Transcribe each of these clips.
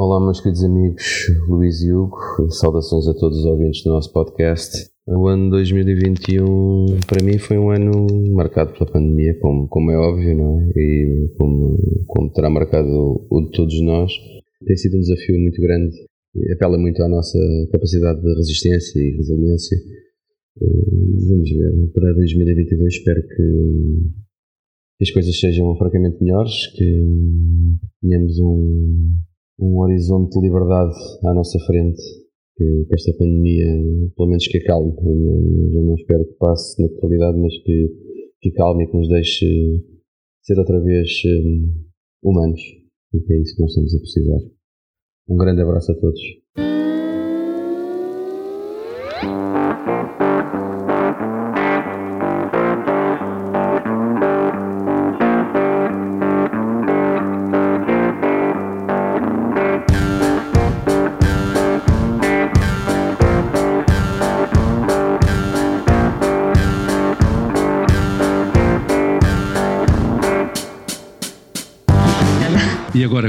Olá, meus queridos amigos Luís e Hugo, saudações a todos os ouvintes do nosso podcast. O ano 2021 para mim foi um ano marcado pela pandemia, como, como é óbvio, não é? E como, como terá marcado o, o de todos nós. Tem sido um desafio muito grande, apela muito à nossa capacidade de resistência e resiliência. Eh, vamos ver, para 2022 espero que as coisas sejam francamente melhores, que tenhamos um um horizonte de liberdade à nossa frente, que, esta pandemia, pelo menos que acalme, eu não, não espero que passe na totalidade, mas que, que calme e que nos deixe ser outra vez um, humanos, e que é isso que nós estamos a precisar. Um grande abraço a todos.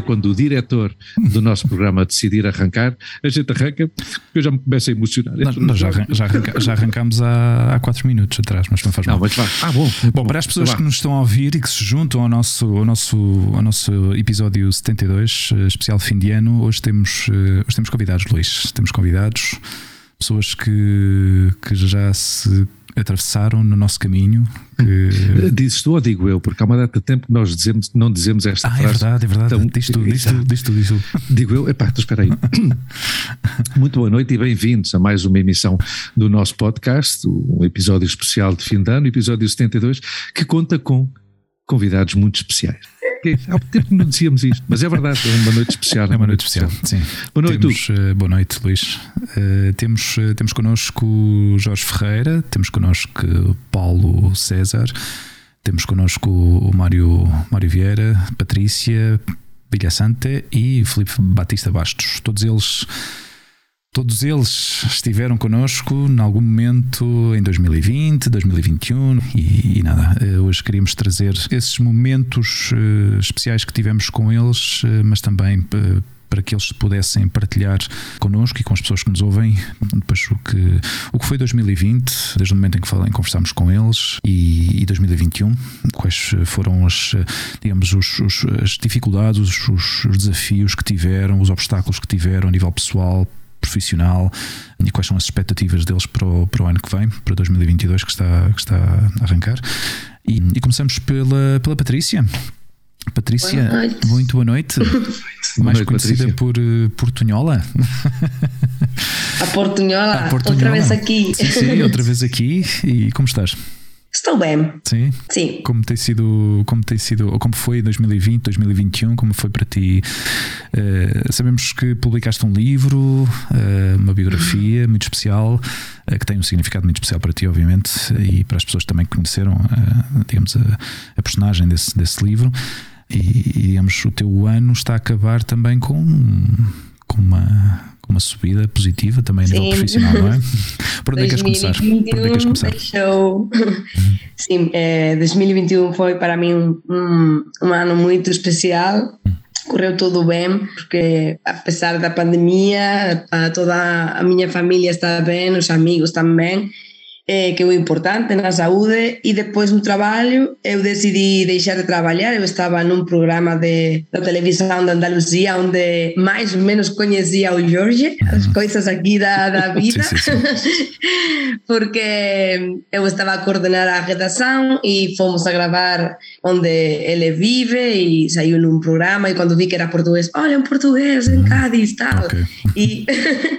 Quando o diretor do nosso programa decidir arrancar, a gente arranca, porque eu já me começo a emocionar. Nós, nós já, já, arranca, já, arrancamos há, há quatro minutos atrás, mas não faz mal. Não, mas Ah, bom. Bom, para as pessoas que nos estão a ouvir e que se juntam ao nosso, ao nosso, ao nosso episódio 72, eh, especial fim de ano, hoje temos, eh, hoje temos convidados, Luís. Temos convidados, pessoas que, que já se atravessaram no nosso caminho. Que... Dizes tu ou digo eu? Porque há uma data de tempo que nós dizemos, não dizemos esta ah, é frase. é verdade, é verdade. Então, diz tu, diz tu, diz tu, diz tu. Digo eu, epá, então espera aí. Muito boa noite e bem-vindos a mais uma emissão do nosso podcast, um episódio especial de fim de ano, episódio 72, que conta com convidados muito especiais. Há muito tempo que não dizíamos isto, mas é verdade, é uma noite especial. É uma noite especial, sim. Boa noite, temos, uh, Boa noite, Luís. Uh, temos, uh, temos connosco Jorge Ferreira, temos connosco Paulo César, temos connosco o Mário, Mário Vieira, Patrícia Bilha Santa e Felipe Batista Bastos. Todos eles Todos eles estiveram connosco em algum momento em 2020, 2021 e, e, nada. Eh, hoje queríamos trazer esses momentos uh, especiais que tivemos com eles, uh, mas também para que eles pudessem partilhar connosco e com as pessoas que nos ouvem depois o que, o que foi 2020, desde o momento em que falei, conversámos com eles e, e 2021, quais foram as, digamos, os, os, as dificuldades, os, os desafios que tiveram, os obstáculos que tiveram a nível pessoal profissional e quais são as expectativas deles para o, para o ano que vem, para 2022, que está, que está a arrancar. E, e começamos pela, pela Patrícia. Patrícia, boa muito boa noite. Mais noite, conhecida Patrícia. por eh, Portunhola. A Portunhola, a Portunhola, outra vez aqui. Sim, sim, outra vez aqui. E como estás? Estou bem. Sim. Sim. Como tem sido, como tem sido, ou como foi 2020, 2021, como foi para ti? Uh, sabemos que publicaste um livro, uh, uma biografia muito especial, uh, que tem um significado muito especial para ti, obviamente, e para as pessoas também que conheceram, digamos, a, a, personagem desse, desse livro. E, digamos, o teu ano está a acabar também com, com uma uma subida positiva também no nível profissional, não é? Por onde é que queres começar? Por onde é que? Deixou... Sim, é, 2021 foi para mim um, um, um ano muito especial. Correu tudo bem, porque apesar da pandemia, toda a minha família está bem, os amigos também eh, que é o importante na saúde e depois no trabalho eu decidi deixar de trabalhar eu estava num programa de, da televisão da Andaluzia onde mais ou menos conhecia o Jorge as uhum. coisas aqui da, da vida sim, sim, sim. porque eu estava a coordenar a redação e fomos a gravar onde ele vive e saiu num programa e quando vi que era português olha um português em uhum. Cádiz tal okay. e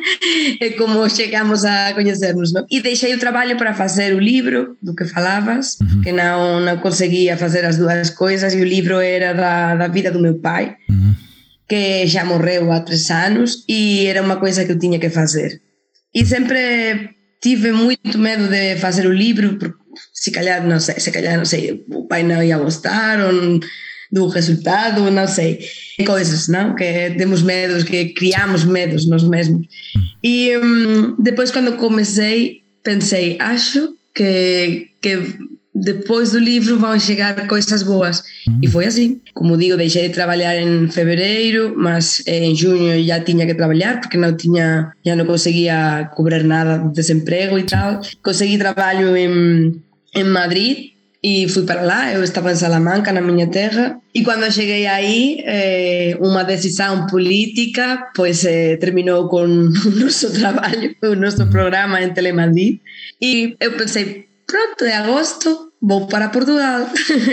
é como chegamos a conhecermos não? e deixei o trabalho para fazer o livro do que falavas, uhum. que não, não conseguia fazer as duas coisas, e o livro era da, da vida do meu pai, uhum. que já morreu há três anos, e era uma coisa que eu tinha que fazer. E sempre tive muito medo de fazer o livro, porque se calhar, não sei, se calhar, não sei, o pai não ia gostar, ou do resultado, não sei, coisas, não? Que temos medos, que criamos medos nós mesmos. Uhum. E um, depois, quando comecei, pensei, acho que, que depois do livro vão chegar coisas boas. Uhum. E foi assim. Como digo, deixei de trabalhar em fevereiro, mas em junho já tinha que trabalhar porque não tinha, já não conseguia cobrir nada de desemprego e tal. Consegui trabalho em, em Madrid e fui para lá. Eu estava em Salamanca, na minha terra. E quando cheguei aí, eh, uma decisão política, pois eh, terminou com o nosso programa em Telemadrid. E eu pensei, pronto, de agosto vou para Portugal.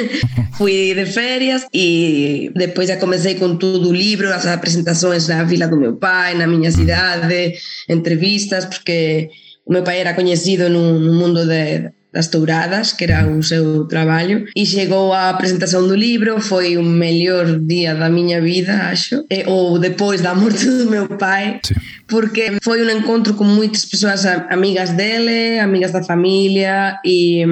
Fui de férias e depois já comecei com tudo o livro, as apresentações na vila do meu pai, na minha cidade, entrevistas, porque o meu pai era conhecido no mundo de, das Touradas, que era o seu trabalho, e chegou a apresentação do livro, foi o melhor dia da minha vida, acho, e, ou depois da morte do meu pai, Sim. porque foi um encontro com muitas pessoas amigas dele, amigas da família, e,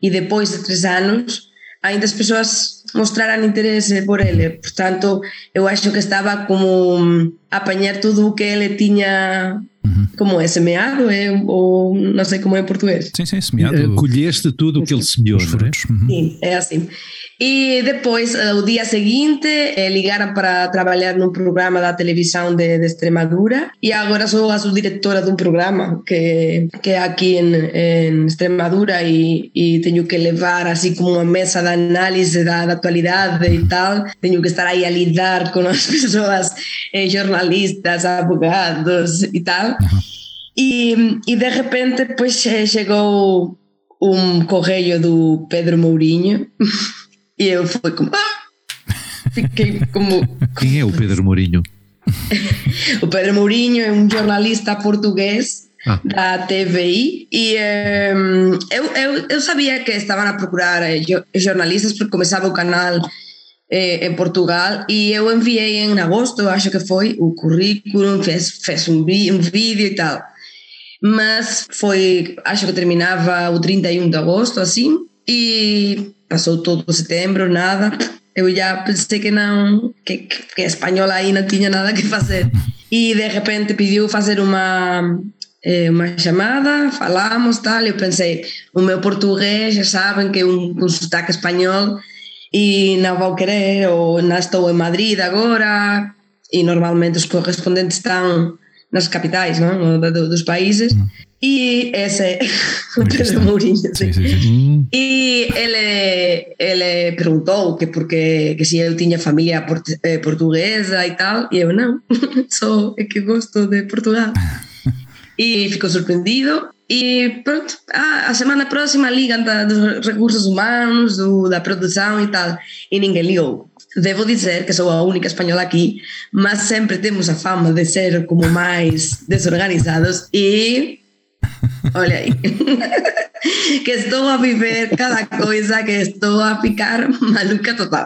e depois de três anos, ainda as pessoas mostraram interesse por ele. Portanto, eu acho que estava como a apanhar tudo o que ele tinha Uhum. Como é semeado? É, ou não sei como é em português. Sim, sim, semeado. Uh, colheste tudo o que ele semeou, não é? Uhum. Sim, é assim. E depois, o dia seguinte, eh, ligaram para trabalhar num programa da televisão de, de Extremadura e agora sou a subdiretora de um programa que, que é aqui em, em Extremadura e, e tenho que levar assim como uma mesa de análise da, da atualidade e tal. Tenho que estar aí a lidar com as pessoas, eh, jornalistas, abogados e tal. E, e de repente, pois chegou um correio do Pedro Mourinho E eu fui como. Ah! Fiquei como. Quem é o Pedro Mourinho? o Pedro Mourinho é um jornalista português ah. da TVI e um, eu, eu, eu sabia que estavam a procurar eh, jornalistas porque começava o canal eh, em Portugal e eu enviei em agosto, acho que foi, o currículo, fez, fez um, um vídeo e tal. Mas foi, acho que terminava o 31 de agosto, assim, e passou todo setembro, nada. Eu já pensei que não, que, que a espanhola aí não tinha nada que fazer. E de repente pediu fazer uma eh, uma chamada, falamos tal, eu pensei, o meu português já sabem que é um, um sotaque espanhol e não vão querer, ou não estou em Madrid agora, e normalmente os correspondentes estão nas capitais não? dos países. Hum. E esse é o Pedro Mourinho. Sim. Sim, sim, e ele, ele perguntou que porque que se eu tinha família port, eh, portuguesa e tal, e eu não, só é que gosto de Portugal. e ficou surpreendido. E pronto, ah, a semana próxima ligam da, dos recursos humanos, do, da produção e tal, e ninguém ligou. Devo dizer que sou a única espanhola aqui, mas sempre temos a fama de ser como mais desorganizados e olha aí que estou a viver cada coisa que estou a ficar maluca total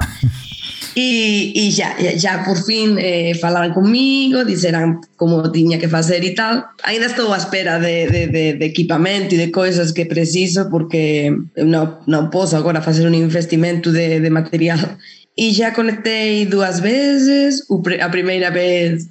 e, e já, já por fim eh, falaram comigo, disseram como tinha que fazer e tal. Ainda estou à espera de, de, de, de equipamento e de coisas que preciso, porque não, não posso agora fazer um investimento de, de material e já conectei duas vezes. A primeira vez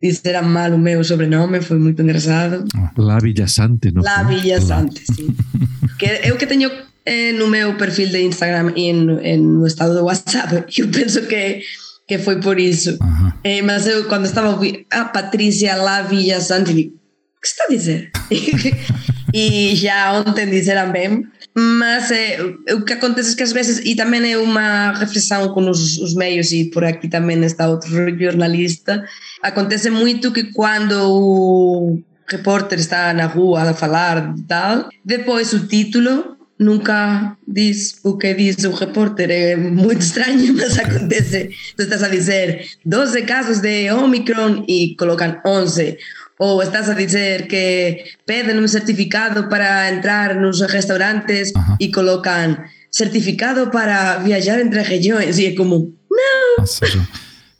disseram mal o meu sobrenome, foi muito engraçado. La Villasante, não La Villasante, sim. eu que tenho eh, no meu perfil de Instagram e no estado de WhatsApp, eu penso que que foi por isso. Eh, mas eu, quando estava ouvindo a Patrícia La Villasante, o que está a dizer? e já ontem disseram bem, mas é, o que acontece é que às vezes, e também é uma reflexão com os, os meios, e por aqui também está outro jornalista, acontece muito que quando o repórter está na rua a falar tal, depois o título nunca diz o que diz o repórter, é muito estranho, mas acontece. Tu estás a dizer 12 casos de Omicron e colocam 11 ou estás a dizer que pedem um certificado para entrar nos restaurantes uh -huh. e colocam certificado para viajar entre regiões e é como, não.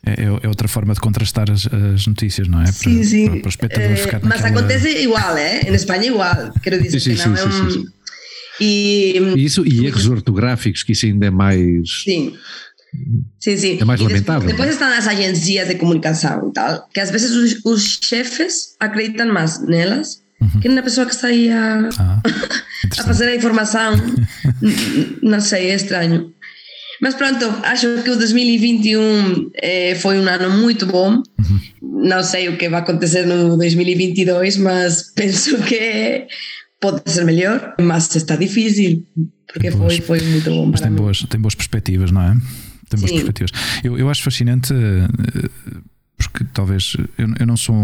é, é, outra forma de contrastar as, as notícias, não é? Para, sim, sim. Para, para ficar Mas acontece igual, é? Em Espanha igual, quero dizer sim, que não sim, é um... Sim, e, isso, e erros ortográficos, que isso ainda é mais. Sim. Sim, sim. É mais lamentável. Depois, depois estão as agências de comunicação e tal, que às vezes os, os chefes acreditam mais nelas uhum. que na pessoa que está aí a, ah, a fazer a informação não sei, é estranho. Mas pronto, acho que o 2021 eh, foi um ano muito bom. Uhum. Não sei o que vai acontecer no 2022, mas penso que pode ser melhor, mas está difícil, porque foi, foi muito bom mas tem boas, tem boas perspectivas, não é? Tem boas Sim. perspectivas. Eu, eu acho fascinante, eh, porque talvez eu, eu não sou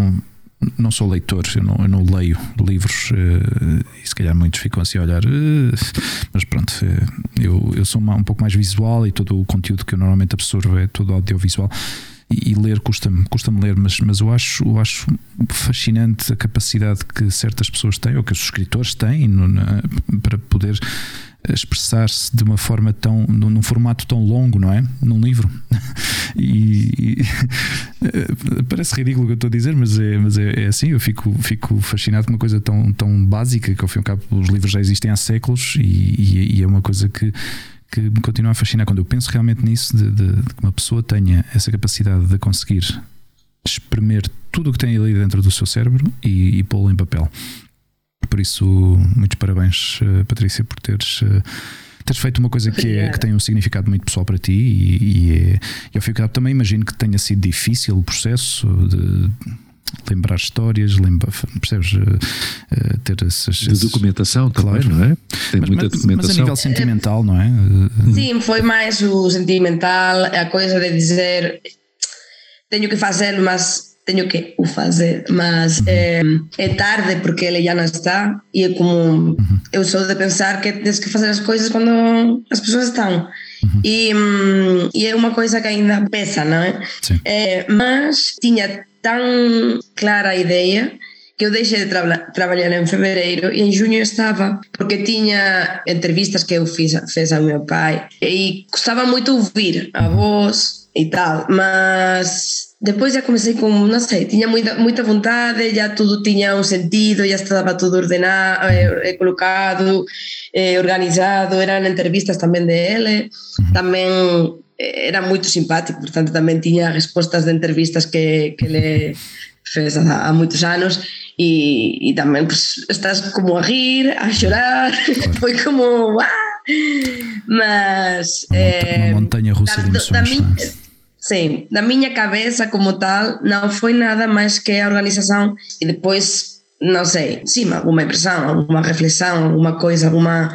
não sou leitor, eu não, eu não leio livros uh, e se calhar muitos ficam assim a olhar, uh, mas pronto, uh, eu, eu sou uma, um pouco mais visual e todo o conteúdo que eu normalmente absorvo é todo audiovisual. E, e ler custa-me custa ler, mas, mas eu, acho, eu acho fascinante a capacidade que certas pessoas têm, ou que os escritores têm, no, na, para poder expressar-se de uma forma tão num formato tão longo, não é? Num livro. E, e parece ridículo o que eu estou a dizer, mas é, mas é, é, assim. Eu fico, fico fascinado com uma coisa tão, tão básica que ao fim e ao cabo os livros já existem há séculos e, e é uma coisa que que me continua a fascinar quando eu penso realmente nisso de, de, de que uma pessoa tenha essa capacidade de conseguir espremer tudo o que tem ali dentro do seu cérebro e, e pô-lo em papel. Por isso, muitos parabéns, eh, Patrícia, por teres. Eh, teres feito uma coisa que, é, que tem um significado muito pessoal para ti e, e, é, e ao fim também imagino que tenha sido difícil o processo de lembrar histórias, lembra, percebes? Uh, ter essas, de documentação claro. também, não é? Tem mas, muita mas, documentação. Mas a nível sentimental, não é? Sim, foi mais o sentimental, a coisa de dizer tenho que fazer, mas tenho que o fazer, mas é, é, tarde porque ele já não está e é como uhum. eu sou de pensar que tens que fazer as coisas quando as pessoas estão uhum. e, hum, e, é uma coisa que ainda pesa, não é? é? Mas tinha tão clara a ideia que eu deixei de tra trabalhar em fevereiro e em junho estava, porque tinha entrevistas que eu fiz, fiz ao meu pai e gostava muito ouvir a voz e tal, mas depois já comecei com, não sei, tinha muita, muita vontade, já tudo tinha um sentido, já estava tudo ordenado, eh, eh, colocado, eh, organizado, eram entrevistas também dele, também era muito simpático, portanto também tinha respostas de entrevistas que, que ele fez há, há muitos anos e, e também pues, estás como a rir, a chorar, foi como... Ah! Mas... Uma, montanha russa de emoções. Da, da Sim, na minha cabeça como tal, não foi nada mais que a organização e depois, não sei, sim, alguma impressão, alguma reflexão, alguma coisa, alguma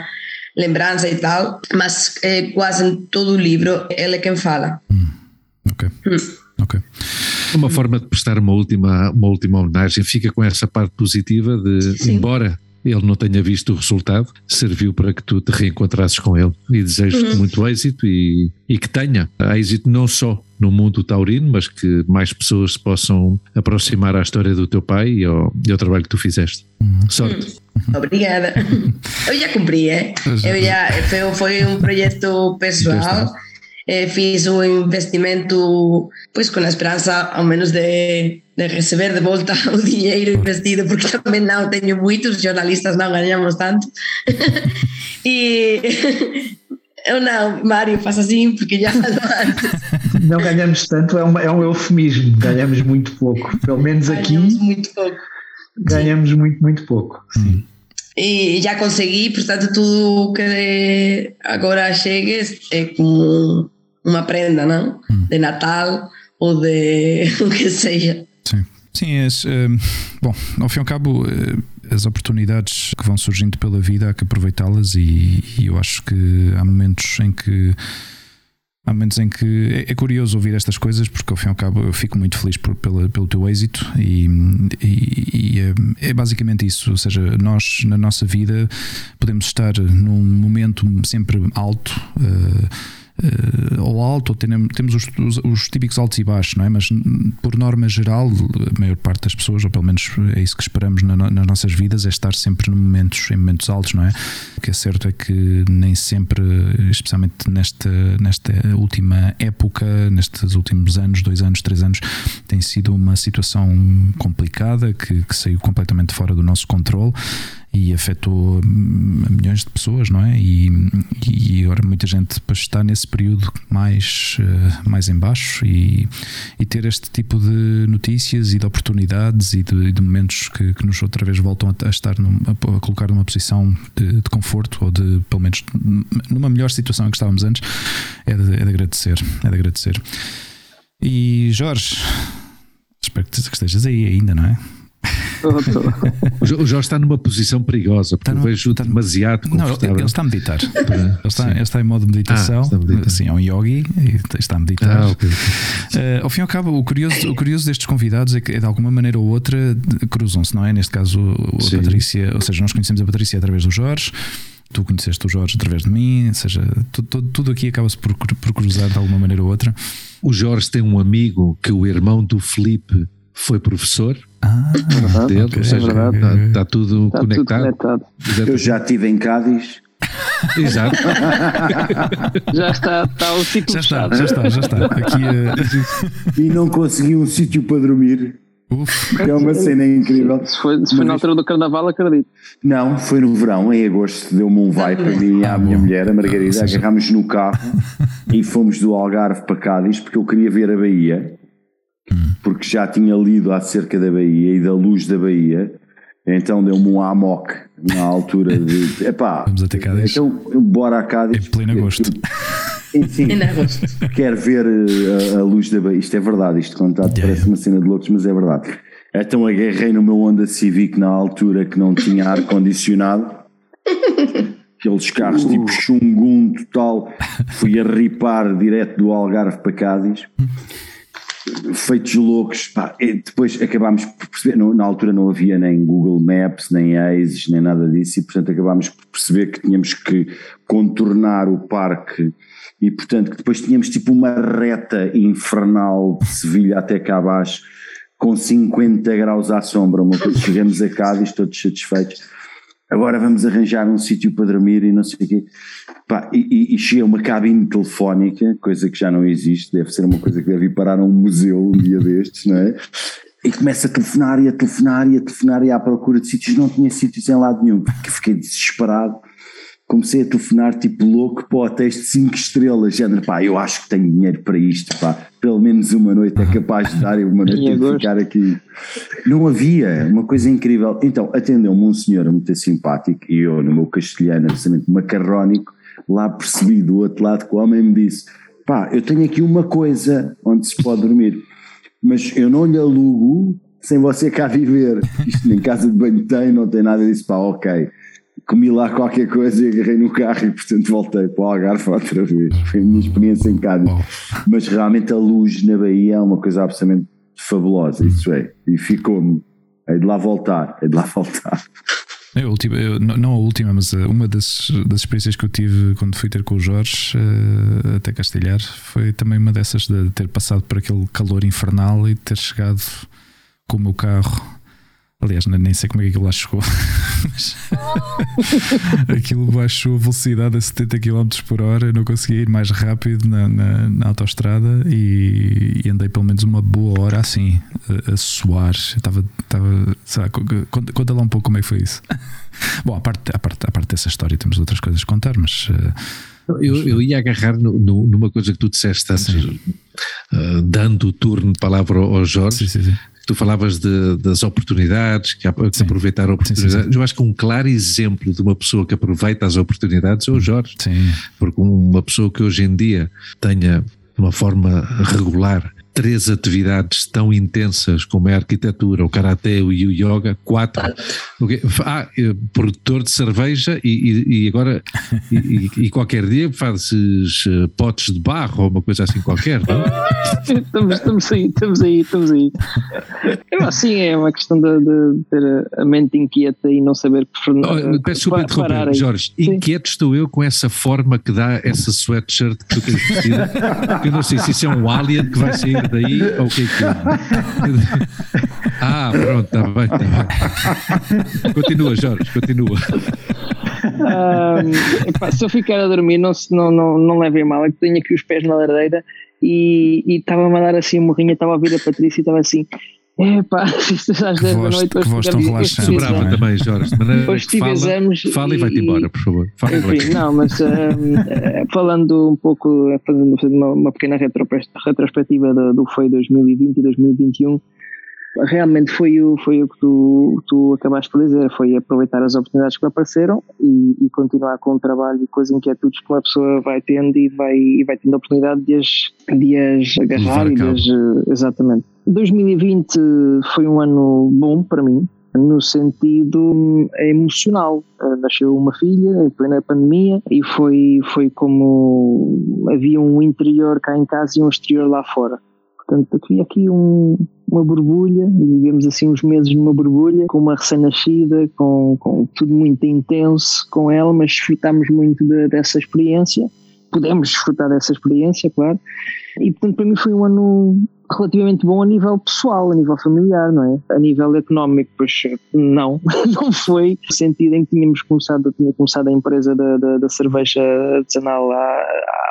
lembrança e tal, mas é, quase em todo o livro ele é quem fala. Hum, ok. Hum. Ok. Uma forma de prestar uma última, uma última homenagem fica com essa parte positiva de, Sim. embora ele não tenha visto o resultado, serviu para que tu te reencontrasses com ele. E desejo-te uhum. muito êxito e, e que tenha êxito não só no mundo taurino, mas que mais pessoas se possam aproximar à história do teu pai e ao, e ao trabalho que tu fizeste. Uhum. Sorte. Uhum. Obrigada. Eu já cumpri, é? Eu já, foi, foi um projeto pessoal eh, fiz um investimento pois com a esperança ao menos de, de receber de volta o dinheiro investido porque também não tenho muitos jornalistas não ganhamos tanto. E eu não, Mário, faça assim porque já não ganhamos tanto, é, uma, é um eufemismo ganhamos muito pouco, pelo menos aqui ganhamos muito pouco. ganhamos Sim. muito, muito pouco Sim. E já consegui, portanto, tudo que agora chegue é como uma prenda, não? Hum. De Natal ou de o que seja. Sim. Sim, é, bom, ao fim e ao cabo, eh, as oportunidades que vão surgindo pela vida há que aproveitá-las e, e, eu acho que há momentos em que há momentos em que é, é, curioso ouvir estas coisas porque ao fim e ao cabo eu fico muito feliz por, pela, pelo teu êxito e, e, e é, é, basicamente isso, ou seja, nós na nossa vida podemos estar num momento sempre alto. Uh, uh, alto, ou temos os, os, os, típicos altos e baixos, não é? Mas por norma geral, a maior parte das pessoas, ou pelo menos é isso que esperamos na, nas nossas vidas, é estar sempre em momentos, em momentos altos, não é? O que é certo é que nem sempre, especialmente nesta, nesta última época, nestes últimos anos, dois anos, três anos, tem sido uma situação complicada que, que saiu completamente fora do nosso controle e afetou hum, milhões de pessoas, não é? E, e agora muita gente depois está nesse período mais, uh, mais em baixo e, e ter este tipo de notícias e de oportunidades e de, de momentos que, que, nos outra vez voltam a, estar num, a, colocar numa posição de, de, conforto ou de pelo menos numa melhor situação em que estávamos antes é de, é de agradecer, é de agradecer. E Jorge, espero que estejas aí ainda, não é? O Jorge está numa posição perigosa, porque está no, vejo está, demasiado confortável. Não, ele está a meditar. ele, está, ele está em modo de meditação, ah, meditar. assim, é um yogi e está a meditar. Ah, okay. uh, ao fim e ao cabo, o curioso, o curioso destes convidados é que de alguma maneira ou outra cruzam-se, não é? Neste caso, a Sim. Patrícia, ou seja, nós conhecemos a Patrícia através do Jorge tu conheceste o Jorge através de mim, ou seja, tudo, tudo aqui acaba-se por, por, cruzar de alguma maneira ou outra. O Jorge tem um amigo que o irmão do Felipe foi professor. Ah, dele, okay, ou seja, está, está, tudo está conectado. Tudo conectado. Eu já estive em Cádiz. Exato. já está, está o sítio já está, já está, já está. Aqui, uh... E não consegui um sítio para dormir. Uf. É uma cena incrível. Se foi, se foi na altura do carnaval, acredito. Não, foi no verão, em agosto, deu-me um vai para mim e à minha mulher, a Margarida. Agarrámos no carro e fomos do Algarve para Cádiz porque eu queria ver a Bahia porque já tinha lido acerca da Bahia e da luz da Bahia, então deu-me um amok na altura de epá, vamos até Cádiz. Então, bora a Cádiz. Em pleno agosto. Sim, quero ver a, a, luz da Bahia. Isto é verdade, isto contado yeah, parece yeah. uma cena de loucos, mas é verdade. Então agarrei no meu Honda Civic na altura que não tinha ar-condicionado. Aqueles carros uh. tipo chungum total. Fui a ripar direto do Algarve para Cádiz feitos loucos, pá, depois acabámos por perceber, na altura não havia nem Google Maps, nem Waze, nem nada disso, e portanto acabámos por perceber que tínhamos que contornar o parque, e portanto que depois tínhamos tipo uma reta infernal de Sevilha até cá abaixo, com 50 graus à sombra, uma coisa, chegamos a Cádiz todos satisfeitos, agora vamos arranjar um sítio para dormir e não sei o quê. Pá, e, e, cheguei a uma cabine telefónica, coisa que já não existe, deve ser uma coisa que deve ir parar a um museu um dia destes, não é? E começa a telefonar e a telefonar e a telefonar e à procura de sítios, não tinha sítios em lado nenhum, porque fiquei desesperado comecei a telefonar tipo louco para hotéis de 5 estrelas, género, pá, eu acho que tenho dinheiro para isto, pá, pelo menos uma noite é capaz de dar e uma noite de ficar aqui. Não havia, uma coisa incrível. Então, atendeu-me um senhor muito simpático e eu, no meu castelhano, absolutamente macarrónico, lá percebi do outro lado que o homem me disse, pá, eu tenho aqui uma coisa onde se pode dormir, mas eu não lhe alugo sem você cá viver. Isto nem casa de banho tem, não tem nada disso, pá, ok comi lá qualquer coisa e agarrei no carro e portanto voltei para o Algarve outra vez. Foi a minha experiência em Cádiz. Mas realmente a luz na Bahia é uma coisa absolutamente fabulosa, isso é. E ficou-me. É de lá voltar, é de lá voltar. Eu, não a última, mas eh, uma das, das experiências que eu tive quando fui ter com o Jorge uh, até Castelhar foi também uma dessas de ter passado por aquele calor infernal e ter chegado com o meu carro Aliás, nem sei como é que aquilo lá chegou, mas aquilo baixou a velocidade a 70 km por hora. Eu não conseguia ir mais rápido na, na, na autostrada e, e, andei pelo menos uma boa hora assim, a, a suar. Estava, estava, sabe, conta, conta, lá um pouco como é que foi isso. Bom, a parte, a parte, a parte dessa história temos outras coisas a contar, mas. Uh, eu, eu ia agarrar no, no, numa coisa que tu disseste antes, uh, dando o turno de palavra ao Jorge, sim, sim, sim tu falavas de, das oportunidades, que, que aproveitar oportunidades. Sim, sim, sim. Eu acho que um claro exemplo de uma pessoa que aproveita as oportunidades é o Jorge. Porque uma pessoa que hoje em dia tenha de uma forma regular três atividades tão intensas como é a arquitetura, o karatê e o yoga, quatro. Okay. Ah, eh, produtor de cerveja e, e, e agora e, e, qualquer dia fazes eh, potes de barro ou uma coisa assim qualquer, não? estamos, estamos aí, estamos aí, estamos aí. Assim é uma questão de, de, ter a mente inquieta e não saber que oh, Peço desculpa interromper, Jorge. Sim. Inquieto estou eu com essa forma que dá essa sweatshirt que tu tens vestida. eu não sei se isso é um alien que vai sair daí ou o que é que é? Ah, pronto, está bem, está bem. Continua, Jorge, continua. Um, epá, se eu ficar a dormir, não, não, não, não levem mal, é que tenho aqui os pés na lareira e estava a mandar assim uma morrinha, estava a ouvir a Patrícia e estava assim. É pá, às 10 da noite. Que voz tão relaxante. Sobrava também, Jorge. Hoje tive fala, exames. Fala e, e vai-te embora, por favor. Fala enfim, não, mas um, falando um pouco, fazendo uma, uma pequena retrospectiva do, do foi 2020 e 2021 realmente foi o, foi o que tu, tu acabaste por dizer, foi aproveitar as oportunidades que apareceram e, e, continuar com o trabalho e com as inquietudes que uma pessoa vai tendo e vai, e vai tendo a oportunidade de as, de as agarrar e de as, exatamente. 2020 foi um ano bom para mim, no sentido emocional. Nasceu uma filha em plena pandemia e foi, foi como havia um interior cá em casa e um exterior lá fora. Portanto, havia aqui um, uma borbulha, vivemos assim uns meses numa borbulha, com uma recém-nascida, com, com tudo muito intenso com ela, mas desfrutámos muito de, dessa experiência. Pudemos desfrutar dessa experiência, claro. E portanto, para mim foi um ano relativamente bom a nível pessoal, a nível familiar, não é? A nível económico, pois não, não foi, no sentido em que tínhamos começado, tinha começado a empresa da, da, da cerveja artesanal há,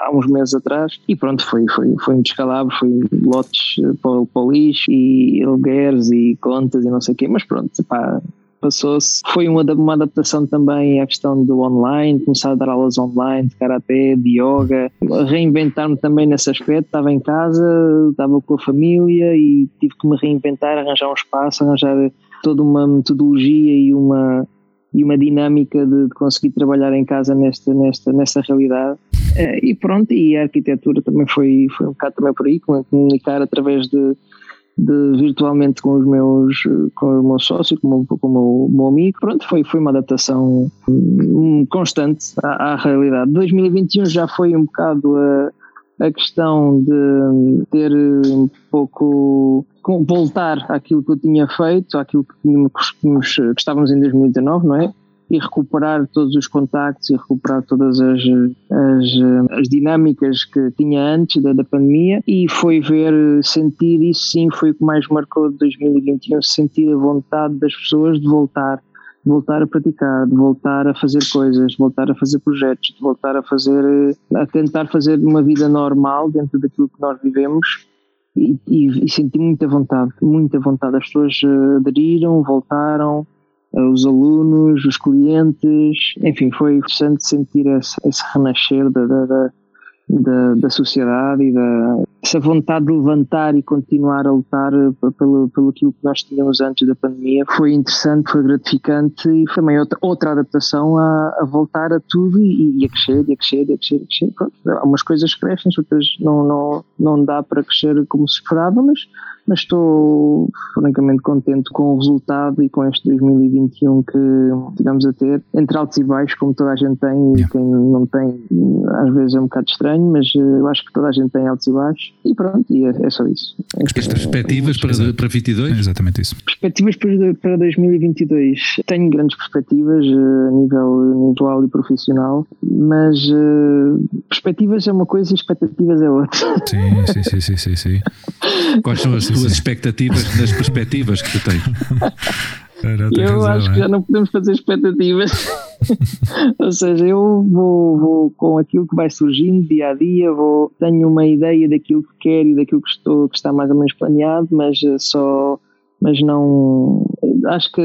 há uns meses atrás e pronto, foi, foi, foi um descalabro, foi lotes para, para o lixo e alugueres e contas e não sei o quê, mas pronto, pá, passou-se. Foi uma, uma adaptação também à questão do online, começar a dar aulas online de karatê, de yoga, reinventar-me também nesse aspecto. Estava em casa, estava com a família e tive que me reinventar, arranjar um espaço, arranjar toda uma metodologia e uma e uma dinâmica de, de conseguir trabalhar em casa nesta, nesta, nesta realidade. Eh, e pronto, e a arquitetura também foi, foi um bocado também por aí, comunicar através de, de, virtualmente com os meus com o meu sócio, com o, com o meu, amigo. Pronto, foi, foi uma adaptação hum, constante à, à, realidade. 2021 já foi um bocado a, a questão de ter um pouco voltar àquilo que eu tinha feito, àquilo que, tínhamos, que estávamos em 2019, não é? E recuperar todos os contactos e recuperar todas as, as, as dinâmicas que tinha antes da, da, pandemia e foi ver, sentir isso sim foi o que mais marcou de 2021, sentir a vontade das pessoas de voltar de voltar a praticar, de voltar a fazer coisas, de voltar a fazer projetos, de voltar a fazer, a tentar fazer uma vida normal dentro daquilo que nós vivemos e, e, e senti muita vontade, muita vontade. As pessoas eh, aderiram, voltaram, os alunos, os clientes, enfim, foi interessante sentir esse, esse renascer da, da, da, da, sociedade e da, essa vontade de levantar e continuar a lutar eh, pelo, pelo aquilo que nós tínhamos antes da pandemia. Foi interessante, foi gratificante e foi também outra, outra adaptação a, a voltar a tudo e, e, a crescer, e a crescer, e a crescer, e a crescer. Pronto, algumas coisas crescem, outras não, não, não dá para crescer como se esperava, mas mas estou francamente contente com o resultado e com este 2021 que tivemos a ter, entre altos e baixos, como toda a gente tem, e quem não tem, às vezes é um bocado estranho, mas eh, eu acho que toda a gente tem altos e baixos, e pronto, e é, é só isso. As perspectivas para, para 22? É exatamente isso. Perspectivas para, para 2022. Tenho grandes perspectivas eh, a nível individual e profissional, mas uh, perspectivas é uma coisa e expectativas é outra. Sim, sim, sim, sim, sim. sim. Quais são as tuas expectativas nas perspectivas que tu tens? Eu acho que é? já não podemos fazer expectativas. Ou seja, eu vou, vou, com aquilo que vai surgindo dia a dia, vou, tenho uma ideia daquilo que quero e daquilo que, estou, que está mais ou menos planeado, mas eh, só mas não acho que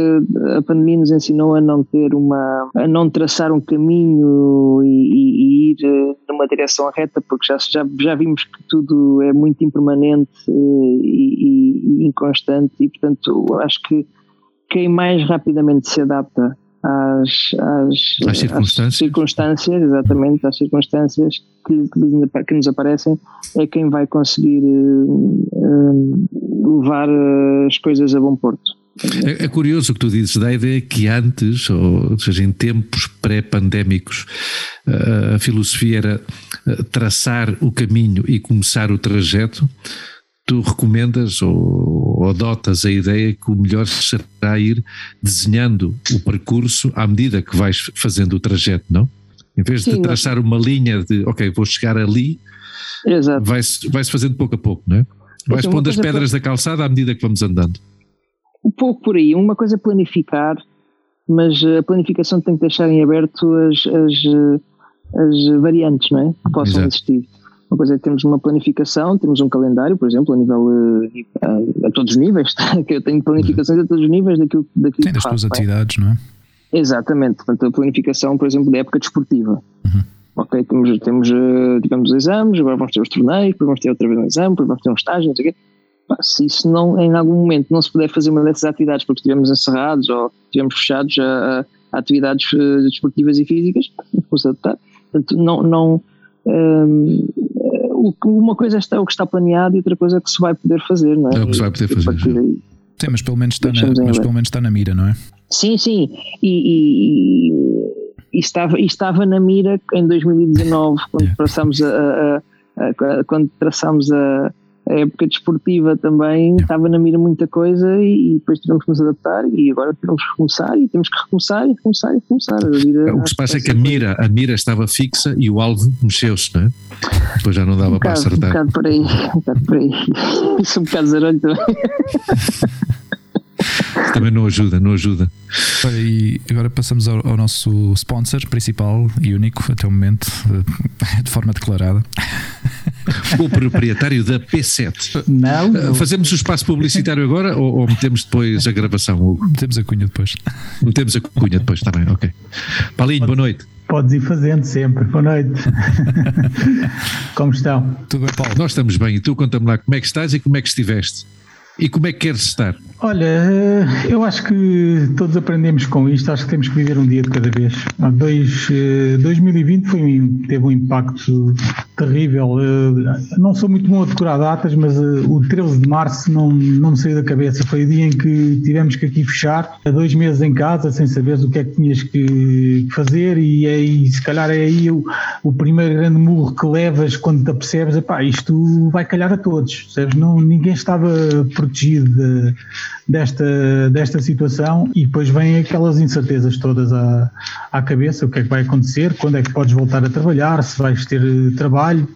a pandemia nos ensinou a não ter uma a não traçar um caminho e, e, e ir eh, numa direção reta porque já, já, já vimos que tudo é muito impermanente eh, e, e inconstante e portanto acho que quem mais rapidamente se adapta às, às, às circunstâncias. Às circunstâncias, exatamente, às circunstâncias que, que, nos aparecem, é quem vai conseguir uh, levar as coisas a bom porto. É, é, curioso o que tu dizes, da ideia que antes, ou seja, em tempos pré-pandémicos, a filosofia era traçar o caminho e começar o trajeto tu recomendas ou, ou adotas a ideia que o melhor será ir desenhando o percurso à medida que vais fazendo o trajeto, não? Em vez Sim, de traçar uma linha de, ok, vou chegar ali, vai-se vai fazendo pouco a pouco, não é? Vais pondo as pedras da calçada à medida que vamos andando. Um pouco por aí. Uma coisa é planificar, mas a planificação tem que deixar em aberto as, as, as variantes, não é? Que possam Exato. existir uma coisa é que temos uma planificação, temos um calendário, por exemplo, a nível a, a, a todos os níveis, que eu tenho planificações a todos os níveis daquilo, daquilo Sim, das tuas atividades, não é? Exatamente, portanto, a planificação, por exemplo, da época desportiva. Uhum. Ok, temos, temos, digamos, exames, agora vamos ter os torneios, depois vamos ter outra vez um exame, depois vamos ter um estágio, não sei o quê se isso não, em algum momento não se puder fazer uma dessas atividades porque estivemos encerrados ou estivemos fechados a, a atividades uh, desportivas e físicas, vamos adaptar. Portanto, não, não, um, uma coisa é o que está planeado e outra coisa é o que se vai poder fazer, não é? É o que se vai poder fazer. Sim, mas pelo menos está, na, mas pelo menos está na mira, não é? Sim, sim. E, e, e estava, e estava na mira em 2019, quando traçámos a, a, a, a quando traçámos a a época desportiva também estava na mira muita coisa e, e, depois tivemos que nos adaptar e agora temos que recomeçar e temos que recomeçar e recomeçar e recomeçar. O que se passa é que a mira, a mira estava fixa e o alvo mexeu-se, não é? Depois já não dava um para bocado, acertar. Um bocado por aí, um bocado por aí. Isso um bocado zarolho também. Também não ajuda, não ajuda. E agora passamos ao, ao, nosso sponsor principal e único até o momento, de forma declarada. O proprietário da P7. Não. não. Fazemos o espaço publicitário agora ou, ou, metemos depois a gravação, Hugo? Metemos a cunha depois. Metemos a cunha depois, está bem, ok. Paulinho, boa noite. Podes ir fazendo sempre. Boa noite. como estão? Tudo bem, Paulo? Nós estamos bem. E tu conta-me lá como é que estás e como é que estiveste? E como é que queres estar? Olha, eh, eu acho que todos aprendemos com isto, acho que temos que viver um dia de cada vez. Dois, 2020 eh, foi, teve um impacto terrível. Eh, não sou muito bom a decorar datas, mas o 13 de março não, não me saiu da cabeça. Foi o dia em que tivemos que aqui fechar, a dois meses em casa, sem saberes o que é que tinhas que fazer, e aí se calhar é aí o, o primeiro grande murro que levas quando te apercebes, epá, isto vai calhar a todos. Não, ninguém estava protegido de, desta, desta situação e depois vêm aquelas incertezas todas à, à cabeça, o que é que vai acontecer, quando é que podes voltar a trabalhar, se vais ter trabalho,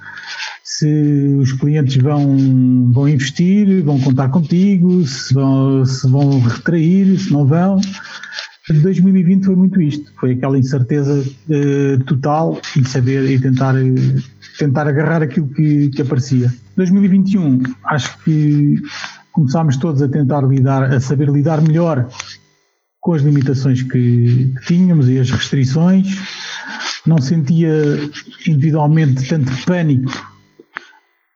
se os clientes vão, vão investir, vão contar contigo, se vão, se vão retrair, se não vão. 2020 foi muito isto, foi aquela incerteza uh, total e saber e tentar, tentar agarrar aquilo que, que aparecia. 2021, acho que começámos todos a tentar lidar, a saber lidar melhor com as limitações que, tínhamos e as restrições. Não sentia individualmente tanto pânico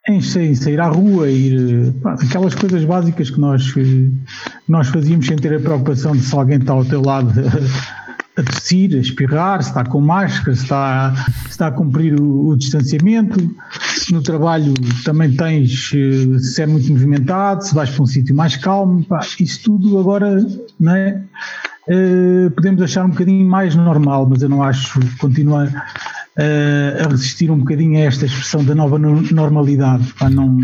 em sair à rua, ir aquelas coisas básicas que nós, nós fazíamos sem ter a preocupação de se alguém está ao teu lado a tossir, a espirrar, se está com máscara, se está, se está a cumprir o, o, distanciamento, se no trabalho também tens, eh, se é muito movimentado, se vais para um sítio mais calmo, pá, isso tudo agora? Uh, podemos achar um bocadinho mais normal, mas eu não acho, continua uh, a resistir um bocadinho a esta expressão da nova normalidade, pá, não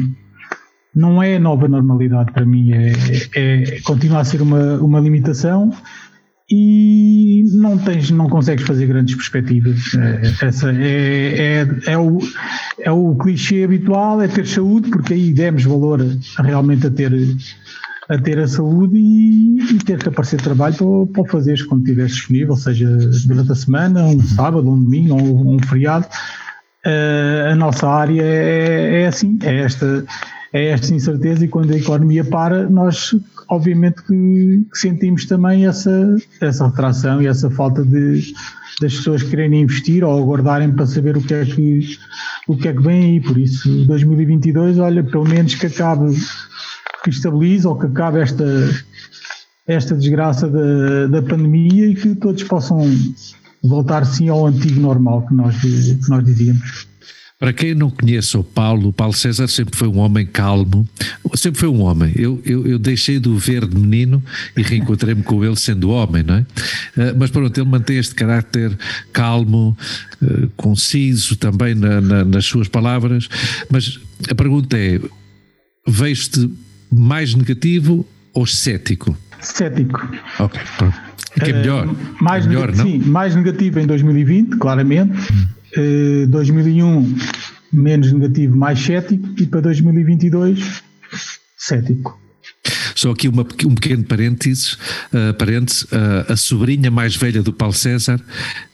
não é nova normalidade para mim, é, é, continua a ser uma, uma limitação e não tens, não consegues fazer grandes perspectivas. É, essa é, é, é, o, é o clichê habitual, é ter saúde, porque aí demos valor realmente a ter a ter a saúde e, e ter que aparecer trabalho para, para fazeres quando estiveres disponível, seja durante a semana, um sábado, um domingo ou um feriado. Uh, a nossa área é, é assim, é esta, é esta incerteza e quando a economia para, nós obviamente que, sentimos também essa, essa retração e essa falta de das pessoas quererem investir ou aguardarem para saber o que é que o que é que vem aí, por isso 2022, olha, pelo menos que acabe que estabilize ou que acabe esta esta desgraça da, da pandemia e que todos possam voltar sim ao antigo normal que nós, que nós dizíamos. Para quem não conhece o Paulo, o Paulo César sempre foi um homem calmo, sempre foi um homem. Eu, eu, eu deixei de o ver de menino e reencontrei-me com ele sendo homem, não é? Uh, mas pronto, ele mantém este caráter calmo, uh, conciso também na, na, nas suas palavras. Mas a pergunta é: vejo-te mais negativo ou cético? Cético. Ok, pronto. Que é melhor. Uh, mais é melhor, não? Sim, mais negativo em 2020, claramente. Hum 2001 eh, menos negativo, mais cético, e para 2022 cético. Só aqui uma, um pequeno parênteses, uh, parênteses uh, a sobrinha mais velha do Paulo César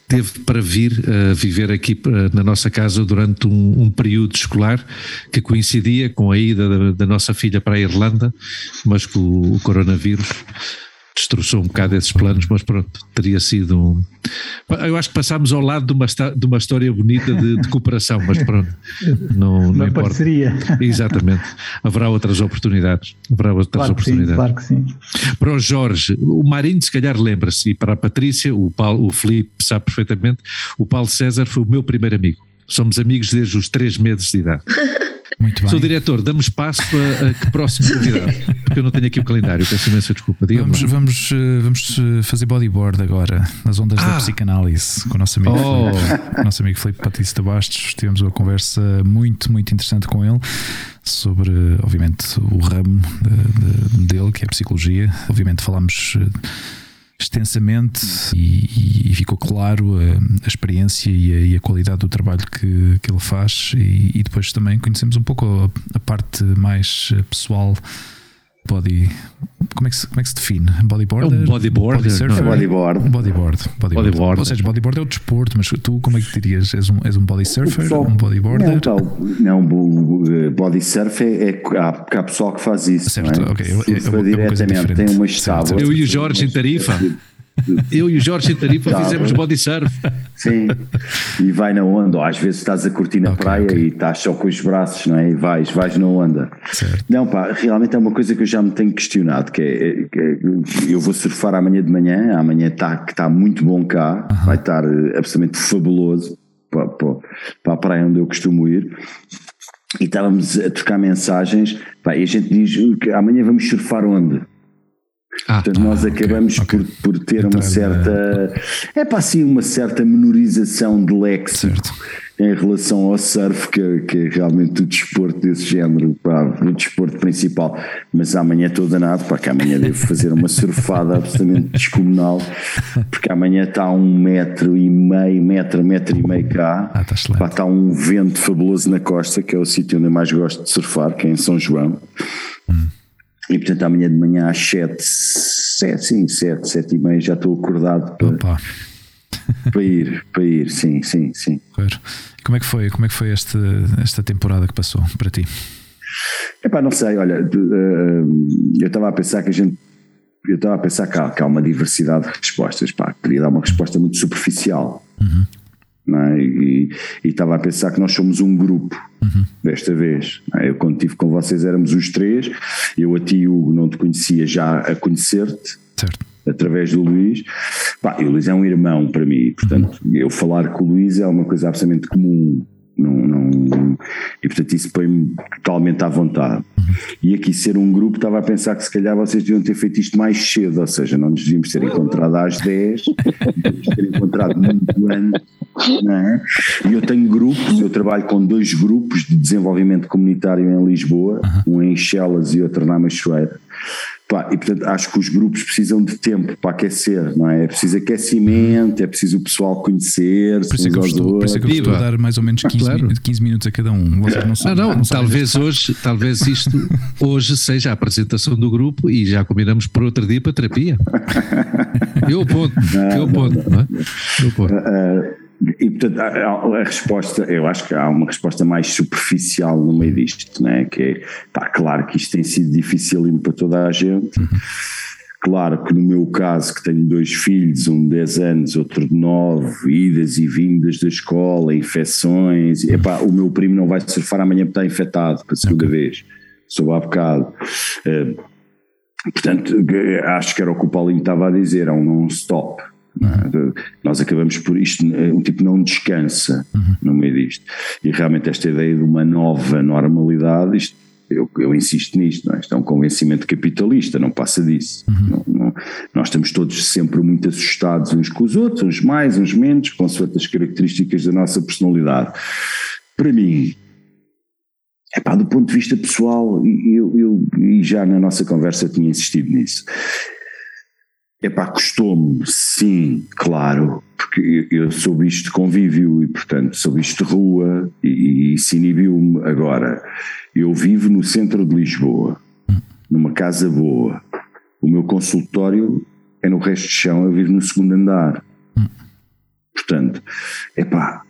teve para vir a viver aqui na nossa casa durante um, um período escolar que coincidia com a ida da, da, nossa filha para a Irlanda, mas com o, o coronavírus destroçou um bocado esses planos, mas pronto, teria sido um... Eu acho que passámos ao lado de uma, de uma história bonita de, de cooperação, mas pronto, não, não importa. Parceria. Exatamente. Haverá outras oportunidades. Haverá outras claro oportunidades. Sim, claro que sim. Para o Jorge, o Marinho se calhar lembra-se, e para a Patrícia, o, Paulo, o Felipe sabe perfeitamente, o Paulo César foi o meu primeiro amigo. Somos amigos desde os três meses de idade. Muito bem. Sou diretor, damos passo a, a que próximo convidado? Porque eu não tenho aqui o calendário, peço imensa desculpa. Vamos, vamos, eh, vamos eh, fazer bodyboard agora, nas ondas ah. da psicanálise, com o nosso amigo, oh. Felipe, nosso amigo Felipe Batista Bastos. Tivemos uma conversa muito, muito interessante com ele sobre, obviamente, o ramo de, de, dele, que é a psicologia. Obviamente, falámos eh, extensamente e, e, ficou claro a, a experiência e a, e a, qualidade do trabalho que, que ele faz. E, e depois também conhecemos um pouco a, a parte mais pessoal body como é que se, como é que se define? Bodyboard? É um bodyboard. Body surfer? É bodyboard. Bodyboard. Bodyboard. bodyboard. Ou seja, bodyboard é o desporto, mas tu como é que dirias? És um, és um body surfer? Pessoal, um bodyboarder? Não, então, não, body surf é, é há, há pessoal que faz isso. Certo, é? ok. Eu, eu, eu, diretamente, tem umas tábuas. Eu e o Jorge em Tarifa. Eu e o Jorge Tarifa tá, fizemos body surf. Sim, e vai na onda, ou às vezes estás a curtir na okay, praia okay. e estás só com os braços, não é? E vais, vais na onda. Certo. Não, pá, realmente é uma coisa que eu já me tenho questionado, que é, que é eu vou surfar amanhã de manhã, amanhã está que está muito bom cá, uh -huh. vai estar eh, absolutamente fabuloso para, para, para a praia onde eu costumo ir e estávamos a trocar mensagens, pá, e a gente diz que amanhã vamos surfar onde? Ah, Portanto, nós acabamos okay, okay. Por, por ter Entrar, uma certa. É para assim, uma certa menorização de léxico certo. em relação ao surf, que, que é realmente o desporto desse género, pá, o desporto principal. Mas amanhã estou danado, para que amanhã devo fazer uma surfada absolutamente descomunal, porque amanhã está um metro e meio, metro, metro e meio cá. Ah, está, pá, está um vento fabuloso na costa, que é o sítio onde eu mais gosto de surfar, que é em São João. Hum. E portanto amanhã de manhã às 7, 7 sim, 7, 7 e meia já estou acordado para, para ir, para ir, sim, sim, sim. Claro. Como é que foi, como é que foi esta, esta temporada que passou para ti? Epá, não sei, olha, eh, eu estava a pensar que a gente eu estava a pensar que há, que há, uma diversidade de respostas, pá, queria dar uma resposta muito superficial. Uhum é? e, e, estava a pensar que nós somos um grupo uhum. desta vez. É? Eu quando estive com vocês éramos os três, eu a ti Hugo não te conhecia já a conhecer-te. Através do Luís, Pá, e o Luís é um irmão para mim, portanto, uhum. eu falar com o Luís é uma coisa absolutamente comum. Não, não, e portanto isso põe-me totalmente à vontade. E aqui ser um grupo, estava a pensar que se calhar vocês deviam ter feito isto mais cedo, ou seja, não nos devíamos ter encontrado às 10, devíamos ter encontrado muito antes. É? E eu tenho grupos, eu trabalho com dois grupos de desenvolvimento comunitário em Lisboa, um em Chelas e outro na Machoeira. Pá, e portanto acho que os grupos precisam de tempo para aquecer, não é? É preciso aquecimento, é preciso o pessoal conhecer, por isso é que eu estou, por isso é que eu estou a dar mais ou menos 15, ah, claro. 15 minutos a cada um. Vocês não, sabem, ah, não, não talvez hoje, talvez isto hoje seja a apresentação do grupo e já combinamos por outro dia para terapia. eu aponto, eu aponto, não, é? Eu aponto. Uh, e portanto a, a, resposta, eu acho que há uma resposta mais superficial no meio disto, né? que é, está claro que isto tem sido difícil para toda a gente. Claro que no meu caso, que tenho dois filhos, um de 10 anos, outro de 9, idas e vindas da escola, infecções, epá, o meu primo não vai surfar amanhã porque está infectado pela segunda vez, soube há bocado. Uh, portanto, acho que era o que o Paulinho estava a dizer, é um non-stop. É? Nós acabamos por isto, um tipo não descansa uhum. no meio disto. E realmente esta ideia de uma nova normalidade, isto, eu, eu, insisto nisto, não é? isto é um convencimento capitalista, não passa disso. Uhum. Não, não, nós estamos todos sempre muito assustados uns com os outros, uns mais, uns menos, com certas características da nossa personalidade. Para mim, do ponto de vista pessoal, eu, eu, e já na nossa conversa tinha insistido nisso, Epá, custou-me, sim, claro, porque eu sou bicho de convívio e, portanto, sou bicho de rua e, e isso inibiu-me. Agora, eu vivo no centro de Lisboa, numa casa boa. O meu consultório é no resto de chão, eu vivo no segundo andar. Portanto, epá,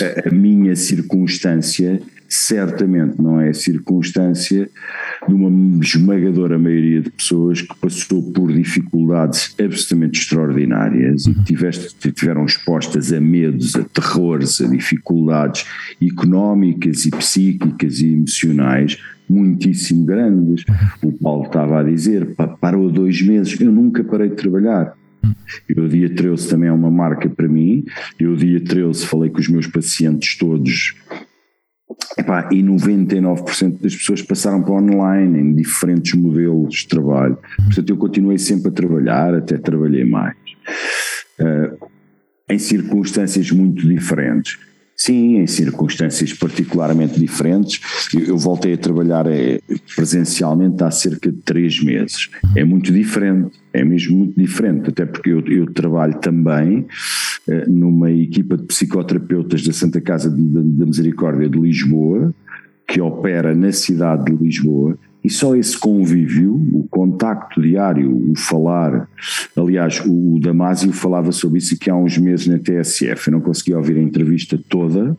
a, a minha circunstância certamente não é circunstância de uma esmagadora maioria de pessoas que passou por dificuldades absolutamente extraordinárias e que tiveste, tiveram expostas a medos, a terrores, a dificuldades económicas e psíquicas e emocionais muitíssimo grandes. O Paulo estava a dizer, parou dois meses, eu nunca parei de trabalhar. E o dia 13 também é uma marca para mim. Eu, dia 13, falei com os meus pacientes todos Epá, e 99% das pessoas passaram para online em diferentes modelos de trabalho. Portanto, eu continuei sempre a trabalhar, até trabalhei mais, uh, em circunstâncias muito diferentes. Sim, em circunstâncias particularmente diferentes. Eu, voltei a trabalhar é, presencialmente há cerca de três meses. É muito diferente, é mesmo muito diferente, até porque eu, eu trabalho também eh, numa equipa de psicoterapeutas da Santa Casa da Misericórdia de Lisboa, que opera na cidade de Lisboa, e só esse convívio, o contacto diário, o falar, aliás, o Damásio falava sobre isso aqui há uns meses na TSF, eu não consegui ouvir a entrevista toda,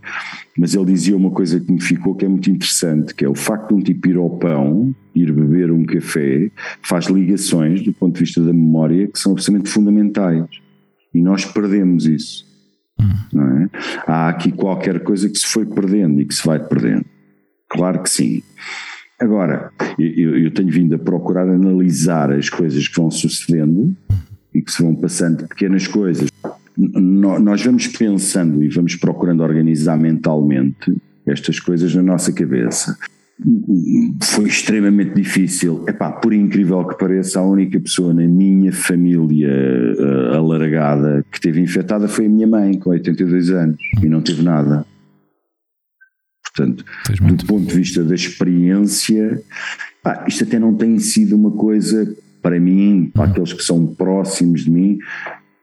mas ele dizia uma coisa que me ficou que é muito interessante, que é o facto de um tipo ir ao pão, ir beber um café, faz ligações do ponto de vista da memória que são absolutamente fundamentais. E nós perdemos isso. É? Há aqui qualquer coisa que se foi perdendo e que se vai perdendo. Claro que sim. Agora, eu, eu, tenho vindo a procurar analisar as coisas que vão sucedendo e que se vão passando pequenas coisas. Nós vamos pensando e vamos procurando organizar mentalmente estas coisas na nossa cabeça. Foi extremamente difícil. Epá, por incrível que pareça, a única pessoa na minha família uh, alargada que teve infectada foi a minha mãe, com 82 anos, e não teve nada. Portanto, do ponto de vista da experiência, pá, isto até não tem sido uma coisa para mim, para uhum. aqueles que são próximos de mim.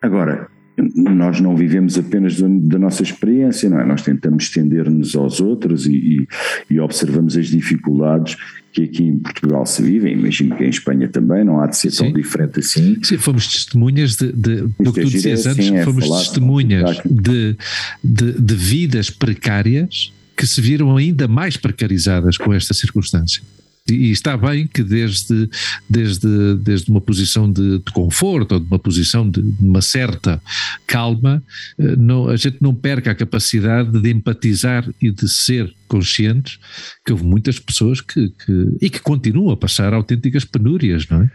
Agora, nós não vivemos apenas da nossa experiência, não é? Nós tentamos estender-nos aos outros e, e, e, observamos as dificuldades que aqui em Portugal se vivem, imagino que em Espanha também, não há de ser Sim. tão diferente assim. Sim, fomos testemunhas de, de do que tu dizias antes, é fomos testemunhas de, de, de vidas precárias que se viram ainda mais precarizadas com esta circunstância. E está bem que desde, desde, desde uma posição de, de conforto ou de uma posição de, de uma certa calma, eh, não, a gente não perca a capacidade de empatizar e de ser conscientes que houve muitas pessoas que, que e que continuam a passar autênticas penúrias, não é?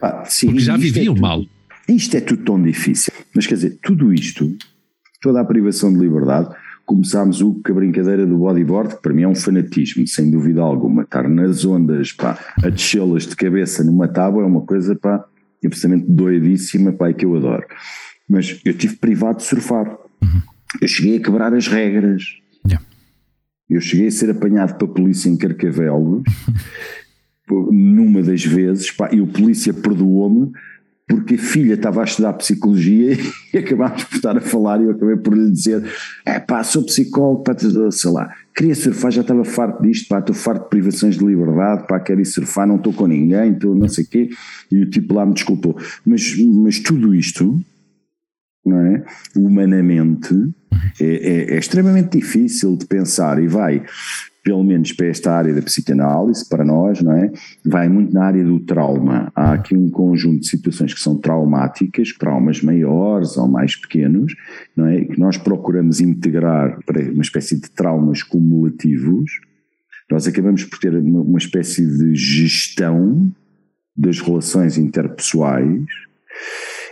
Ah, sim, Porque já viviam é tudo, mal. Isto é tudo tão difícil. Mas quer dizer, tudo isto, toda a privação de liberdade, começámos o, com a brincadeira do bodyboard, que para mim é um fanatismo, sem dúvida alguma. Estar nas ondas, pá, a descê-las de cabeça numa tábua é uma coisa, pá, absolutamente doidíssima, pá, que eu adoro. Mas eu tive privado de surfar. Uhum. Eu cheguei a quebrar as regras. Yeah. Eu cheguei a ser apanhado pela polícia em Carcavelos, numa das vezes, pá, e o polícia perdoou-me porque a filha estava a estudar psicologia e acabámos por estar a falar e eu acabei por lhe dizer: é pá, sou psicólogo, sei lá, queria surfar, já estava farto disto, pá, estou farto de privações de liberdade, pá, quero ir surfar, não estou com ninguém, estou não sei o quê, e o tipo lá me desculpou. Mas, mas tudo isto, não é? Humanamente, é, é, é extremamente difícil de pensar e vai pelo menos para esta área da psicanálise, para nós, não é? Vai muito na área do trauma. Há aqui um conjunto de situações que são traumáticas, traumas maiores ou mais pequenos, não é? Que nós procuramos integrar para uma espécie de traumas cumulativos. Nós acabamos por ter uma, uma espécie de gestão das relações interpessoais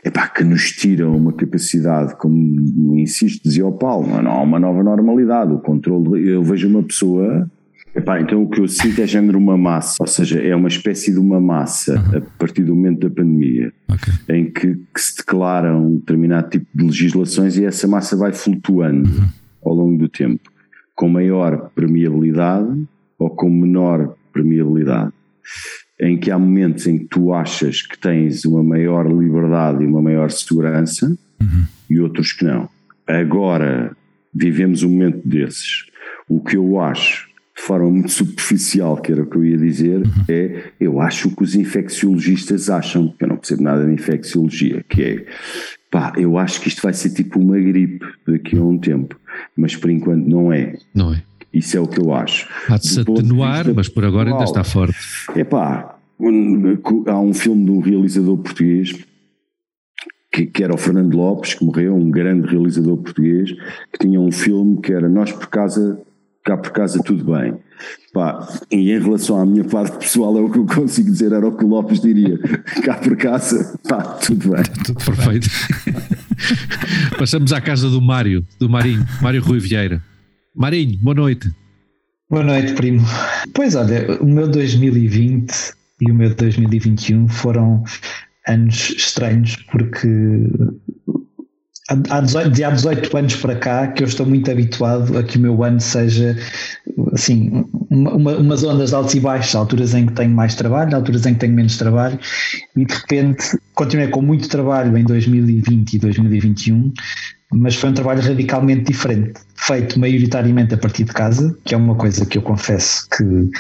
epá, que nos tiram uma capacidade, como insisto, dizia o Paulo, não há uma nova normalidade, o controle, eu vejo uma pessoa, epá, então o que eu sinto é género uma massa, ou seja, é uma espécie de uma massa uhum. a partir do momento da pandemia, okay. em que, que, se declaram um determinado tipo de legislações e essa massa vai flutuando uhum. ao longo do tempo, com maior permeabilidade ou com menor permeabilidade em que há momentos em que tu achas que tens uma maior liberdade e uma maior segurança uhum. e outros que não. Agora vivemos um momento desses. O que eu acho, de forma muito superficial, que era o que eu ia dizer, uhum. é eu acho o que os infecciologistas acham, que eu não percebo nada de infecciologia, que é Pá, eu acho que isto vai ser tipo uma gripe daqui a um tempo, mas por enquanto não é. Não é. Isso é o que eu acho. Há de se atenuar, mas por agora ainda está forte. É pá, há um filme de um realizador português que, que, era o Fernando Lopes, que morreu, um grande realizador português, que tinha um filme que era Nós por casa, cá por casa tudo bem. Pá, e em relação à minha parte pessoal, é o que eu consigo dizer, era o que o Lopes diria. Cá por casa, pá, tudo bem. Tudo perfeito. Passamos à casa do Mário, do Marinho, Mário Rui Vieira. Marinho, boa noite. Boa noite, primo. Pois olha, o meu 2020 e o meu 2021 foram anos estranhos, porque há 18, de há 18 anos para cá que eu estou muito habituado a que o meu ano seja assim, uma, umas ondas de altos e baixos, alturas em que tenho mais trabalho, alturas em que tenho menos trabalho, e de repente continuei com muito trabalho em 2020 e 2021, mas foi um trabalho radicalmente diferente, feito maioritariamente a partir de casa, que é uma coisa que eu confesso que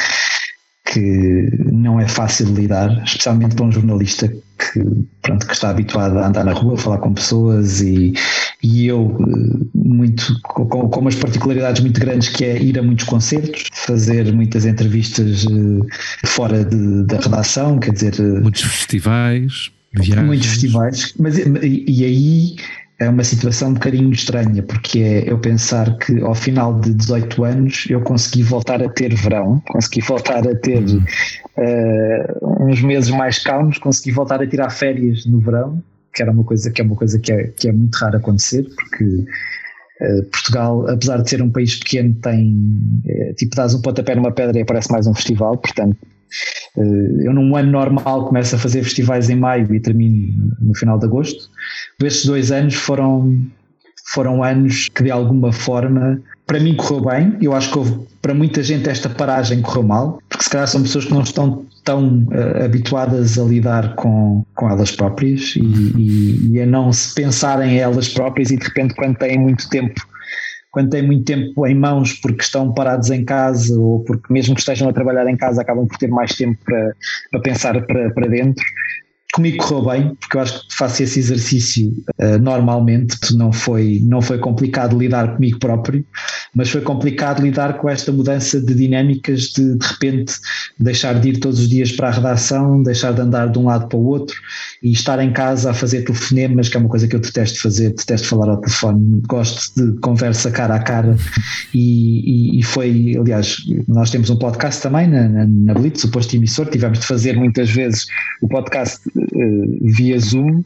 que não é fácil de lidar, especialmente para um jornalista que, pronto, que está habituado a andar na rua, a falar com pessoas e, e eu eh, muito com, com umas particularidades muito grandes que é ir a muitos concertos, fazer muitas entrevistas eh, fora de, da redação, quer dizer eh, muitos festivais, viagens. muitos festivais, mas e, e aí é uma situação um bocadinho estranha, porque é eu pensar que ao final de 18 anos eu consegui voltar a ter verão, consegui voltar a ter uh, uns meses mais calmos, consegui voltar a tirar férias no verão, que era uma coisa que é uma coisa que é, que é muito raro acontecer, porque uh, Portugal, apesar de ser um país pequeno, tem uh, tipo, dás um pontapé numa pedra e aparece mais um festival, portanto eh, eu, num ano normal, começo a fazer festivais em maio e termino no final de agosto. Estes dois anos foram, foram anos que, de alguma forma, para mim correu bem. Eu acho que houve, para muita gente esta paragem correu mal, porque se calhar são pessoas que não estão tão uh, habituadas a lidar com, com elas próprias e, e, e a não se pensarem em elas próprias e de repente quando têm muito tempo quando têm muito tempo em mãos porque estão parados em casa ou porque mesmo que estejam a trabalhar em casa acabam por ter mais tempo para, para pensar para, para dentro. Comigo correu bem, porque eu acho que faço esse exercício uh, normalmente, não foi, não foi complicado lidar comigo próprio, mas foi complicado lidar com esta mudança de dinâmicas de de repente deixar de ir todos os dias para a redação, deixar de andar de um lado para o outro e estar em casa a fazer telefonemas, que é uma coisa que eu detesto fazer, detesto falar ao telefone, gosto de conversa cara a cara. E, e, e foi, aliás, nós temos um podcast também na, na, na Blitz, o posto emissor, tivemos de fazer muitas vezes o podcast uh, via Zoom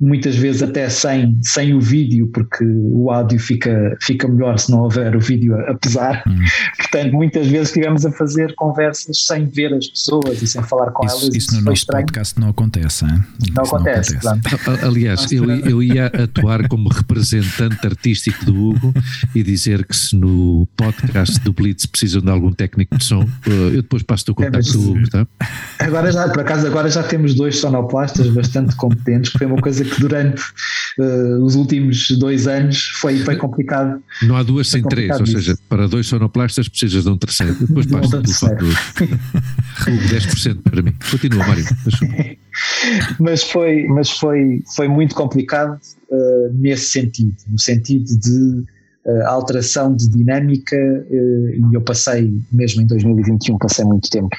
muitas vezes até sem, sem o vídeo, porque o áudio fica, fica melhor se não houver o vídeo a pesar. Hum. Portanto, muitas vezes estivemos a fazer conversas sem ver as pessoas e sem falar com isso, elas. Isso no nosso estranho. podcast não acontece. Hein? Não acontece. Não acontece. Aliás, eu, eu ia atuar como representante artístico do Hugo e dizer que se no podcast do Blitz precisam de algum técnico de som, eh, eu depois passo o contacto é, do Hugo. Tá? Agora já, por acaso, agora já temos dois sonoplastas bastante competentes que uma coisa que durante uh, os últimos dois anos foi, foi complicado. Não há duas sem três, isso. ou seja, para dois sonoplastas precisas de um terceiro. Depois basta do fator. 10% para mim. Continua, Mário. mas foi, mas foi, foi muito complicado uh, nesse sentido, no sentido de a alteração de dinâmica eh, e eu passei, mesmo em 2021, passei muito tempo,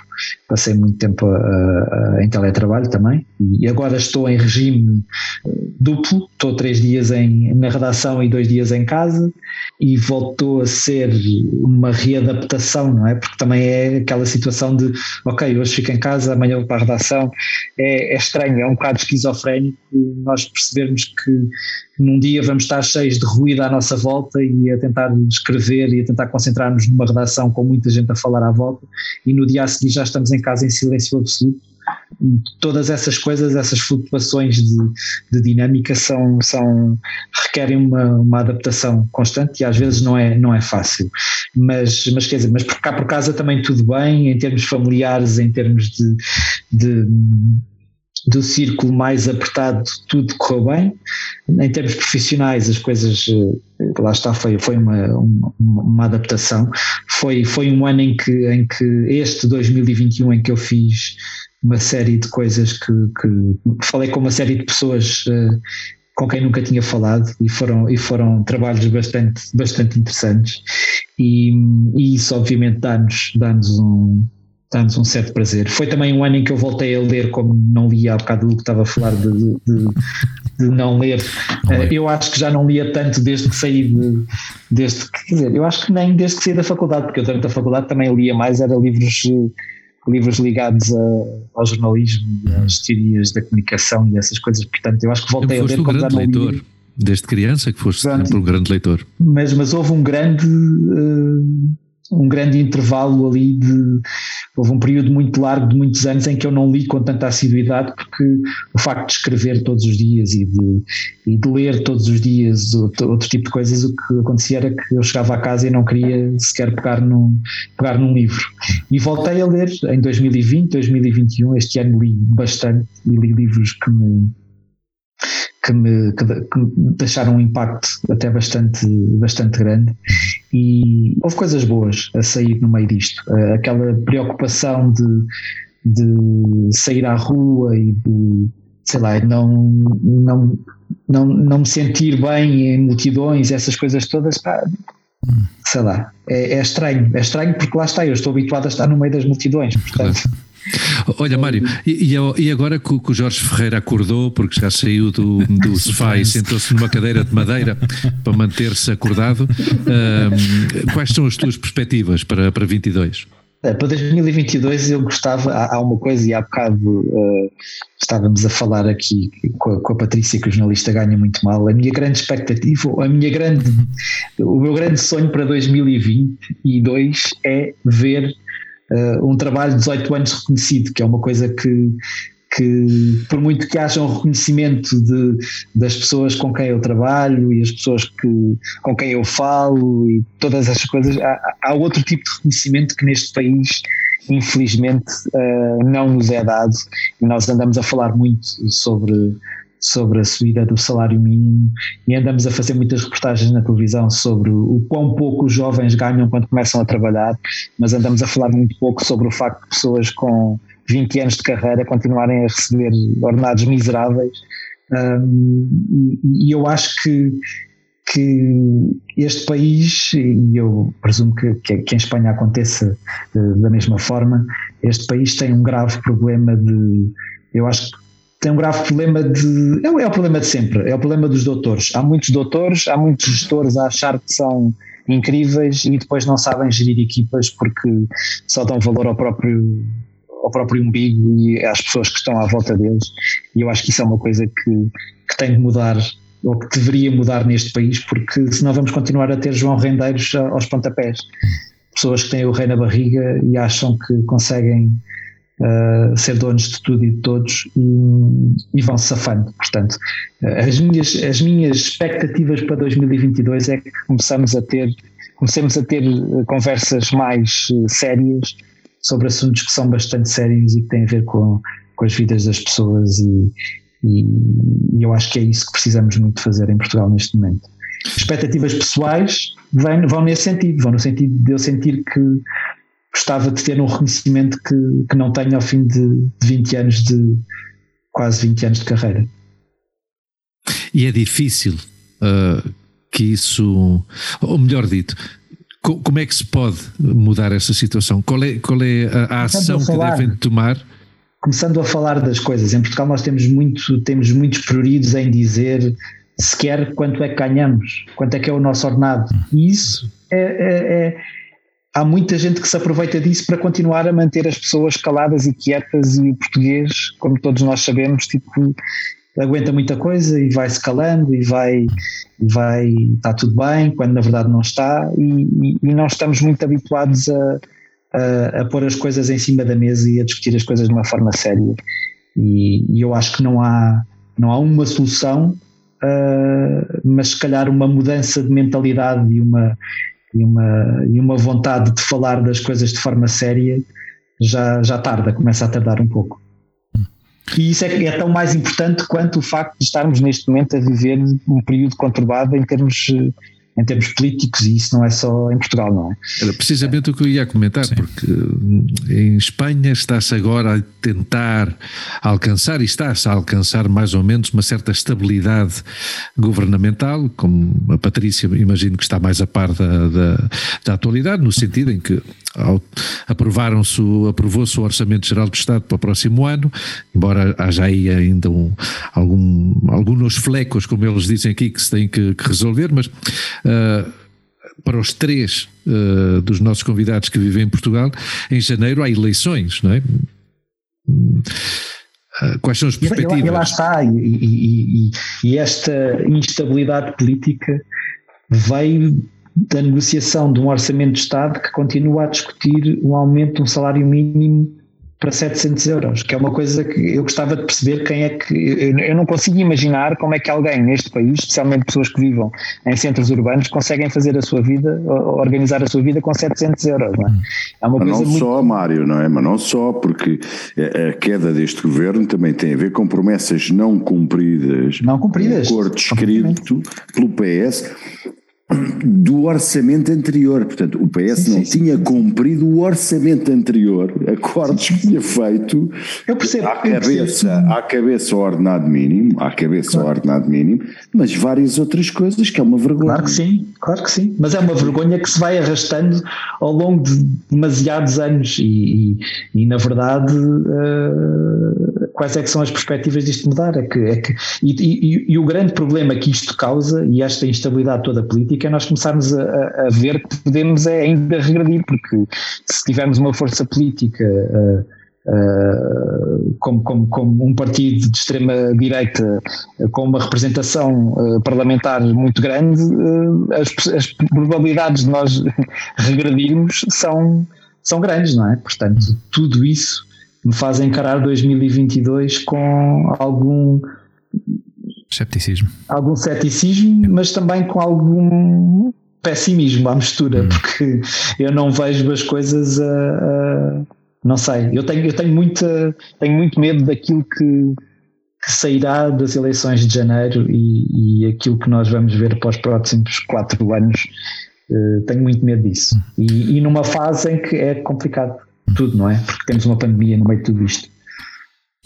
passei muito tempo em teletrabalho também e agora estou em regime eh, duplo, estou três dias em, na redação e dois dias em casa e voltou a ser uma readaptação, não é? Porque também é aquela situação de, ok, hoje fico em casa, amanhã vou para a redação, é, é estranho, é um bocado esquizofrénico nós percebermos que num dia vamos estar cheios de ruído à nossa volta e a tentar escrever e a tentar concentrar-nos numa redação com muita gente a falar à volta e no dia a seguir já estamos em casa em silêncio absoluto. Todas essas coisas, essas flutuações de, de dinâmica são, são requerem uma, uma adaptação constante e às vezes não é, não é fácil. Mas, mas quer dizer, mas por cá por casa também tudo bem, em termos familiares, em termos de, de do círculo mais apertado tudo correu bem. Em termos profissionais, as coisas, eh, lá está, foi, foi uma, uma, uma, adaptação. Foi, foi um ano em que, em que, este 2021, em que eu fiz uma série de coisas que, que falei com uma série de pessoas uh, com quem nunca tinha falado e foram, e foram trabalhos bastante, bastante interessantes e, e isso obviamente dá-nos dá um, dá-nos um certo prazer. Foi também um ano em que eu voltei a ler, como não lia há bocado do que estava a falar de, de, de não ler. Uh, eu acho que já não lia tanto desde que saí de, desde que, quer dizer, eu acho que nem desde que saí da faculdade, porque eu durante a faculdade também lia mais, era livros livros ligados a, ao jornalismo e às teorias da comunicação e essas coisas. Portanto, eu acho que voltei a ler um grande leitor. Desde criança que foste sempre um grande leitor. Mas, mas houve um grande. Uh, um grande intervalo ali de. Houve um período muito largo de muitos anos em que eu não li com tanta assiduidade, porque o facto de escrever todos os dias e de, e de ler todos os dias outro, outro, tipo de coisas, o que acontecia era que eu chegava a casa e não queria sequer pegar num, pegar num livro. E voltei a ler em 2020, 2021. Este ano li bastante e li livros que me que me, que, deixaram um impacto até bastante, bastante grande e houve coisas boas a sair no meio disto. Eh, aquela preocupação de, de sair à rua e de, sei lá, não, não, não, não me sentir bem em multidões, essas coisas todas, pá, sei lá, é, é, estranho, é estranho porque lá está, eu estou habituado a estar no meio das multidões, portanto. Olha, Mário, e, e agora que o Jorge Ferreira acordou, porque já saiu do, do sofá e sentou-se numa cadeira de madeira para manter-se acordado, um, quais são as tuas perspectivas para, para 22? É, para 2022 eu gostava, há, há, uma coisa e há bocado uh, estávamos a falar aqui com a, com a, Patrícia que o jornalista ganha muito mal, a minha grande expectativa, a minha grande, o meu grande sonho para 2022 é ver um trabalho de 18 anos reconhecido, que é uma coisa que, que por muito que haja um reconhecimento de, das pessoas com quem eu trabalho e as pessoas que, com quem eu falo e todas essas coisas, há, há outro tipo de reconhecimento que neste país infelizmente uh, não nos é dado. E nós andamos a falar muito sobre sobre a subida do salário mínimo e andamos a fazer muitas reportagens na televisão sobre o quão pouco os jovens ganham quando começam a trabalhar, mas andamos a falar muito pouco sobre o facto de pessoas com 20 anos de carreira continuarem a receber ordenados miseráveis. Um, e, eu acho que que este país, e eu presumo que, que, em Espanha aconteça da mesma forma, este país tem um grave problema de. Eu acho que tem um grave problema de. É, é o problema de sempre, é o problema dos doutores. Há muitos doutores, há muitos gestores a achar que são incríveis e depois não sabem gerir equipas porque só dão valor ao próprio ao próprio umbigo e às pessoas que estão à volta deles e eu acho que isso é uma coisa que, que tem de mudar ou que deveria mudar neste país porque senão vamos continuar a ter João Rendeiros aos pontapés pessoas que têm o rei na barriga e acham que conseguem uh, ser donos de tudo e de todos e, e vão safando. Portanto, as minhas, as minhas expectativas para 2022 é que começamos a ter, comecemos a ter conversas mais eh, sérias sobre assuntos que são bastante sérios e que têm a ver com, com as vidas das pessoas e, e, e eu acho que é isso que precisamos muito fazer em Portugal neste momento. Expectativas pessoais vão, vão nesse sentido, vão no sentido de eu sentir que gostava de ter um reconhecimento que, que não tenho ao fim de, de 20 anos de quase 20 anos de carreira. E é difícil uh, que isso, ou melhor dito, co como é que se pode mudar essa situação? Qual é, qual é a, a ação falar, que devem tomar? Começando a falar das coisas, em Portugal nós temos, muito, temos muitos pruridos em dizer sequer quanto é que ganhamos, quanto é que é o nosso ordenado. E isso é, é, é há muita gente que se aproveita disso para continuar a manter as pessoas caladas e quietas e o português, como todos nós sabemos, tipo, aguenta muita coisa e vai se calando e vai, vai está tudo bem, quando na verdade não está. E, e, e não estamos muito habituados a, a, a, pôr as coisas em cima da mesa e a discutir as coisas de uma forma séria. E, e eu acho que não há, não há uma solução uh, mas se calhar uma mudança de mentalidade e uma e uma, e uma vontade de falar das coisas de forma séria já, já tarda, começa a tardar um pouco. E isso é, é tão mais importante quanto o facto de estarmos neste momento a viver um período conturbado em termos, em termos políticos e isso não é só em Portugal, não é? Era precisamente o que eu ia comentar, Sim. porque hum, em Espanha está-se agora a tentar alcançar, e está-se a alcançar mais ou menos uma certa estabilidade governamental, como a Patrícia imagino que está mais a par da, da, da atualidade, no sentido em que aprovaram-se, aprovou-se o Orçamento Geral do Estado para o próximo ano, embora haja aí ainda um, algum, alguns flecos, como eles dizem aqui, que se têm que, que resolver, mas uh, para os três uh, dos nossos convidados que vivem em Portugal, em janeiro há eleições, não é? Uh, quais são as perspectivas? E, lá está, e, e, e, esta instabilidade política veio da negociação de um orçamento de Estado que continua a discutir um aumento de um salário mínimo para 700 euros, que é uma coisa que eu gostava de perceber quem é que. Eu não consigo imaginar como é que alguém neste país, especialmente pessoas que vivam em centros urbanos, conseguem fazer a sua vida, organizar a sua vida com 700 euros. Não é? é uma Mas coisa não muito... só, Mário, não é? Mas não só, porque a queda deste governo também tem a ver com promessas não cumpridas. Não cumpridas. Um acordo escrito pelo PS do orçamento anterior. Portanto, o PS sim, não sim, tinha sim. cumprido o orçamento anterior, acordos que tinha feito eu percebo, à cabeça, à cabeça ao ordenado mínimo, à cabeça claro. ao ordenado mínimo, mas várias outras coisas que é uma vergonha. Claro que sim, claro que sim. Mas é uma vergonha que se vai arrastando ao longo de demasiados anos e, e, e na verdade uh, quais é que são as perspectivas disto mudar? É que, é que, e, e o grande problema que isto causa e esta instabilidade toda política é nós começarmos a, a, ver que podemos é ainda regredir, porque se tivermos uma força política uh, uh, como, como, como, um partido de extrema-direita uh, com uma representação parlamentar muito grande, as, as, probabilidades de nós regredirmos são, são grandes, não é? Portanto, tudo isso me faz encarar 2022 com algum Cepticismo. Algum ceticismo, mas também com algum pessimismo à mistura, hum. porque eu não vejo as coisas a, a, não sei, eu tenho, eu tenho, muita, tenho muito medo daquilo que, que sairá das eleições de janeiro e, e, aquilo que nós vamos ver para os próximos quatro anos. Uh, tenho muito medo disso. Hum. E, e numa fase em que é complicado tudo, não é? Porque temos uma pandemia no meio de tudo isto.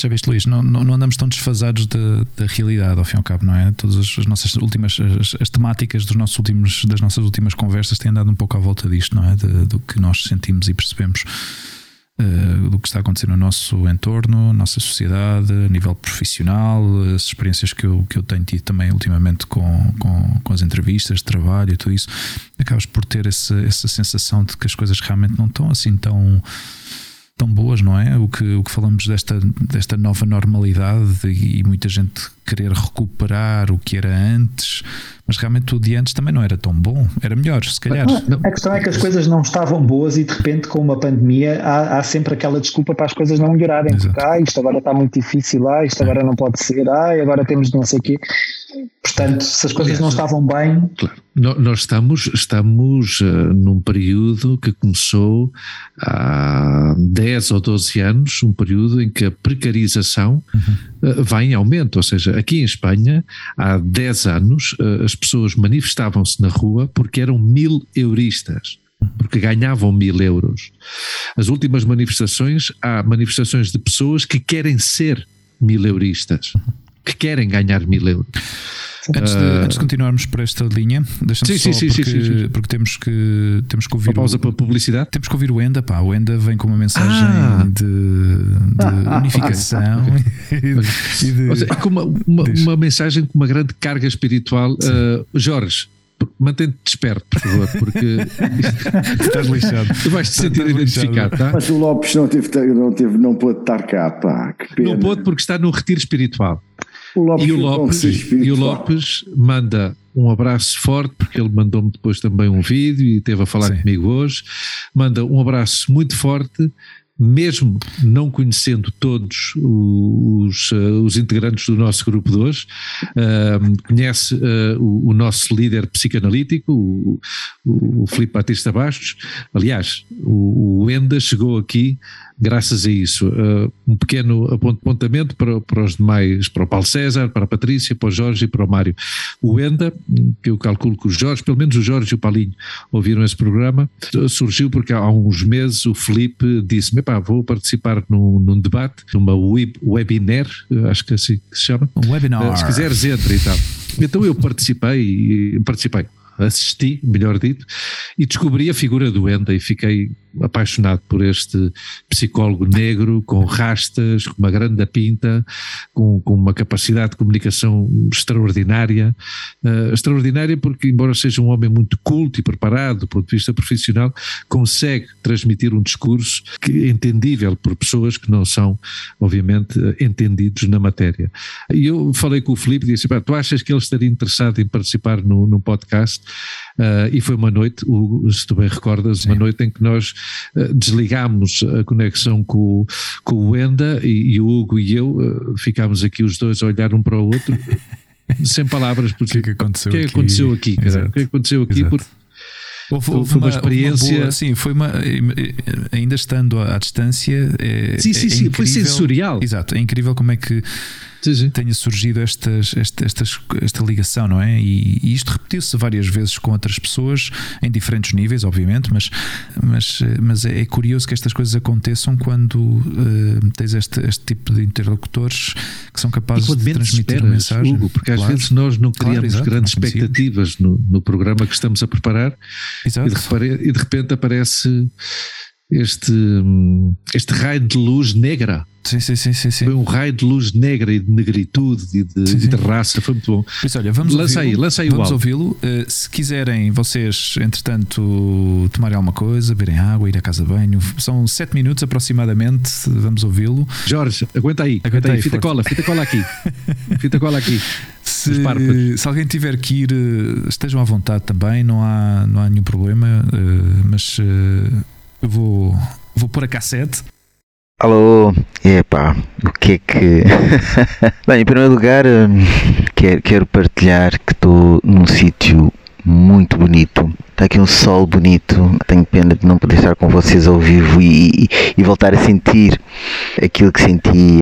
Já viste, Luís, não, não, não andamos tão desfasados da, da realidade, ao fim e ao cabo, não é? Todas as, nossas últimas, as, as, temáticas dos nossos últimos, das nossas últimas conversas têm andado um pouco à volta disto, não é? De, do que nós sentimos e percebemos uh, do que está acontecendo no nosso entorno, nossa sociedade, a nível profissional, as experiências que eu, que eu tenho tido também ultimamente com, com, com as entrevistas de trabalho e tudo isso, acabas por ter esse, essa sensação de que as coisas realmente não estão assim tão tão boas, não é? O que, o que falamos desta, desta nova normalidade e muita gente querer recuperar o que era antes, mas realmente tudo de antes também não era tão bom, era melhor, se calhar. A questão é que as coisas não estavam boas e de repente, com uma pandemia, há, há sempre aquela desculpa para as coisas não melhorarem. Porque, ah, isto agora está muito difícil, ah, isto agora não pode ser, ah, agora temos não sei o quê. Portanto, se as coisas não estavam bem. Claro. Nós estamos, estamos uh, num período que começou há 10 ou 12 anos, um período em que a precarização uhum. uh, vai em aumento. Ou seja, aqui em Espanha, há 10 anos, uh, as pessoas manifestavam-se na rua porque eram mil euristas porque ganhavam mil euros. As últimas manifestações, há manifestações de pessoas que querem ser mil euristas. Que querem ganhar mil euros. Antes de, antes de, continuarmos por esta linha, deixa-me só sim, porque, sim, sim, porque, temos que temos que ouvir Uma pausa o, para publicidade. Temos que ouvir o Enda, pá, o Enda vem com uma mensagem ah. de, de unificação e de, seja, é uma, uma, uma, mensagem com uma grande carga espiritual. Uh, Jorge, mantém-te desperto, por favor, porque estás lixado. Tu vais te sentir identificado, tá? Mas o Lopes não teve, não teve, não pôde estar cá, pá, que pena. Não pôde porque está no retiro espiritual. O Lopes e, o Lopes, e o Lopes manda um abraço forte, porque ele mandou-me depois também um vídeo e esteve a falar Sim. comigo hoje. Manda um abraço muito forte mesmo não conhecendo todos os, os integrantes do nosso grupo de hoje, uh, conhece uh, o, o, nosso líder psicanalítico, o, o Filipe Batista Bastos. Aliás, o, o Enda chegou aqui graças a isso. Uh, um pequeno apontamento para, para os demais, para o Paulo César, para a Patrícia, para o Jorge e para o Mário. O Enda, que eu calculo que o Jorge, pelo menos o Jorge e o Paulinho ouviram esse programa, surgiu porque há uns meses o Felipe disse-me, vou participar num, num, debate, numa web, webinar, acho que é assim que se chama. Um webinar. Uh, se quiseres, entre e tal. Então eu participei, participei assisti, melhor dito, e descobri a figura do Enda e fiquei apaixonado por este psicólogo negro com rastas, com uma grande pinta, com, com uma capacidade de comunicação extraordinária, uh, extraordinária porque embora seja um homem muito culto e preparado do ponto de vista profissional, consegue transmitir um discurso que é entendível por pessoas que não são, obviamente, entendidos na matéria. E eu falei com o Filipe e disse, tu achas que ele estaria interessado em participar no, no podcast? Uh, e foi uma noite, o, se tu bem recordas, Sim. uma noite em que nós desligámos a conexão com, com o Wenda e, e o Hugo e eu uh, ficámos aqui os dois a olhar um para o outro. sem palavras, porque o que, é que aconteceu que é aqui? aconteceu aqui? o que é aconteceu aqui? Porque Houve, houve foi uma, uma experiência. Uma boa, sim, foi uma. Ainda estando à, à distância. É, sim, sim, é sim, foi sensorial. Exato, é incrível como é que sim, sim. tenha surgido estas, estas, esta ligação, não é? E, e isto repetiu-se várias vezes com outras pessoas, em diferentes níveis, obviamente, mas, mas, mas é, é curioso que estas coisas aconteçam quando uh, tens este, este tipo de interlocutores que são capazes de transmitir esperas, mensagem. Hugo, porque claro. às vezes nós não criamos claro, exato, grandes expectativas no, no programa que estamos a preparar e de, e de repente aparece este, este raio de luz negra Sim, sim, sim, sim, sim. Foi um raio de luz negra e de negritude e de, sim, sim. de raça, foi muito bom. Mas olha, vamos lança aí, lança aí vamos ouvi-lo. Uh, se quiserem vocês, entretanto, tomarem alguma coisa, beberem água, ir à casa de banho, são sete minutos aproximadamente, vamos ouvi-lo. Jorge, aguenta aí, aguenta, aguenta aí, fita forte. cola, fita cola aqui. fita cola aqui. Se, se, alguém tiver que ir, eh, estejam à vontade também, não há, não há nenhum problema, uh, mas uh, eu vou, vou pôr a cassete Alô, epá, o que é que. Bem, em primeiro lugar, hum, quero, quero partilhar que estou num sítio muito bonito. Está aqui um sol bonito. Tenho pena de não poder estar com vocês ao vivo e, e, voltar a sentir aquilo que senti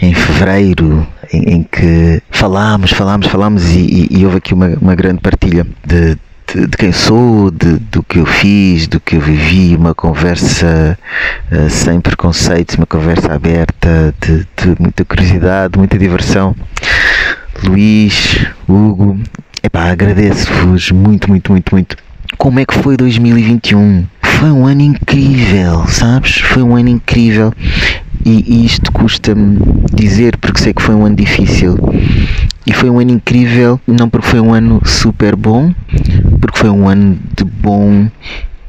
em fevereiro, em, em que falámos, falámos, falámos e, e, houve aqui uma, uma grande partilha de, de, de, quem sou, de, do que eu fiz, do que eu vivi, uma conversa uh, sem preconceitos, uma conversa aberta, de, de muita curiosidade, muita diversão. Luís, Hugo, epá, agradeço-vos muito, muito, muito, muito. Como é que foi 2021? Foi um ano incrível, sabes? Foi um ano incrível. E, isto custa-me dizer porque sei que foi um ano difícil. E foi um ano incrível, não porque foi um ano super bom, porque foi um ano de bom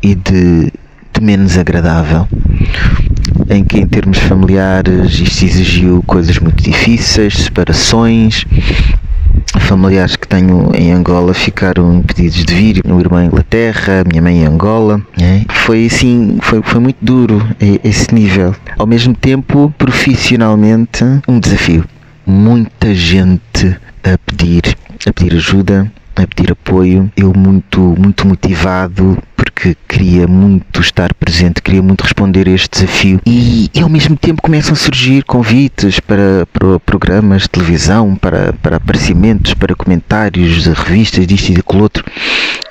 e de, de menos agradável. Em que, em termos familiares, isto exigiu coisas muito difíceis, separações, familiares que tenho em Angola ficaram impedidos de vir, meu irmão em Inglaterra, minha mãe em Angola. É? Foi assim, foi, foi muito duro esse nível. Ao mesmo tempo, profissionalmente, um desafio. Muita gente a pedir, a pedir ajuda, a pedir apoio. Eu muito, muito motivado porque queria muito estar presente, queria muito responder a este desafio e, e ao mesmo tempo começam a surgir convites para, para programas de televisão, para, para aparecimentos, para comentários de revistas, disto e daquilo outro.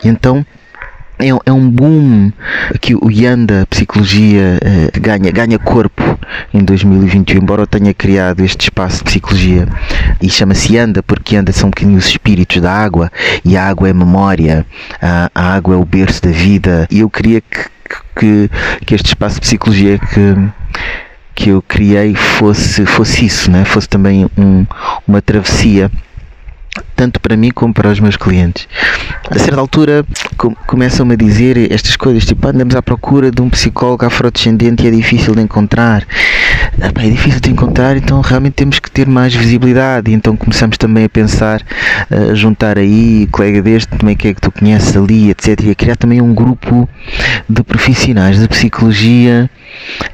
E então é, é um boom que o Yanda Psicologia uh, ganha, ganha corpo em 2021, embora eu tenha criado este espaço de psicologia. E chama-se Yanda porque Yanda são um bocadinho os espíritos da água e a água é memória, a, a água é o berço da vida. E eu queria que, que, que este espaço de psicologia que que eu criei fosse, fosse isso, né? fosse também um, uma travessia tanto para mim como para os meus clientes. A certa altura começam-me a dizer estas coisas, tipo, andamos à procura de um psicólogo afrodescendente e é difícil de encontrar. é difícil de encontrar, então realmente temos que ter mais visibilidade. E então começamos também a pensar, a juntar aí, colega deste, também que é que tu conheces ali, etc. E a criar também um grupo de profissionais de psicologia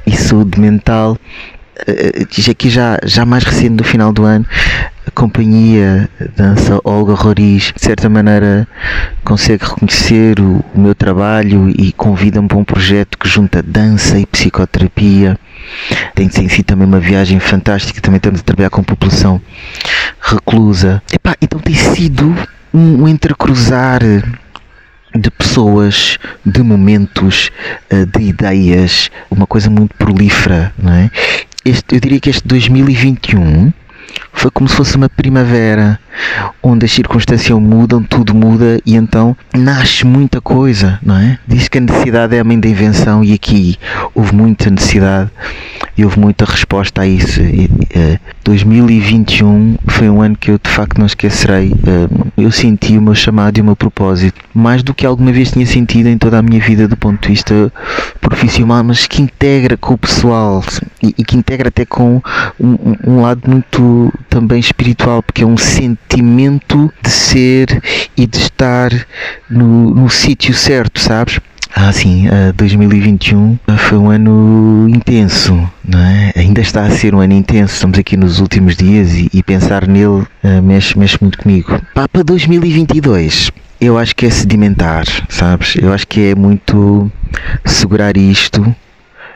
e saúde mental uh, aqui já, já mais recente no final do ano, a companhia dança Olga Roriz, de certa maneira consegue reconhecer o, o meu trabalho e convida-me para um projeto que junta dança e psicoterapia. Tem em si também uma viagem fantástica, também estamos a trabalhar com população reclusa. Epá, então tem sido um, um entrecruzar de pessoas, de momentos, eh, de ideias, uma coisa muito prolífera, não é? Este, eu diria que este 2021 foi como se fosse uma primavera onde as circunstâncias mudam, tudo muda e então nasce muita coisa, não é? Diz que a necessidade é a mãe da invenção e aqui houve muita necessidade e houve muita resposta a isso. E, 2021 foi um ano que eu de facto não esquecerei. eu senti o meu chamado e o meu propósito, mais do que alguma vez tinha sentido em toda a minha vida do ponto de vista profissional, mas que integra com o pessoal e, e que integra até com um, um lado muito também espiritual, porque é um sentimento de ser e de estar no, no sítio certo, sabes? Ah, sim, uh, 2021 foi um ano intenso, não é? Ainda está a ser um ano intenso, estamos aqui nos últimos dias e, e pensar nele uh, mexe, mexe muito comigo. Pá, para 2022, eu acho que é sedimentar, sabes? Eu acho que é muito segurar isto,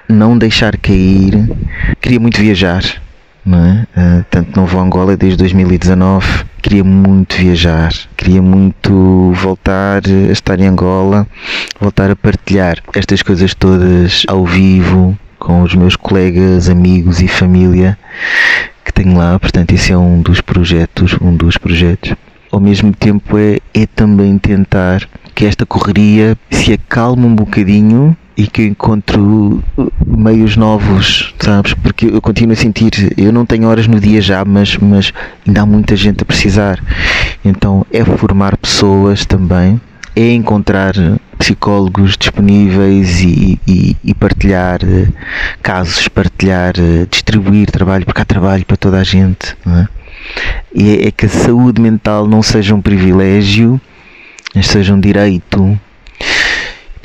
não deixar cair. Queria muito viajar, não é? Uh, tanto não vou a Angola desde 2019. Queria muito viajar, queria muito voltar a estar em Angola, voltar a partilhar estas coisas todas ao vivo com os meus colegas, amigos e família que tenho lá. Portanto, esse é um dos projetos, um dos projetos. Ao mesmo tempo é, é também tentar que esta correria se acalme um bocadinho e que encontro meios novos, sabes? Porque eu continuo a sentir, eu não tenho horas no dia já, mas, mas ainda há muita gente a precisar. Então é formar pessoas também, é encontrar psicólogos disponíveis e, e, e partilhar eh, casos, partilhar, eh, distribuir trabalho, porque há trabalho para toda a gente. É? E é, é que a saúde mental não seja um privilégio, mas seja um direito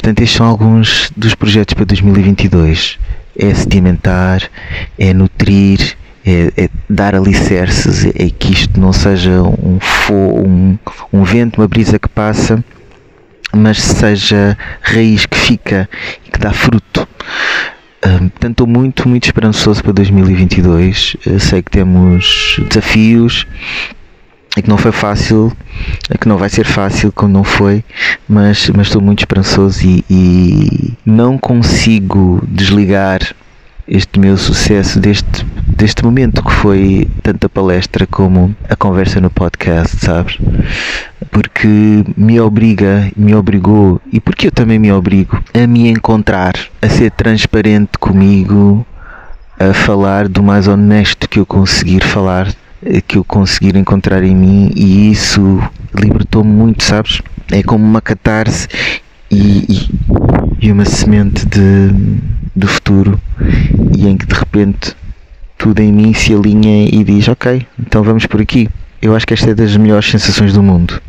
Portanto, estes são alguns dos projetos para 2022. É sedimentar, é nutrir, é, é, dar alicerces, é, é que isto não seja um, um, um vento, uma brisa que passa, mas seja raiz que fica e que dá fruto. Portanto, estou muito, muito esperançoso para 2022. Eu sei que temos desafios, é que não foi fácil, é que não vai ser fácil como não foi, mas, mas estou muito esperançoso e, e não consigo desligar este meu sucesso deste, deste momento que foi tanto a palestra como a conversa no podcast, sabes? Porque me obriga, me obrigou e porque eu também me obrigo a me encontrar, a ser transparente comigo, a falar do mais honesto que eu conseguir falar que eu conseguir encontrar em mim e isso libertou-me muito, sabes? É como uma catarse e, e, e, uma semente de, do futuro e em que de repente tudo em mim se alinha e diz ok, então vamos por aqui. Eu acho que esta é das melhores sensações do mundo.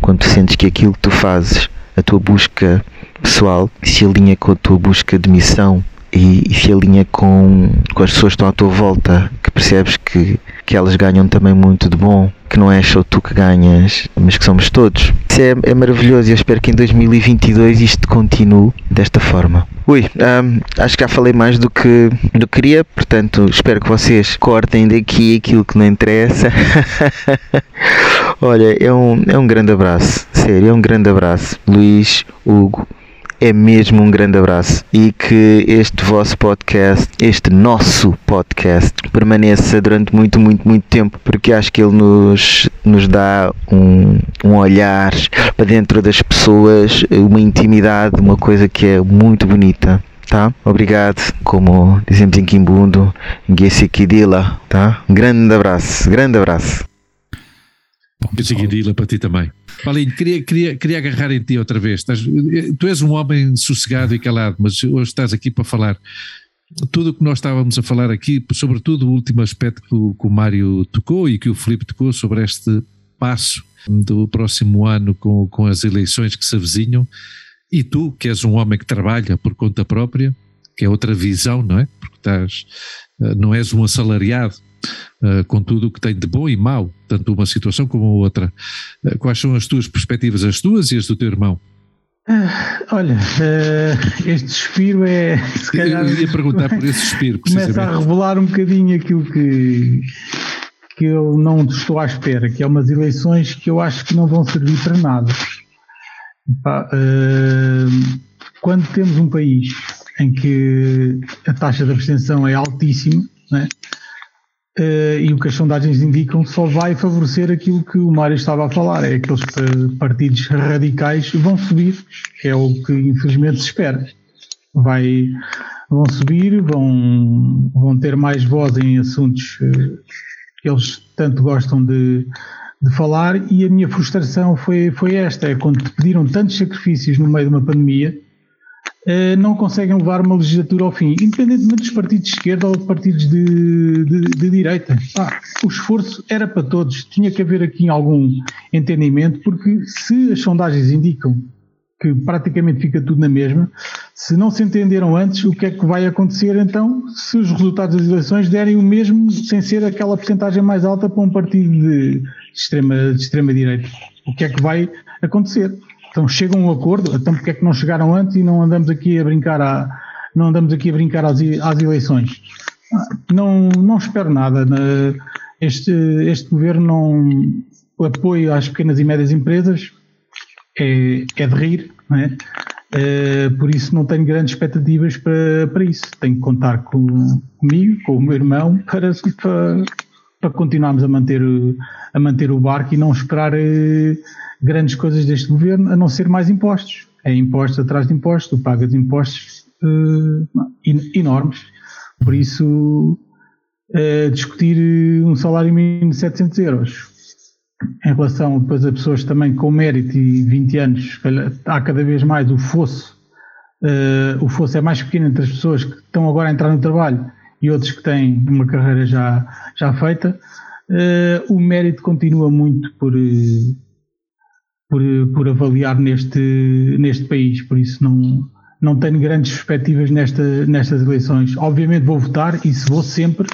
Quando sentes que aquilo que tu fazes, a tua busca pessoal, se alinha com a tua busca de missão e, e se alinha com, com as pessoas que estão à tua volta, que percebes que, que elas ganham também muito de bom, que não é só tu que ganhas, mas que somos todos. Isso é, é maravilhoso e eu espero que em 2022 isto continue desta forma. Ui, um, acho que já falei mais do que, do que queria, portanto espero que vocês cortem daqui aquilo que não interessa. Olha, é um, é um grande abraço, sério, é um grande abraço. Luís, Hugo, é mesmo um grande abraço e que este vosso podcast, este nosso podcast, permaneça durante muito, muito, muito tempo, porque acho que ele nos, nos dá um, um olhar para dentro das pessoas, uma intimidade, uma coisa que é muito bonita. Tá? Obrigado, como dizemos em Kimbundo, Ngesikidila, tá? Um grande abraço, grande abraço. Bom, eu digo para ti também. Paulinho, queria, queria, queria agarrar em ti outra vez. Estás, tu és um homem sossegado e calado, mas hoje estás aqui para falar tudo o que nós estávamos a falar aqui, sobretudo o último aspecto que o, que o Mário tocou e que o Filipe tocou sobre este passo do próximo ano com, com as eleições que se avizinham, e tu, que és um homem que trabalha por conta própria, que é outra visão, não é? Porque estás, eh, não és um assalariado uh, com tudo o que tem de bom e mau, tanto uma situação como a outra. Uh, quais são as tuas perspectivas, as tuas e as do teu irmão? Ah, olha, uh, este suspiro é. Se calhar, eu ia perguntar por esse suspiro. Começa a revelar um bocadinho aquilo que, que eu não estou à espera, que é umas eleições que eu acho que não vão servir para nada. Quando temos um país em que a taxa de abstenção é altíssima, né? Uh, e o que as sondagens indicam só vai favorecer aquilo que o Mário estava a falar, é aqueles partidos radicais vão subir, que é o que infelizmente se espera. Vai, vão subir, vão, vão ter mais voz em assuntos uh, que eles tanto gostam de, de falar e a minha frustração foi, foi esta, é quando te pediram tantos sacrifícios no meio de uma pandemia, eh, não conseguem levar uma legislatura ao fim, independentemente dos partidos de esquerda ou partidos de, de, de direita. Ah, o esforço era para todos, tinha que haver aqui algum entendimento, porque se as sondagens indicam que praticamente fica tudo na mesma, se não se entenderam antes, o que é que vai acontecer então se os resultados das eleições derem o mesmo sem ser aquela porcentagem mais alta para um partido de extrema, de extrema direita? O que é que vai acontecer? Então chegam a um acordo, então porque é que não chegaram antes e não andamos aqui a brincar a, não andamos aqui a brincar às, às eleições? Não, não espero nada. Este, este governo não o apoio às pequenas e médias empresas é, é de rir, não é? Uh, por isso não tenho grandes expectativas para, para isso. Tenho que contar com, comigo, com o meu irmão, para, para, para continuarmos a manter, a manter o barco e não esperar uh, grandes coisas deste governo, a não ser mais impostos. É impostos atrás de impostos, tu pagas impostos uh, enormes. Por isso, uh, discutir um salário mínimo de 700 euros em relação depois a pessoas também com mérito e 20 anos, há cada vez mais o fosso, uh, o fosso é mais pequeno entre as pessoas que estão agora a entrar no trabalho e outros que têm uma carreira já, já feita. Uh, o mérito continua muito por, por, por avaliar neste, neste país, por isso não, não tenho grandes perspectivas nesta, nestas eleições. Obviamente vou votar e se vou sempre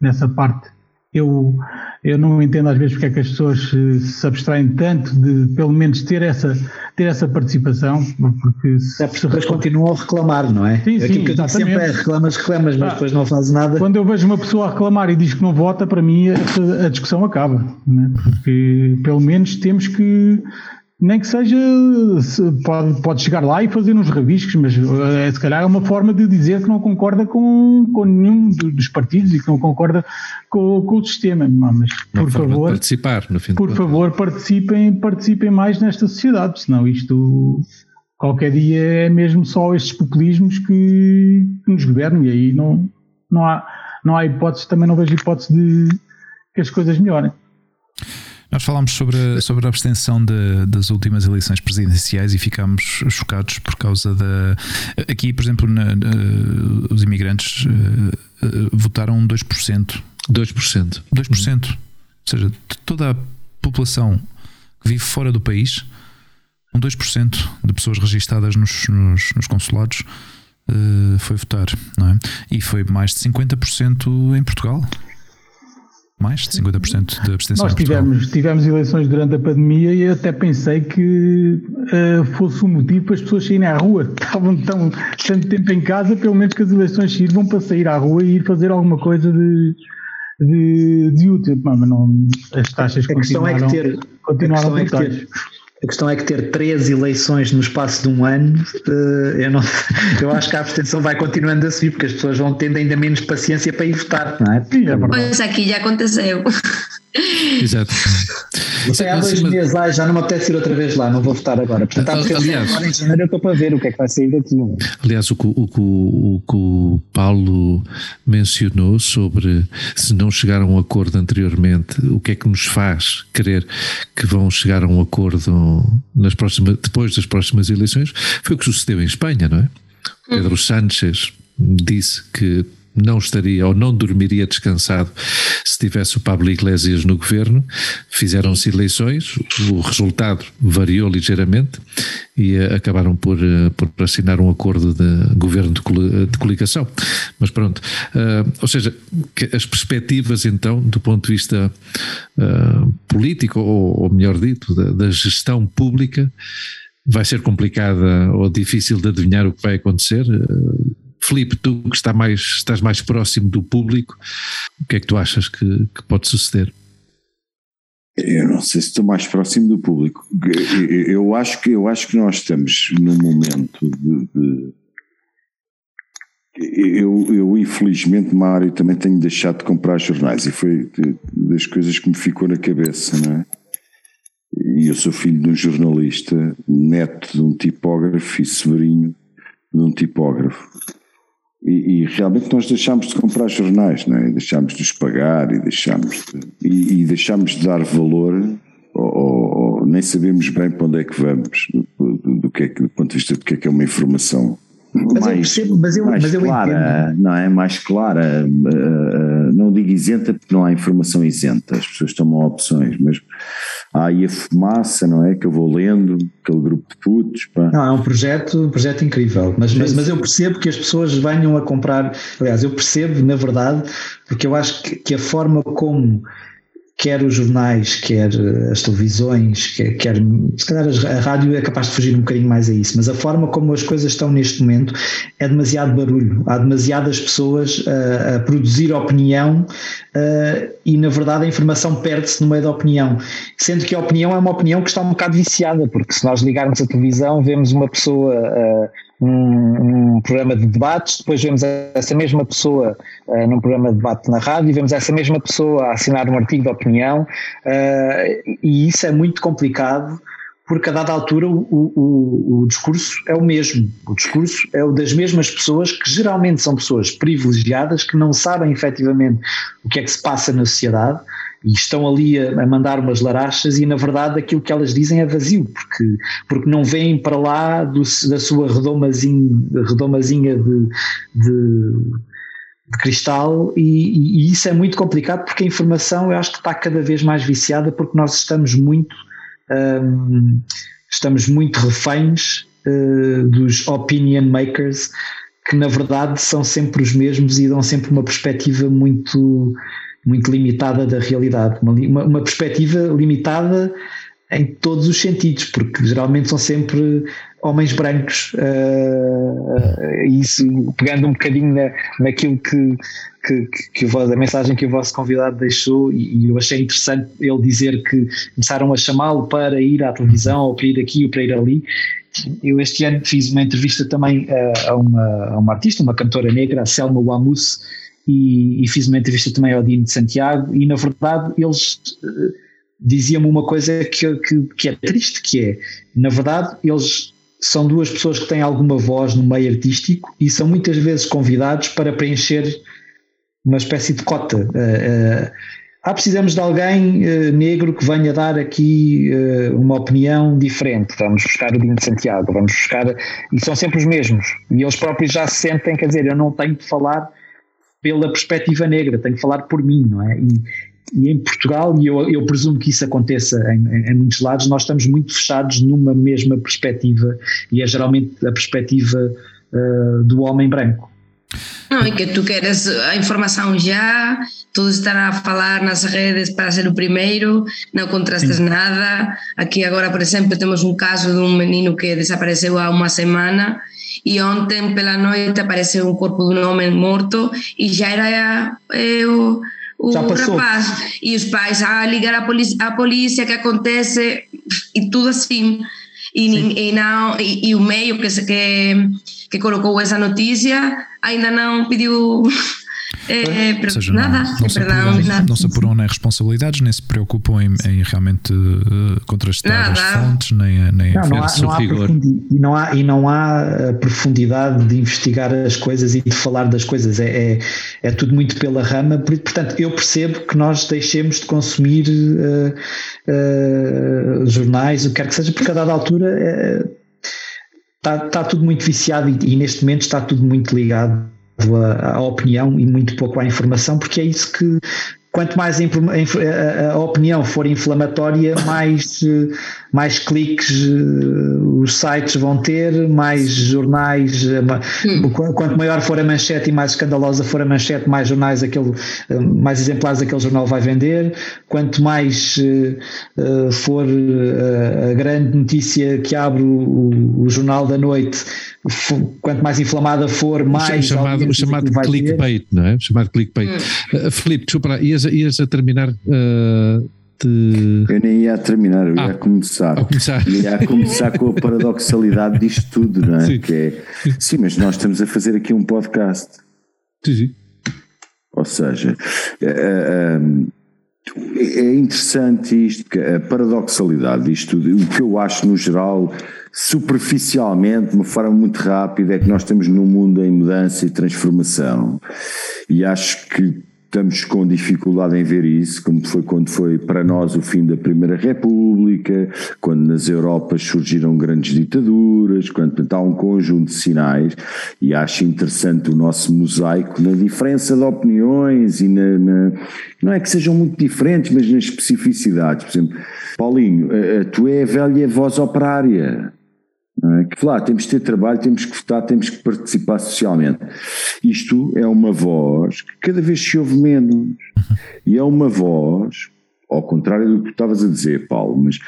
nessa parte. Eu, eu não entendo às vezes porque é que as pessoas se abstraem tanto de pelo menos ter essa, ter essa participação, porque se, é porque depois continuam a reclamar, não é? Sim, sim, que sempre é reclamas, reclamas, mas ah, depois não fazes nada. Quando eu vejo uma pessoa a reclamar e diz que não vota, para mim a, a discussão acaba, é? porque pelo menos temos que nem que seja, pode, pode chegar lá e fazer uns rabiscos, mas é, se calhar é uma forma de dizer que não concorda com, com nenhum dos partidos e que não concorda com, com o sistema. Mas, por favor, participar, no fim por favor, participem, participem mais nesta sociedade, senão isto qualquer dia é mesmo só estes populismos que, que nos governam e aí não, não, há, não há hipótese, também não vejo hipótese de que as coisas melhorem. Nós falámos sobre, sobre a abstenção de, das últimas eleições presidenciais e ficámos chocados por causa da. Aqui, por exemplo, na, na, os imigrantes uh, uh, votaram 2%. 2%. 2%. Ou seja, de toda a população que vive fora do país, um 2% de pessoas registadas nos, nos, nos consulados uh, foi votar, não é? E foi mais de 50% em Portugal. Mais de 50% de abstenção. Nós tivemos, tivemos eleições durante a pandemia e até pensei que uh, fosse um motivo para as pessoas saírem à rua. Estavam tão, tanto tempo em casa, pelo menos que as eleições sirvam para sair à rua e ir fazer alguma coisa de, de, de útil. Mas não, as taxas a continuaram, é que ter, continuaram a questão é que ter, a questão é que ter três eleições no espaço de um ano, eh, eu, não, eu acho que a abstenção vai continuando a subir, porque as pessoas vão tendo ainda menos paciência para ir votar, não é? Sim, é Pois aqui já aconteceu. Exato. Você há dois dias lá já não me apetece ir outra vez lá, não vou votar agora. Portanto, aliás, agora em janeiro eu estou para ver o que é que vai sair daqui. Aliás, o que o, o, o, o Paulo mencionou sobre se não chegar a um acordo anteriormente, o que é que nos faz querer que vão chegar a um acordo nas próximas, depois das próximas eleições, foi o que sucedeu em Espanha, não é? Pedro Sánchez disse que não estaria ou não dormiria descansado se tivesse o Pablo Iglesias no governo. Fizeram-se eleições, o resultado variou ligeiramente e eh, acabaram por, eh, por assinar um acordo de governo de, de coligação. Mas pronto, uh, ou seja, as perspectivas então, do ponto de vista uh, político, ou, ou melhor dito, da, da gestão pública, vai ser complicada ou difícil de adivinhar o que vai acontecer. Filipe, tu que está mais, estás mais próximo do público, o que é que tu achas que, que pode suceder? Eu não sei se estou mais próximo do público. Eu acho que, eu acho que nós estamos num momento de. de eu, eu, infelizmente, Mário, também tenho deixado de comprar jornais e foi das coisas que me ficou na cabeça, não é? E eu sou filho de um jornalista, neto de um tipógrafo e sobrinho de um tipógrafo. E, e, realmente nós deixámos de comprar jornais, não é? deixámos de os pagar e deixámos de, e, e deixámos de dar valor, ou, ou, nem sabemos bem para onde é que vamos, do, do, do, que é que, do ponto de vista do que é que é uma informação mas mais, eu percebo, mas eu, mais mas eu clara, entendo. não é? Mais clara, uh, não digo isenta porque não há informação isenta, as pessoas tomam opções, mas há aí a fumaça, não é? Que eu vou lendo, aquele grupo de putos. Pá. Não, é um projeto, um projeto incrível, mas, mas, mas eu percebo que as pessoas venham a comprar, aliás, eu percebo, na verdade, porque eu acho que, que a forma como quer os jornais, quer eh, as televisões, quer, quer se calhar a rádio é capaz de fugir um bocadinho mais a isso, mas a forma como as coisas estão neste momento é demasiado barulho, há demasiadas pessoas a, eh, a produzir opinião uh, e na verdade a informação perde-se no meio da opinião, sendo que a opinião é uma opinião que está um bocado viciada, porque se nós ligarmos a televisão vemos uma pessoa uh, um, um, programa de debates, depois vemos essa mesma pessoa uh, num programa de debate na rádio, vemos essa mesma pessoa a assinar um artigo de opinião, uh, e isso é muito complicado, porque a dada altura o, o, o, discurso é o mesmo. O discurso é o das mesmas pessoas, que geralmente são pessoas privilegiadas, que não sabem efetivamente o que é que se passa na sociedade, e estão ali a, a, mandar umas larachas e na verdade aquilo que elas dizem é vazio, porque, porque não vêm para lá do, da sua redomazinha, redomazinha de, de, de cristal e, e, isso é muito complicado porque a informação eu acho que está cada vez mais viciada porque nós estamos muito um, estamos muito reféns uh, dos opinion makers que na verdade são sempre os mesmos e dão sempre uma perspectiva muito muito limitada da realidade, uma, uma perspectiva limitada em todos os sentidos, porque geralmente são sempre homens brancos, uh, isso pegando um bocadinho na, naquilo que, que, que, que a mensagem que o vosso convidado deixou, e, eu achei interessante ele dizer que começaram a chamá-lo para ir à televisão, ou para ir aqui, ou para ir ali. Eu este ano fiz uma entrevista também a, a, uma, a uma artista, uma cantora negra, a Selma Wamus, e, e, fiz uma entrevista também ao Dino de Santiago e na verdade eles uh, diziam-me uma coisa que, que, que é triste, que é, na verdade eles são duas pessoas que têm alguma voz no meio artístico e são muitas vezes convidados para preencher uma espécie de cota. Uh, uh, ah, precisamos de alguém uh, negro que venha dar aqui uma opinião diferente. Vamos buscar o Dino de Santiago, vamos buscar. E são sempre os mesmos. E eles próprios já se sentem, quer dizer, eu não tenho de falar pela perspectiva negra, tenho que falar por mim, não é? E, e em Portugal, e eu, eu, presumo que isso aconteça em, em, em, muitos lados, nós estamos muito fechados numa mesma perspectiva, e é geralmente a perspectiva uh, do homem branco. Não, e que tu queres a informação já, todos estará a falar nas redes para ser o primeiro, não contrastas Sim. nada. Aqui agora, por exemplo, temos um caso de um menino que desapareceu há uma semana e ontem pela noite apareceu um corpo de um homem morto e já era é, o, o rapaz. E os pais a ligar a polícia, a polícia que acontece e tudo assim. E, e, não, e, e, o meio que, que, que colocou essa notícia ainda não pediu É, é, seja, nada, não, não, se apuram, nada. não se apuram nem responsabilidades, nem se preocupam em, em realmente uh, contrastar nada. as fontes, nem, nem não, não há, não há e, não há, e não há eh, profundidade de investigar as coisas e de falar das coisas. É, é, é tudo muito pela rama. Portanto, eu percebo que nós deixemos de consumir uh, uh, jornais, o que quer que seja, porque a dada altura está, está tudo muito viciado e, e neste momento está tudo muito ligado à, opinião e muito pouco à informação, porque é isso que quanto mais a, opinião for inflamatória, mais, mais cliques eh, os sites vão ter, mais jornais, eh, hum. quanto maior for a manchete e mais escandalosa for a manchete, mais jornais aquele, eh, mais exemplares aquele jornal vai vender, quanto mais for a grande notícia que abre o, o jornal da noite, quanto mais inflamada for, mais. O chamado, o chamado clickbait, não é? O chamado clickbait. Hum. Uh, Filipe, desculpa lá, ias, ias a terminar. Uh, de... Eu nem ia a terminar, eu ah, ia a começar. A começar. Ia a começar com a paradoxalidade disto tudo, não é? Sim. Que é sim, mas nós estamos a fazer aqui um podcast. Sim, sim. Ou seja, é, é interessante isto, a paradoxalidade disto tudo. O que eu acho no geral superficialmente, de uma forma muito rápida, é que nós estamos num mundo em mudança e transformação. E acho que estamos com dificuldade em ver isso, como foi quando foi para nós o fim da Primeira República, quando nas Europas surgiram grandes ditaduras, quando há um conjunto de sinais, e acho interessante o nosso mosaico na diferença de opiniões e na, na não é que sejam muito diferentes, mas nas especificidades. Por exemplo, Paulinho, tu é a velha voz operária. É? Que lá temos que ter trabalho, temos que votar, temos que participar socialmente. Isto é uma voz que cada vez se ouve menos. E é uma voz, ao contrário do que tu estavas a dizer, Paulo, mas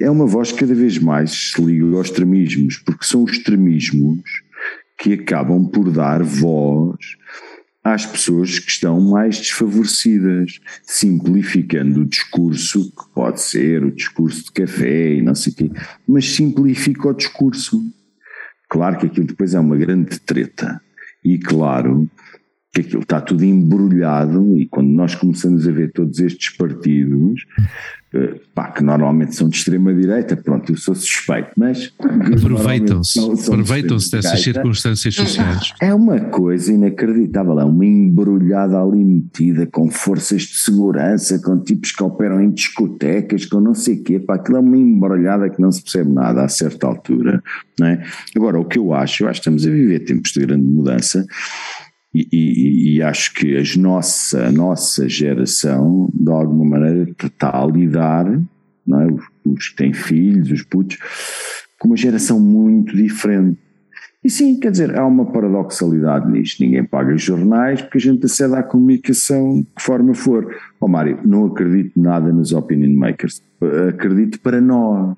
é uma voz que cada vez mais se liga aos extremismos, porque são os extremismos que acabam por dar voz às pessoas que estão mais desfavorecidas, simplificando o discurso, que pode ser o discurso de café e não sei o quê, mas simplifica o discurso. Claro que aquilo depois é uma grande treta. E claro que aquilo está tudo embrulhado, e quando nós começamos a ver todos estes partidos, pá, que normalmente são de extrema-direita, pronto, eu sou suspeito, mas. Aproveitam-se, aproveitam-se dessas circunstâncias sociais. É uma coisa inacreditável, é uma embrulhada ali metida com forças de segurança, com tipos que operam em discotecas, com não sei o quê, pá, aquilo é uma embrulhada que não se percebe nada a certa altura, não é? Agora, o que eu acho, eu acho que estamos a viver tempos de grande mudança e, e, acho que as nossa, a nossa geração, de alguma maneira, está a lidar, não é? os, os que têm filhos, os putos, com uma geração muito diferente. E sim, quer dizer, há uma paradoxalidade nisto. Ninguém paga jornais porque a gente acede à comunicação de que forma for. Ó oh, Mário, não acredito nada nos opinion makers. Acredito para nós.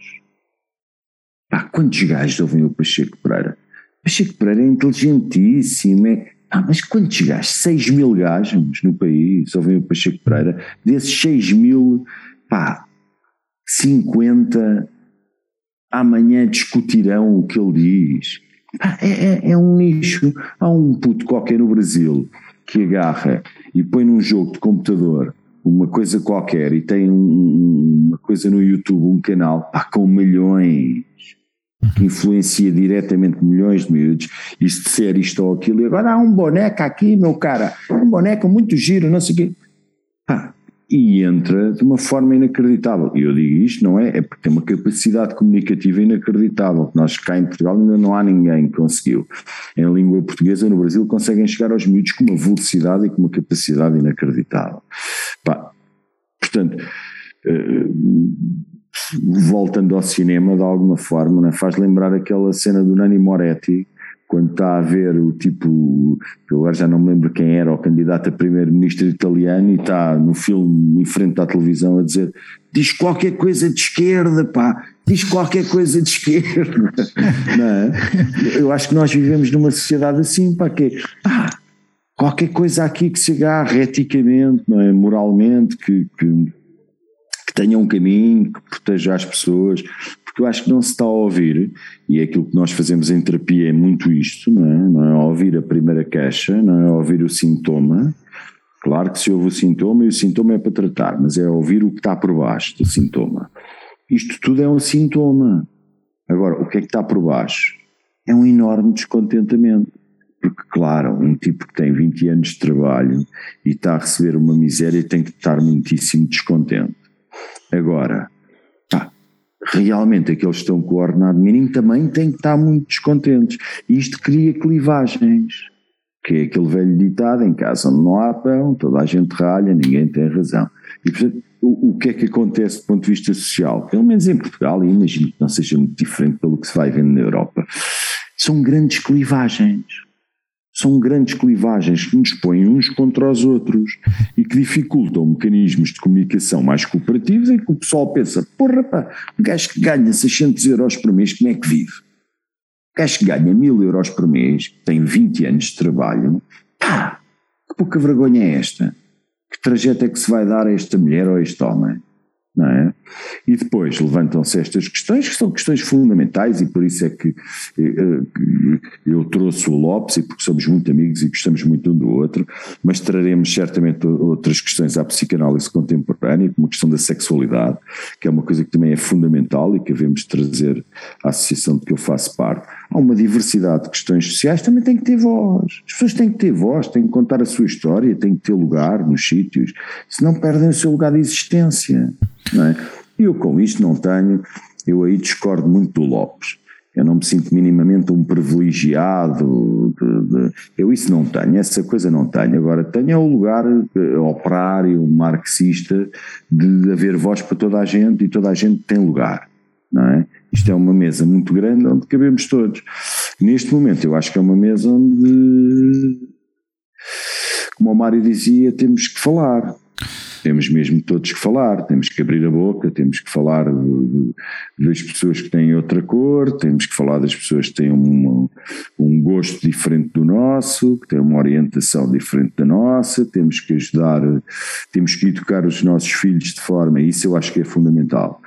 Pá, quantos gajos ouvem o Pacheco Pereira? Pacheco Pereira é inteligentíssimo, é, ah, mas quantos gajos? 6 mil gajos no país, ouvem o Pacheco Pereira. Desses 6 mil, pá, 50 amanhã discutirão o que ele diz. É, é, é um nicho. Há um puto qualquer no Brasil que agarra e põe num jogo de computador uma coisa qualquer e tem um, uma coisa no YouTube, um canal, pá, com milhões que influencia diretamente milhões de miúdos, e se disser isto ou aquilo, e agora há um boneco aqui, meu cara, um boneco muito giro, não sei o quê. E entra de uma forma inacreditável. E eu digo isto, não é? É porque tem uma capacidade comunicativa inacreditável. Nós cá em Portugal ainda não há ninguém que conseguiu. Em língua portuguesa, no Brasil, conseguem chegar aos miúdos com uma velocidade e com uma capacidade inacreditável. Pá, portanto. Voltando ao cinema de alguma forma, né? faz lembrar aquela cena do Nani Moretti, quando está a ver o tipo, eu agora já não me lembro quem era, o candidato a primeiro-ministro italiano, e está no filme em frente à televisão a dizer: diz qualquer coisa de esquerda, pá, diz qualquer coisa de esquerda. é? Eu acho que nós vivemos numa sociedade assim, pá, que ah, qualquer coisa aqui que se agarre eticamente, não é? moralmente, que, que tenha um caminho, que proteja as pessoas, porque eu acho que não se está a ouvir, e é aquilo que nós fazemos em terapia é muito isto, não é? Não é ouvir a primeira queixa, não é ouvir o sintoma. Claro que se ouve o sintoma e o sintoma é para tratar, mas é ouvir o que está por baixo do sintoma. Isto tudo é um sintoma. Agora, o que é que está por baixo? É um enorme descontentamento. Porque, claro, um tipo que tem 20 anos de trabalho e está a receber uma miséria tem que estar muitíssimo descontente. Agora, realmente aqueles que estão com o ordenado mínimo também têm que estar muito descontentes. Isto cria clivagens, que é aquele velho ditado: em casa não há pão, toda a gente ralha, ninguém tem razão. E, portanto, o, o que é que acontece do ponto de vista social? Pelo menos em Portugal, e imagino que não seja muito diferente pelo que se vai vendo na Europa, são grandes clivagens são grandes clivagens que nos põem uns contra os outros e que dificultam mecanismos de comunicação mais cooperativos em que o pessoal pensa, porra pá, o gajo que ganha 600 euros por mês, como é que vive? O gajo que ganha 1000 euros por mês, tem 20 anos de trabalho, pá, que pouca vergonha é esta? Que trajeto é que se vai dar a esta mulher ou a este homem? não é? E depois levantam-se estas questões, que são questões fundamentais, e por isso é que eh, eu trouxe o Lopes, e porque somos muito amigos e gostamos muito um do outro, mas traremos certamente outras questões à psicanálise contemporânea, como a questão da sexualidade, que é uma coisa que também é fundamental e que devemos trazer à associação de que eu faço parte. Há uma diversidade de questões sociais, também tem que ter voz. As pessoas têm que ter voz, têm que contar a sua história, têm que ter lugar nos sítios, senão perdem o seu lugar de existência. Não é? Eu com isto não tenho, eu aí discordo muito do Lopes. Eu não me sinto minimamente um privilegiado, de, de, eu isso não tenho, essa coisa não tenho. Agora, tenho é o lugar eh, operário, marxista, de haver voz para toda a gente e toda a gente tem lugar, não é? Isto é uma mesa muito grande onde cabemos todos. Neste momento, eu acho que é uma mesa onde, como o Mário dizia, temos que falar temos mesmo todos que falar, temos que abrir a boca, temos que falar das pessoas que têm outra cor, temos que falar das pessoas que têm um, um gosto diferente do nosso, que têm uma orientação diferente da nossa, temos que ajudar, temos que educar os nossos filhos de forma, isso eu acho que é fundamental.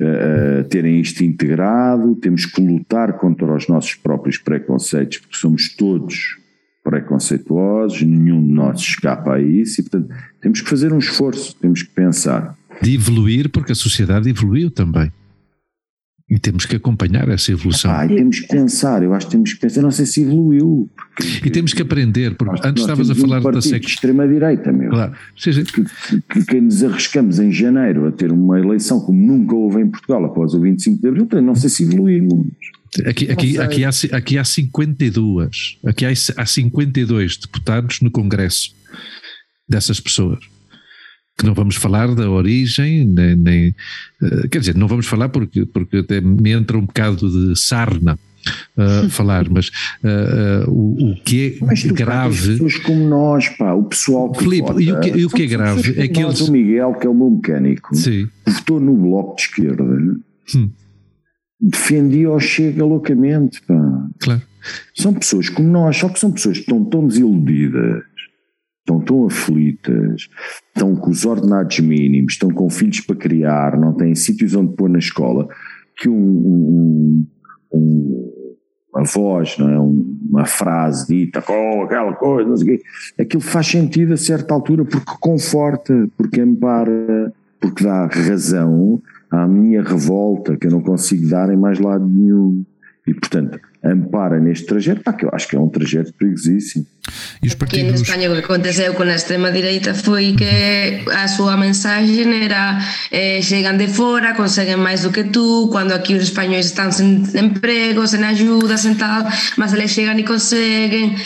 Uh, terem isto integrado, temos que lutar contra os nossos próprios preconceitos, porque somos todos preconceituosos, nenhum de nós escapa a isso e, portanto, temos que fazer um esforço, temos que pensar. De evoluir, porque a sociedade evoluiu também. E temos que acompanhar essa evolução. Ah, e temos que pensar, eu acho que temos que pensar, não sei se evoluiu. Porque, e temos que aprender, porque antes estavas a falar um da de extrema-direita, meu. Claro. Seja... Que, que, que, nos arriscamos em janeiro a ter uma eleição como nunca houve em Portugal após o 25 de Abril, não sei se evoluímos. Aqui, aqui, aqui, há, aqui há 52, aqui há, há 52 deputados no Congresso dessas pessoas. Que não vamos falar da origem, nem, nem uh, quer dizer, não vamos falar porque, porque até me entra um bocado de sarna uh, falar, mas uh, o, o, que é mas tu grave. pessoas como nós, pá, o pessoal que. Filipe, vota, e o que, e o que é grave é que eles. O Miguel, que é o meu mecânico, Sim. votou no bloco de esquerda. Hum defendia o Chega loucamente. Pá. Claro. São pessoas como nós, só que são pessoas que estão tão desiludidas, estão tão aflitas, estão com os ordenados mínimos, estão com filhos para criar, não têm sítios onde pôr na escola, que um, um, um uma voz, não é? uma frase dita, oh, aquela coisa, não sei o quê, aquilo faz sentido a certa altura porque conforta, porque ampara, porque dá razão à minha revolta, que eu não consigo dar em mais lado nenhum. E, portanto, ampara neste trajeto, pá, que eu acho que é um trajeto perigosíssimo. E os partidos... Aqui en España o que aconteceu con a extrema-direita foi que a súa mensaxe era eh, chegan de fora, conseguen máis do que tú, cando aquí os españoles están sen emprego, sen ayuda, sen tal, mas eles chegan e conseguen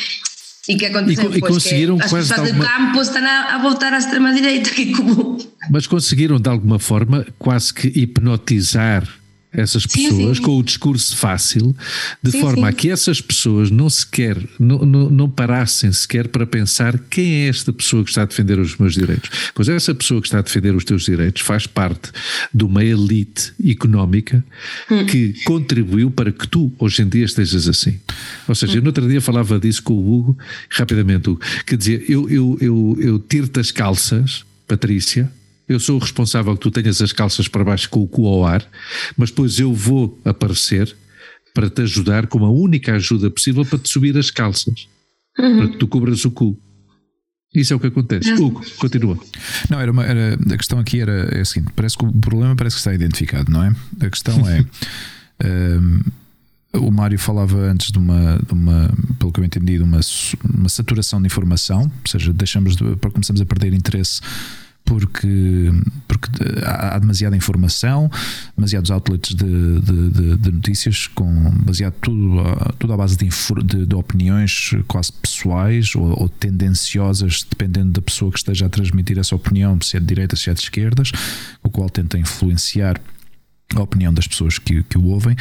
E que aconteceu? E, e conseguiram que quase as pessoas alguma... campo estão a, a voltar à extrema-direita, que como... Mas conseguiram de alguma forma quase que hipnotizar essas pessoas sim, sim. com o discurso fácil, de sim, forma a que essas pessoas não sequer, não, não, não, parassem sequer para pensar quem é esta pessoa que está a defender os meus direitos. Pois essa pessoa que está a defender os teus direitos faz parte de uma elite económica hum. que contribuiu para que tu hoje em dia estejas assim. Ou seja, hum. eu no outro dia falava disso com o Hugo, rapidamente, Hugo, que dizia, eu, eu, eu, eu tiro-te as calças, Patrícia, eu sou o responsável que tu tenhas as calças para baixo com o cu ao ar, mas depois eu vou aparecer para te ajudar com a única ajuda possível para te subir as calças, uhum. para que tu cobras o cu. Isso é o que acontece. Hugo, continua. Não, era, uma, era a questão aqui era é a seguinte: parece que o problema parece que está identificado, não é? A questão é. um, o Mário falava antes de uma, de uma, pelo que eu entendi, de uma, uma saturação de informação, ou seja, deixamos de, começamos a perder interesse porque, porque há demasiada informação, demasiados outlets de, de, de notícias, com baseado tudo, tudo à base de, de, de opiniões quase pessoais ou, ou, tendenciosas, dependendo da pessoa que esteja a transmitir essa opinião, se é de direita, se é de esquerdas, o qual tenta influenciar a opinião das pessoas que, que o ouvem.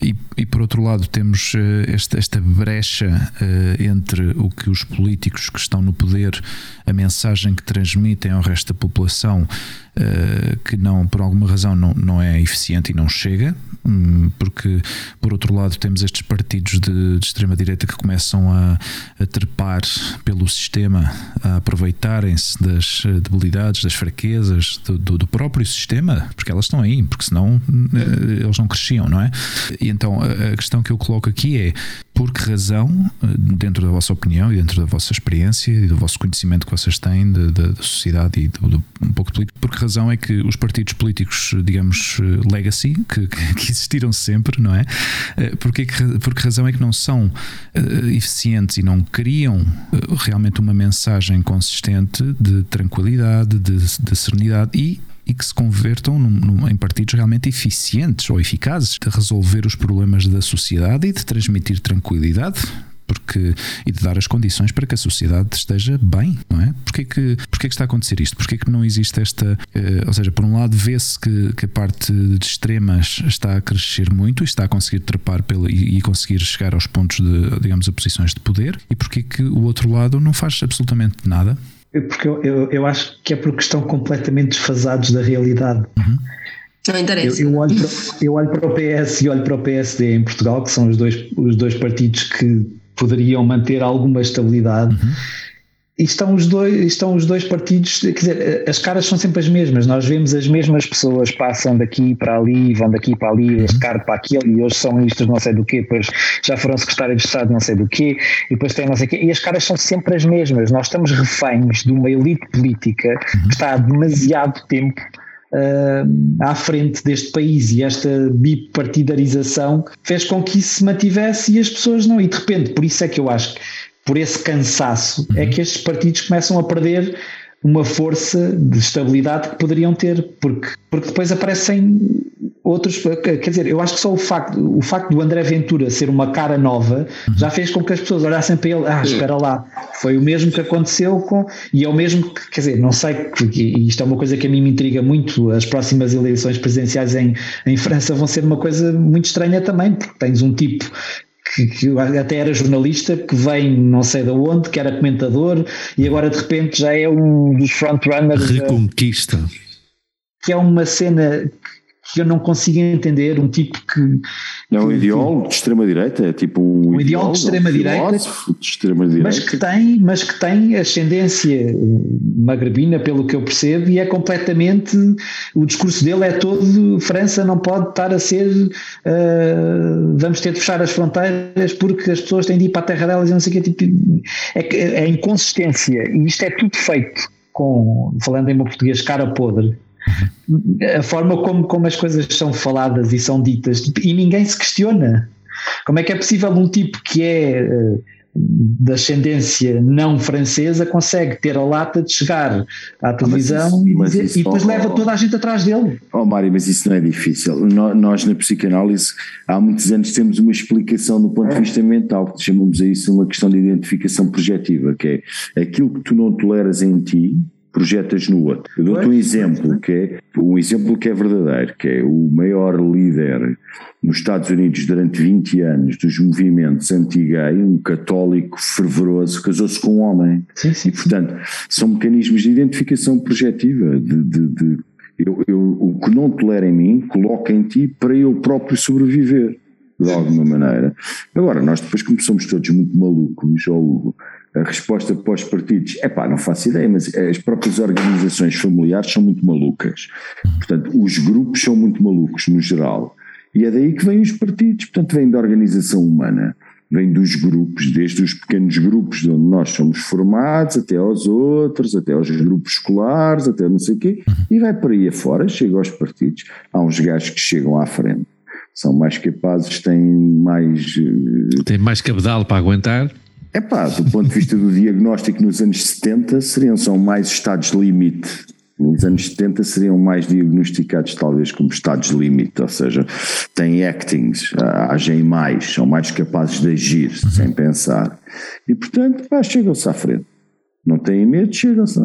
E, e, por outro lado, temos uh, esta, esta brecha uh, entre o que os políticos que estão no poder, a mensagem que transmitem ao resto da população, uh, que não, por alguma razão não, não é eficiente e não chega, um, porque por outro lado temos estes partidos de, de extrema-direita que começam a, a, trepar pelo sistema, a aproveitarem-se das debilidades, das fraquezas do, do, do, próprio sistema, porque elas estão aí, porque senão eles não cresciam, não é? E então a questão que eu coloco aqui é por que razão, dentro da vossa opinião e dentro da vossa experiência e do vosso conhecimento que vocês têm da sociedade e do, do, um pouco de política, por que razão é que os partidos políticos, digamos, legacy, que, que existiram sempre, não é? Porque, por que razão é que não são eficientes e não criam realmente uma mensagem consistente de tranquilidade, de, de serenidade e e que se convertam num, num, em partidos realmente eficientes ou eficazes de resolver os problemas da sociedade e de transmitir tranquilidade porque, e de dar as condições para que a sociedade esteja bem, não é? Porquê que, porquê que está a acontecer isto? Porquê que não existe esta. Eh, ou seja, por um lado, vê-se que, que, a parte de extremas está a crescer muito e está a conseguir trepar pelo, e, e, conseguir chegar aos pontos de, digamos, a posições de poder, e porquê que o outro lado não faz absolutamente nada porque eu, eu, eu, acho que é porque estão completamente desfasados da realidade. Uhum. Não interessa. Eu, eu, olho para, eu olho para o PS e olho para o PSD em Portugal, que são os dois, os dois partidos que poderiam manter alguma estabilidade. Uhum e estão os dois, estão os dois partidos, quer dizer, as caras são sempre as mesmas, nós vemos as mesmas pessoas passam daqui para ali, vão daqui para ali, este caro para aquele, e hoje são ministros não sei do quê, depois já foram secretários de Estado não sei do quê, e depois tem não sei o quê, e as caras são sempre as mesmas, nós estamos reféns de uma elite política que está há demasiado tempo Uh, à frente deste país e esta bipartidarização fez com que isso se mantivesse e as pessoas não. E de repente, por isso é que eu acho que por esse cansaço, é uhum. é que estes partidos começam a perder uma força de estabilidade que poderiam ter, porque, porque depois aparecem outros, quer dizer, eu acho que só o facto, o facto do André Ventura ser uma cara nova uhum. já fez com que as pessoas olhassem para ele, ah, espera lá, foi o mesmo que aconteceu com, e é o mesmo que, quer dizer, não sei, e isto é uma coisa que a mim me intriga muito, as próximas eleições presidenciais em, em França vão ser uma coisa muito estranha também, porque tens um tipo que, que, até era jornalista, que vem não sei de onde, que era comentador e agora de repente já é um dos frontrunners. Reconquista. Que é uma cena que eu não consigo entender, um tipo que. É um ideólogo de extrema-direita, é tipo um, um ideólogo de extrema-direita, extrema mas, que tem, mas que tem ascendência magrebina, pelo que eu percebo, e é completamente. O discurso dele é todo: França não pode estar a ser. Uh, vamos ter de fechar as fronteiras porque as pessoas têm de ir para a terra delas e não sei o que. Tipo, é, é inconsistência, e isto é tudo feito com, falando em meu português, cara podre a forma como, como as coisas são faladas e são ditas, e ninguém se questiona. Como é que é possível um tipo que é uh, da ascendência não francesa consegue ter a lata de chegar à televisão mas isso, mas e, depois oh, leva toda a gente atrás dele? Oh Mário, mas isso não é difícil. Nós na psicanálise há muitos anos temos uma explicação do ponto de vista mental, que chamamos a isso uma questão de identificação projetiva, que é aquilo que tu não toleras em ti, projetas no outro. Eu dou-te um exemplo que é um exemplo que é verdadeiro, que é o maior líder nos Estados Unidos durante 20 anos dos movimentos anti-gay, um católico fervoroso, casou-se com um homem. Sim, sim. E, portanto, são mecanismos de identificação projetiva, de, de, de eu, eu, o que não tolera em mim, coloca em ti para eu próprio sobreviver de alguma maneira. Agora, nós depois, como somos todos muito malucos, ou a resposta para os partidos, é pá, não faço ideia, mas as próprias organizações familiares são muito malucas. Portanto, os grupos são muito malucos no geral. E é daí que vêm os partidos, portanto, vem da organização humana, vem dos grupos, desde os pequenos grupos onde nós somos formados, até aos outros, até aos grupos escolares, até não sei o quê, e vai para aí afora, chega aos partidos. Há uns gajos que chegam à frente, são mais capazes, têm mais. eh, Tem mais cabedal para aguentar. É pá, do ponto de vista do diagnóstico nos anos 70 seriam mais estados limite. Nos anos 70 seriam mais diagnosticados talvez como estados limite, ou seja, têm actings, agem mais, são mais capazes de agir sem pensar. E portanto, pá, chegam-se à frente. Não têm medo, chegam-se.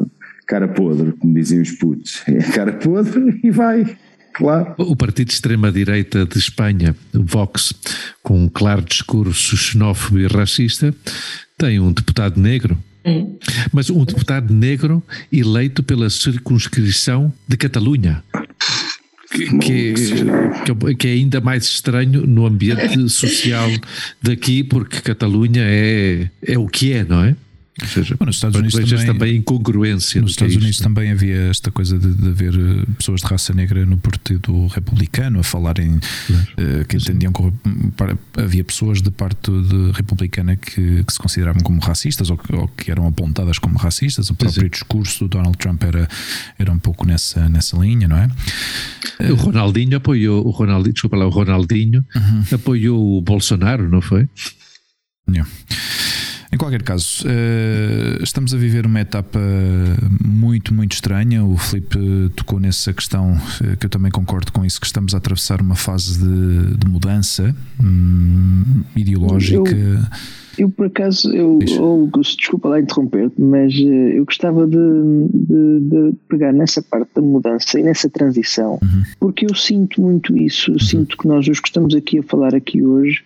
Cara podre, como dizem os putos. É cara podre e vai. Claro. O partido de extrema-direita de Espanha, o Vox, com um claro discurso xenófobo e racista, tem um deputado negro, mas um deputado negro eleito pela circunscrição de Catalunha. Que, que, que- que é ainda mais estranho no ambiente social daqui, porque Catalunha é, é o que é, não é? Ou seja, Bom, nos Estados Unidos também- também incongruência. Nos do que é Estados Unidos isto. também havia esta coisa de, de haver eh, pessoas de raça negra no Partido Republicano a falarem eh, que entendiam que havia pessoas de parte de republicana que, que se consideravam como racistas ou que, ou que eram apontadas como racistas. O próprio discurso do Donald Trump era, era um pouco nessa, nessa linha, não é? O Ronaldinho apoiou, o Ronaldinho, desculpa lá, o Ronaldinho Uhum. apoiou o Bolsonaro, não foi? Yeah. Em qualquer caso, eh, estamos a viver uma etapa muito, muito estranha. O Filipe tocou nessa questão, eh, que eu também concordo com isso, que estamos a atravessar uma fase de, de mudança hum, ideológica. Eu, por acaso, eu, Augusto, desculpa lá interromper-te, mas eh, eu gostava de, de- de pegar nessa parte da mudança e nessa transição, porque eu sinto muito isso. Eu sinto que nós, os que estamos aqui a falar aqui hoje,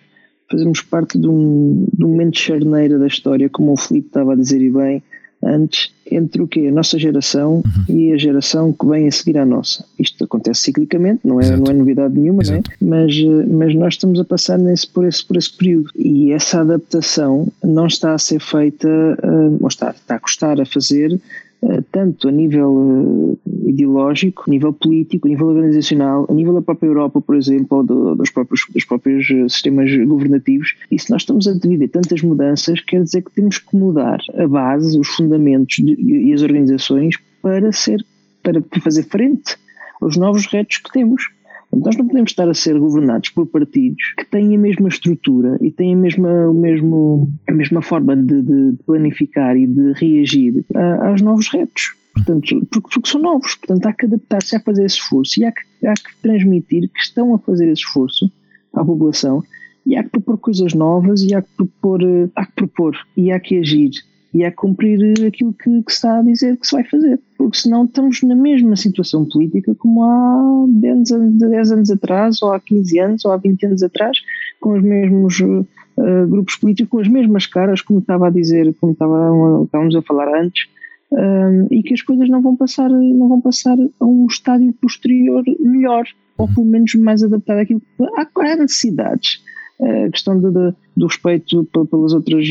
fazemos parte de um, de um momento de charneira da história, como o Filipe estava a dizer e bem antes, entre o quê? A nossa geração e a geração que vem a seguir à nossa. Isto acontece ciclicamente, não é, não é novidade nenhuma, não é? mas, eh, mas nós estamos a passar nesse, por, esse, por esse período. E essa adaptação não está a ser feita, eh, ou está, está a custar a fazer, eh, tanto a nível ideológico, a nível político, a nível organizacional, a nível da própria Europa, por exemplo, ou do- dos, próprios, dos próprios eh, sistemas governativos. E se nós estamos a viver tantas mudanças, quer dizer que temos que mudar a base, os fundamentos de- e as organizações para ser, para fazer frente aos novos retos que temos. Nós não podemos estar a ser governados por partidos que têm a mesma estrutura e têm a mesma, mesmo, a mesma forma de, de planificar e de reagir a- aos novos retos. Portanto, porque, porque são novos, portanto há que adaptar-se, que fazer esse esforço e há que, há que transmitir que estão a fazer esse esforço à população e há que propor coisas novas e há que propor, eh, há que propor e há que agir e há que cumprir eh, aquilo que, que se está a dizer que se vai fazer. Porque senão estamos na mesma situação política como há 10 anos, 10 anos atrás, ou há 15 anos, ou há 20 anos atrás, com os mesmos eh, grupos políticos, com as mesmas caras, como estava a dizer, como estava, estávamos a falar antes, um, e que as coisas não vão passar não vão passar a um estádio posterior melhor ou pelo menos mais adaptado àquilo que há, necessidades. A questão de, de- do respeito pe- pelas outras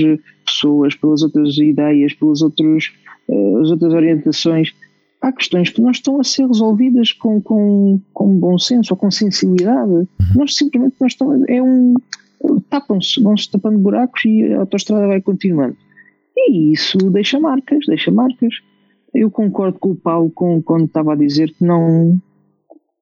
pessoas pelas outras ideias pelas outros, eh, as outras orientações. Há questões que não estão a ser resolvidas com, com, com bom senso ou com sensibilidade. Nós simplesmente nós estamos, é um tapam-se, vão-se tapando buracos e a autostrada vai continuando e isso deixa marcas, deixa marcas. Eu concordo com o Paulo com, quando estava a dizer que não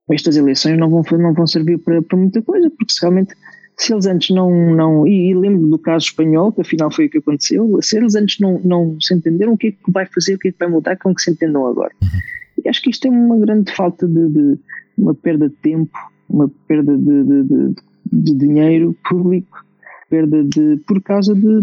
estas eleições não vão, não vão servir para, para muita coisa, porque se realmente se eles antes não, não e, lembro do caso espanhol, que afinal foi o que aconteceu, se eles antes não, não se entenderam o que é que vai fazer, o que é que vai mudar, com que se entendam agora. E acho que isto é uma grande falta de, de uma perda de tempo, uma perda de, de, de dinheiro público, perda de por causa de,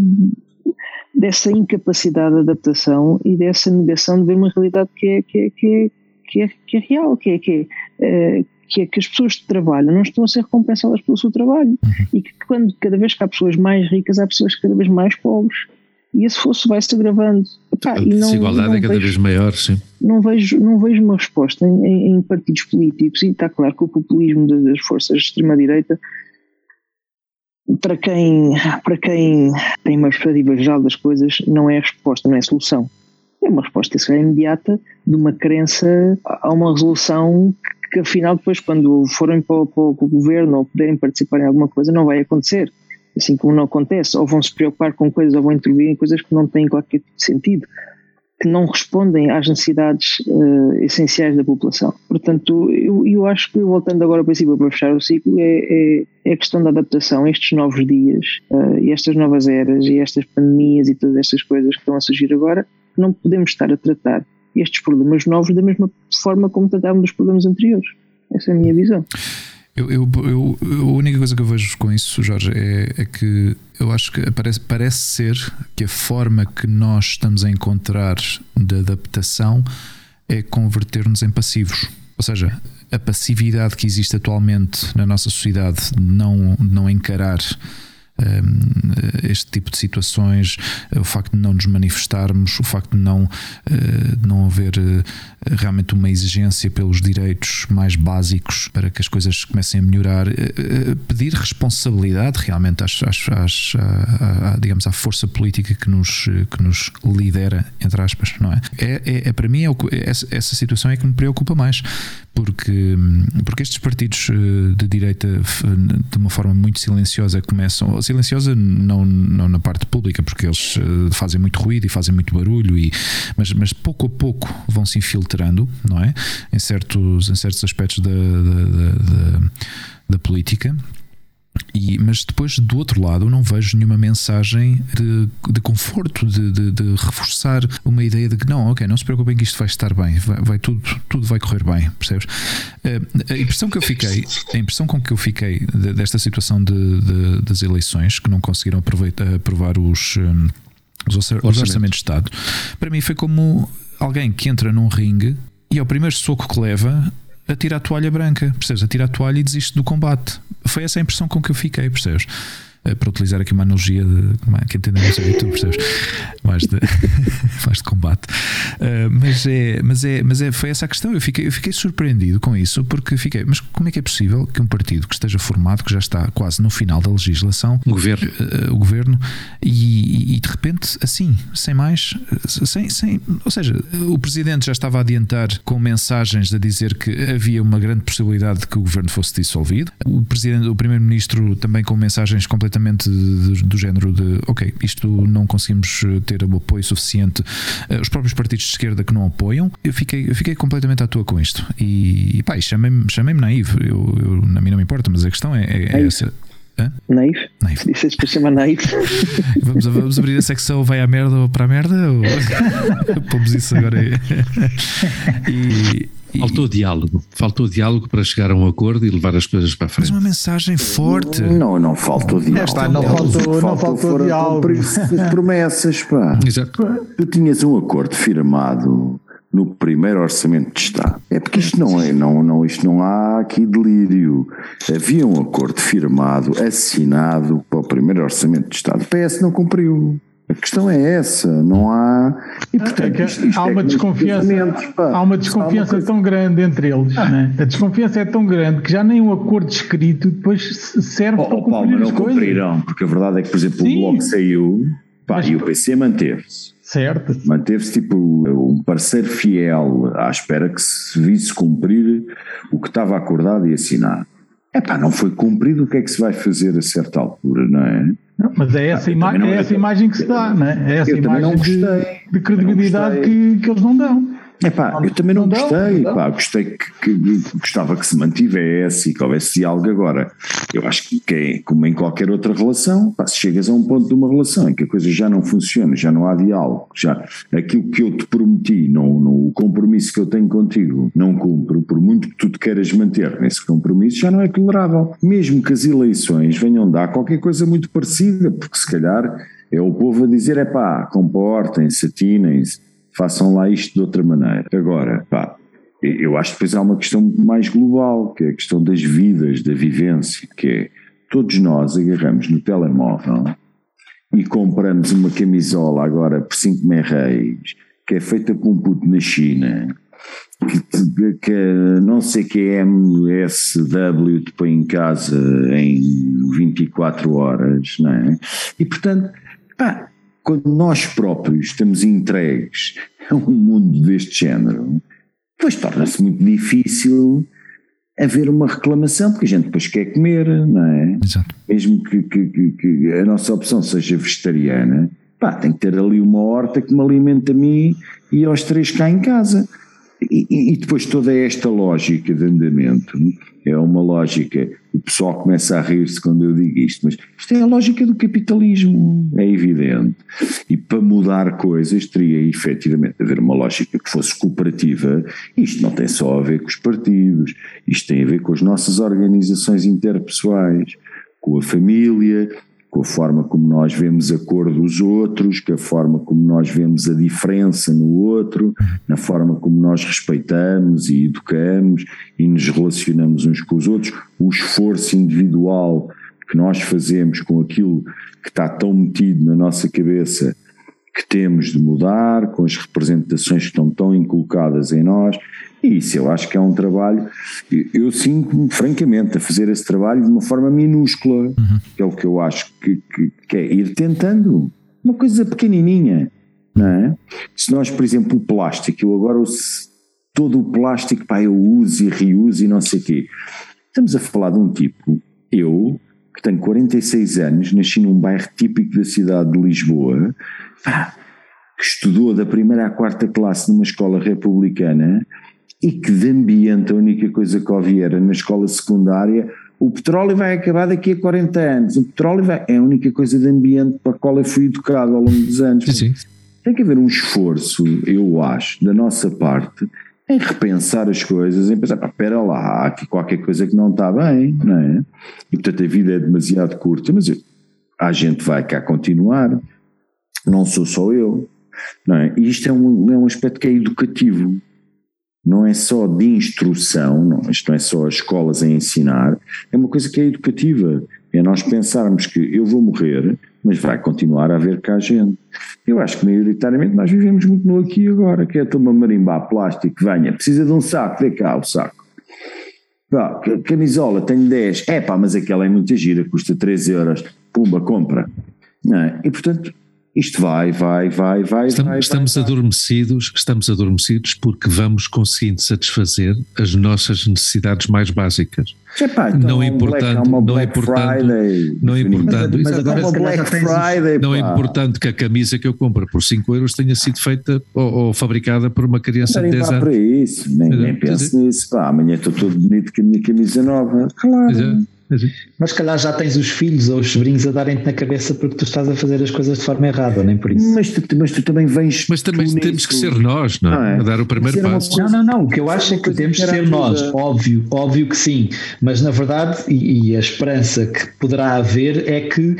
dessa incapacidade de adaptação e dessa negação de ver uma realidade que é, que é, que é, que é, é real, que é, que, é, eh, que é que as pessoas que trabalham não estão a ser recompensadas pelo seu trabalho e que quando cada vez que há pessoas mais ricas há pessoas cada vez mais pobres e esse fosso vai-se agravando. Epá, A e não- desigualdade não é cada vejo- vez maior, sim. não vejo, não vejo uma resposta em, em- partidos políticos, e está claro que o populismo das das forças de extrema-direita para quem, para quem tem uma perspectiva geral das coisas, não é a resposta, não é a solução. É uma resposta imediata de uma crença a uma resolução que, afinal, depois, quando forem para, para o governo ou puderem participar em alguma coisa, não vai acontecer. Assim como não acontece, ou vão se preocupar com coisas ou vão intervir em coisas que não têm qualquer tipo sentido que não respondem às necessidades uh, essenciais da população. Portanto, eu, eu, acho que, voltando agora ao princípio para fechar o ciclo, é, é, é a questão da adaptação a estes novos dias uh, e estas novas eras e estas pandemias e todas estas coisas que estão a surgir agora, não podemos estar a tratar estes problemas novos da mesma forma como tratávamos os problemas anteriores. Essa é a minha visão. Eu, eu, eu, a única coisa que eu vejo com isso, Jorge, é, é, que eu acho que parece, parece ser que a forma que nós estamos a encontrar de adaptação é converter-nos em passivos. Ou seja, a passividade que existe atualmente na nossa sociedade, não, não encarar este tipo de situações, o facto de não nos manifestarmos, o facto de não, eh, de não haver eh, realmente uma exigência pelos direitos mais básicos para que as coisas comecem a melhorar, eh, pedir responsabilidade realmente às, às, às à, à, digamos, à força política que nos, que nos lidera, entre aspas, não é? é, é, é para mim, é, essa, essa situação é que me preocupa mais, porque, porque estes partidos de direita, de uma forma muito silenciosa, começam silenciosa não, não na parte pública, porque eles uh, fazem muito ruído e fazem muito barulho, e, mas, mas pouco a pouco vão se infiltrando, não é? Em certos, em certos aspectos da, da, da, da política. E, mas depois, do outro lado, não vejo nenhuma mensagem de, de conforto, de, de, de, reforçar uma ideia de que não, ok, não se preocupem que isto vai estar bem, vai, vai tudo, tudo vai correr bem, percebes? Eh, a impressão que eu fiquei, a impressão com que eu fiquei desta situação de, das eleições, que não conseguiram aproveitar, aprovar os, um, os, os orçamentos de Estado, para mim foi como alguém que entra num ringue e ao primeiro soco que leva atira a toalha branca, percebes? Atira a toalha e desiste do combate. Foi essa a impressão com que eu fiquei, percebes? Eh, para utilizar aqui uma analogia de é, que entendemos no YouTube, percebes? Mais de, mais de combate. Uh, mas é, mas, é, mas é, foi essa a questão. Eu fiquei, eu fiquei surpreendido com isso, porque fiquei, mas como é que é possível que um partido que esteja formado, que já está quase no final da legislação, o governo, uh, o governo e, e, de repente, assim, sem mais, sem, sem, ou seja, o presidente já estava a adiantar com mensagens a dizer que havia uma grande possibilidade de que o governo fosse dissolvido, o presidente, o primeiro-ministro também com mensagens completamente completamente do, do género de ok, isto não conseguimos eh, ter o apoio suficiente, eh, os próprios partidos de esquerda que não apoiam, eu fiquei, eu fiquei completamente à toa com isto. E, e pá, chamei-me chamei naivo, eu, eu, a mim não me importa, mas a questão é, é, é essa. Hã? Naif? Naif. Disseste para chamar Naif. Vamos, vamos abrir a secção Vai à merda ou para a merda? Ou... Pomos isso agora aí. E, Faltou diálogo. Faltou diálogo para chegar a um acordo e levar as coisas para a frente. Mas uma mensagem forte. Não, não faltou diálogo. Está, não, faltou, não faltou diálogo. promessas, pá. Exato. Tu tinhas um acordo firmado no primeiro orçamento de Estado. É porque isto não é, não, não, isto não há aqui delírio. Havia um acordo firmado, assinado para o primeiro orçamento de Estado. O PS não cumpriu. A questão é essa, não há. E, portanto, é isto, isto há, uma é desconfiança, há uma desconfiança há uma tão grande entre eles. Ah. Né? A desconfiança é tão grande que já nem um acordo escrito depois serve oh, para oh, cumprir não coisas. cumpriram, porque a verdade é que, por exemplo, Sim. o Bloco saiu pá, Mas, e o PC manteve-se. Certo. Manteve-se tipo um parceiro fiel à espera que se visse cumprir o que estava acordado e assinado. É pá, não foi cumprido, o que é que se vai fazer a certa altura, não é? Não, mas é essa, ima é essa imagem que se dá, não é? É essa imagem de, de, credibilidade que, que eles não dão. É pá, eu também não, não gostei, não. pá, gostei que, que, gostava que se mantivesse e que houvesse diálogo agora. Eu acho que é como em qualquer outra relação, pá, se chegas a um ponto de uma relação em que a coisa já não funciona, já não há diálogo, já aquilo que eu te prometi, não, não, o compromisso que eu tenho contigo não cumpro, por muito que tu te queiras manter nesse compromisso, já não é tolerável. Mesmo que as eleições venham dar qualquer coisa muito parecida, porque se calhar é o povo a dizer, é pá, comportem-se, atinem-se façam lá isto de outra maneira. Agora, pá, eu acho que depois há uma questão mais global, que é a questão das vidas, da vivência, que é todos nós agarramos no telemóvel e compramos uma camisola agora por 5 mil reis, que é feita por um puto na China, que, que não sei que MSW te põe em casa em 24 horas, não é? E portanto, pá, quando nós próprios estamos entregues a um mundo deste género, depois torna-se muito difícil haver uma reclamação, porque a gente depois quer comer, não é? Exato. Mesmo que, que, que, que a nossa opção seja vegetariana, pá, tem que ter ali uma horta que me alimenta a mim e aos três cá em casa. E, e, depois toda esta lógica de andamento é uma lógica, o pessoal começa a rir-se quando eu digo isto, mas isto é a lógica do capitalismo, é evidente. E para mudar coisas teria efetivamente de haver uma lógica que fosse cooperativa. Isto não tem só a ver com os partidos, isto tem a ver com as nossas organizações interpessoais, com a família, com a forma como nós vemos a cor dos outros, com a forma como nós vemos a diferença no outro, na forma como nós respeitamos e educamos e nos relacionamos uns com os outros, o esforço individual que nós fazemos com aquilo que está tão metido na nossa cabeça que temos de mudar, com as representações que estão tão inculcadas em nós, e isso eu acho que é um trabalho, eu sinto-me francamente a fazer esse trabalho de uma forma minúscula, uhum. que é o que eu acho que, que, que, é ir tentando, uma coisa pequenininha, não é? Se nós, por exemplo, o plástico, eu agora todo o plástico, pá, eu uso e reuso e não sei o quê. Estamos a falar de um tipo, eu, que tenho 46 anos, nasci num bairro típico da cidade de Lisboa, que estudou da primeira à quarta classe numa escola republicana e que de ambiente a única coisa que havia era na escola secundária o petróleo vai acabar daqui a 40 anos, o petróleo vai, é a única coisa de ambiente para a qual eu fui educado ao longo dos anos. Sim, sim. Tem que haver um esforço, eu acho, da nossa parte, em repensar as coisas, em pensar, espera lá, há aqui qualquer coisa que não está bem, não é? E portanto a vida é demasiado curta, mas a gente vai cá continuar, não sou só eu, não é? E isto é um, é um aspecto que é educativo, não é só de instrução, não, isto não é só as escolas a ensinar, é uma coisa que é educativa. É nós pensarmos que eu vou morrer, mas vai continuar a haver cá gente. Eu acho que maioritariamente nós vivemos muito no aqui e agora, que é toma marimbar plástico, venha, precisa de um saco, dê cá o saco. Pá, camisola, tenho 10, é pá, mas aquela é muito gira, custa 3 euros, pumba, compra. É? E portanto, isto vai, vai, vai, vai. Estamos, vai, estamos vai, adormecidos, estamos adormecidos porque vamos conseguindo satisfazer as nossas necessidades mais básicas. Epá, então não importando, não importando, não importando, mas, mas agora é Black Friday, não é importando que a camisa que eu compro por 5 euros tenha sido feita ou, ou fabricada por uma criança de 10 anos. para isso, nem, nem penso nisso. Pá, amanhã estou todo bonito com a minha camisa nova. Claro. Mas se calhar já tens os filhos ou os sobrinhos a darem-te na cabeça porque tu estás a fazer as coisas de forma errada, nem por isso. Mas tu, mas tu também vens. Mas também temos nisso. que ser nós, não, é? não é? A dar o primeiro passo. Não, não, não. O que eu acho é que temos que ser nós, óbvio, óbvio que sim. Mas na verdade, e, e a esperança que poderá haver é que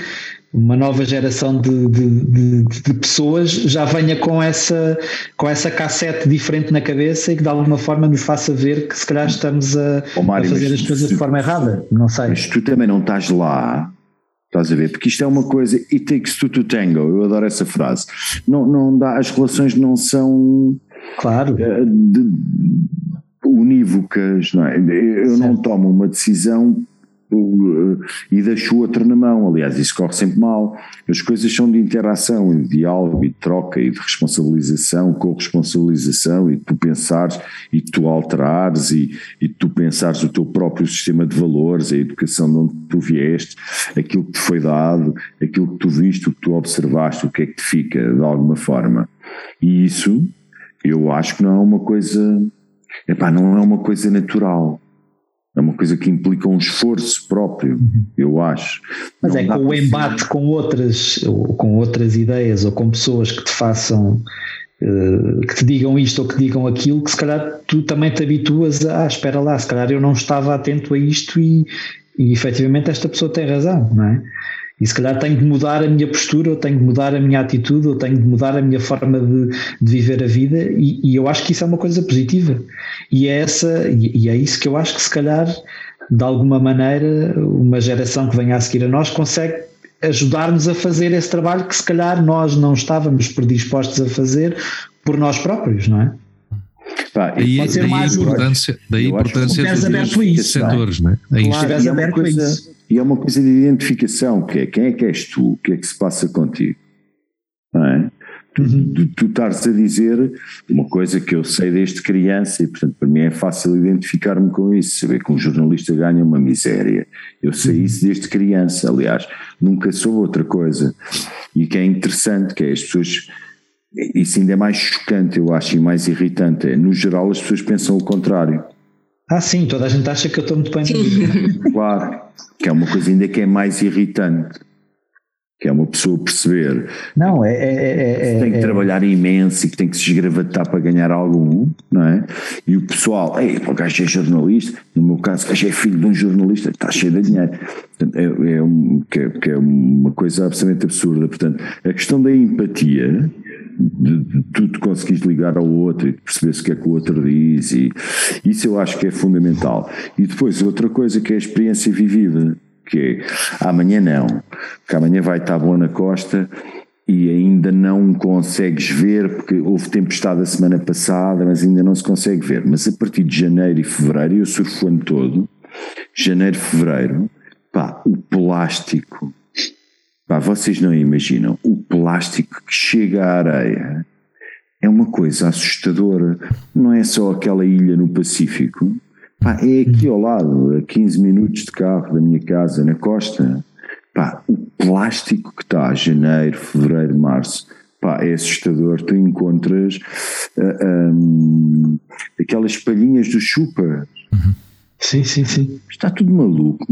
uma nova geração de, de, de, de, pessoas já venha com essa, com essa cassete diferente na cabeça e que de alguma forma nos faça ver que se calhar estamos a, oh, Mário, a fazer as coisas de forma errada. Não sei. Mas tu também não estás lá. Estás a ver? Porque isto é uma coisa, it takes two to tango, eu adoro essa frase. Não, não dá, as relações não são claro. De, unívocas, não é? Eu certo. não tomo uma decisão e deixo o outro na mão. Aliás, isso corre sempre mal. As coisas são de interação, de diálogo, e de troca, e de responsabilização, corresponsabilização, e tu pensares, e tu alterares, e, e tu pensares o teu próprio sistema de valores, a educação de onde tu vieste, aquilo que te foi dado, aquilo que tu viste, o que tu observaste, o que é que te fica, de alguma forma. E isso, eu acho que não é uma coisa. Epá, não é uma coisa natural é uma coisa que implica um esforço próprio, eu acho. Mas Não é com o embate com outras, com outras ideias ou com pessoas que te façam, uh, que te digam isto ou que digam aquilo, que se calhar tu também te habituas a, ah, espera lá, se calhar eu não estava atento a isto e, e efetivamente esta pessoa tem razão, não é? E se calhar tenho de mudar a minha postura, ou tenho de mudar a minha atitude, ou tenho de mudar a minha forma de, de viver a vida, e, e, eu acho que isso é uma coisa positiva. E é, essa, e, e é isso que eu acho que se calhar, de alguma maneira, uma geração que venha a seguir a nós consegue ajudar-nos a fazer esse trabalho que se calhar nós não estávamos predispostos a fazer por nós próprios, não é? Pá, daí, daí a importância, daí a importância dos setores, não é? Claro, é uma coisa, E é uma coisa de identificação, que é quem é que és tu, o que é que se passa contigo. Não é? Tu, uhum. tu, tu estares a dizer uma coisa que eu sei desde criança e, portanto, para mim é fácil identificar-me com isso, saber que um jornalista ganha uma miséria. Eu sei uhum. isso desde criança, aliás, nunca soube outra coisa. E que é interessante, que é as pessoas. Isso ainda é mais chocante, eu acho, e mais irritante. É, no geral, as pessoas pensam o contrário. Ah, sim, toda a gente acha que eu estou muito bem na vida. Claro, que é uma coisa ainda que é mais irritante que é uma pessoa perceber não, é, é, é, que tem que é, é. trabalhar imenso e que tem que se esgravatar para ganhar algum, não é? E o pessoal, ei, o gajo é jornalista, no meu caso, o gajo é filho de um jornalista, está cheio de dinheiro. Portanto, é, é, um, que, é, que é uma coisa absolutamente absurda. Portanto, a questão da empatia, de, de tu conseguires ligar ao outro e perceber o que é que o outro diz, e isso eu acho que é fundamental. E depois, outra coisa que é a experiência vivida que é amanhã não, que amanhã vai estar bom na costa e ainda não consegues ver, porque houve tempestade a semana passada, mas ainda não se consegue ver. Mas a partir de janeiro e fevereiro, eu surfo o ano todo, janeiro fevereiro, pá, o plástico, pá, vocês não imaginam, o plástico que chega à areia é uma coisa assustadora. Não é só aquela ilha no Pacífico, Pá, é aqui ao lado, a 15 minutos de carro da minha casa, na costa. Pá, o plástico que está, janeiro, fevereiro, março, pá, é assustador. Tu encontras uh, ah, um, aquelas palhinhas do chupa. Uhum. Sim, sim, sim. Está tudo maluco.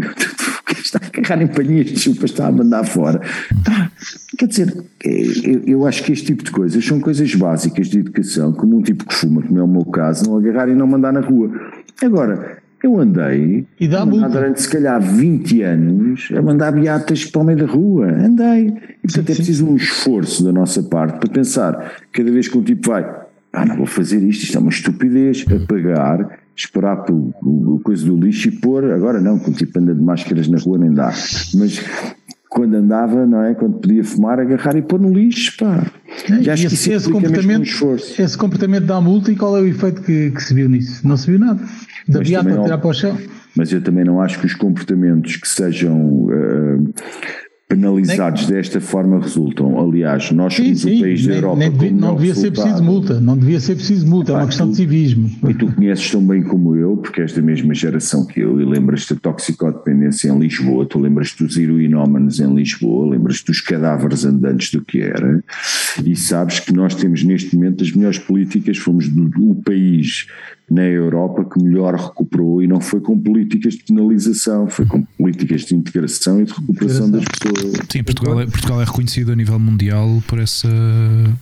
Está a agarrar em palhinhas de chupa, está a mandar fora. Tá. Quer dizer, é, eu, eu, acho que este tipo de coisas são coisas básicas de educação, como um tipo que fuma, como é o meu caso, não agarrar e não mandar na rua. Agora, eu andei e dá durante se calhar 20 anos a mandar beatas para o meio da rua. Andei. E portanto sim, é preciso sim. um esforço da nossa parte para pensar, cada vez que um tipo vai, ah, não vou fazer isto, isto é uma estupidez, apagar, esperar pelo coisa do lixo e pôr, agora não, quando tipo anda de máscaras na rua nem dá. Mas quando andava, não é? Quando podia fumar, agarrar e pôr no lixo, pá. É, e acho esse, que esse comportamento, esse comportamento dá multa e qual é o efeito que, que se viu nisso? Não se viu nada da beata tirar para o chão. Mas eu também não acho que os comportamentos que sejam uh, penalizados nem... desta forma resultam. Aliás, nós sim, somos sim, o país nem, da Europa. Nem devia, não devia ser preciso multa, não devia ser preciso multa, é uma questão tu, de civismo. E tu conheces tão bem como eu, porque és da mesma geração que eu, e lembras-te da toxicodependência em Lisboa, tu lembras-te dos heroinómanos em Lisboa, lembras-te dos cadáveres andantes do que era, e sabes que nós temos neste momento as melhores políticas, fomos do, do país na Europa que melhor recuperou e não foi com políticas de penalização, foi com políticas de integração e de recuperação das pessoas. Sim, Portugal é, Portugal é reconhecido a nível mundial por essa,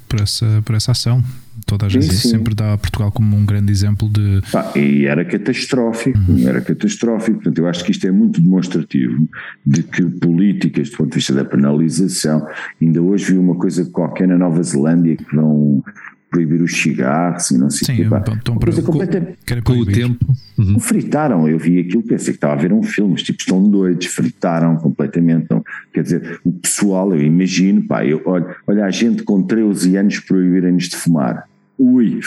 por essa, por essa ação. Toda a gente sim, sempre dá Portugal como um grande exemplo de. Ah, e era catastrófico, uhum. era catastrófico. Portanto, eu acho que isto é muito demonstrativo de que políticas, do ponto de vista da penalização, ainda hoje vi uma coisa qualquer na Nova Zelândia que vão proibir os cigarros e não sei Sim, o que. Coisa completamente. Com o tempo. Uhum. Fritaram, eu vi aquilo, pensei que estava a ver um filme, os tipos estão doidos, fritaram completamente. Então, quer dizer, o pessoal, eu imagino, pá, eu, olha, olha a gente com 13 anos proibirem-nos de fumar. Ui!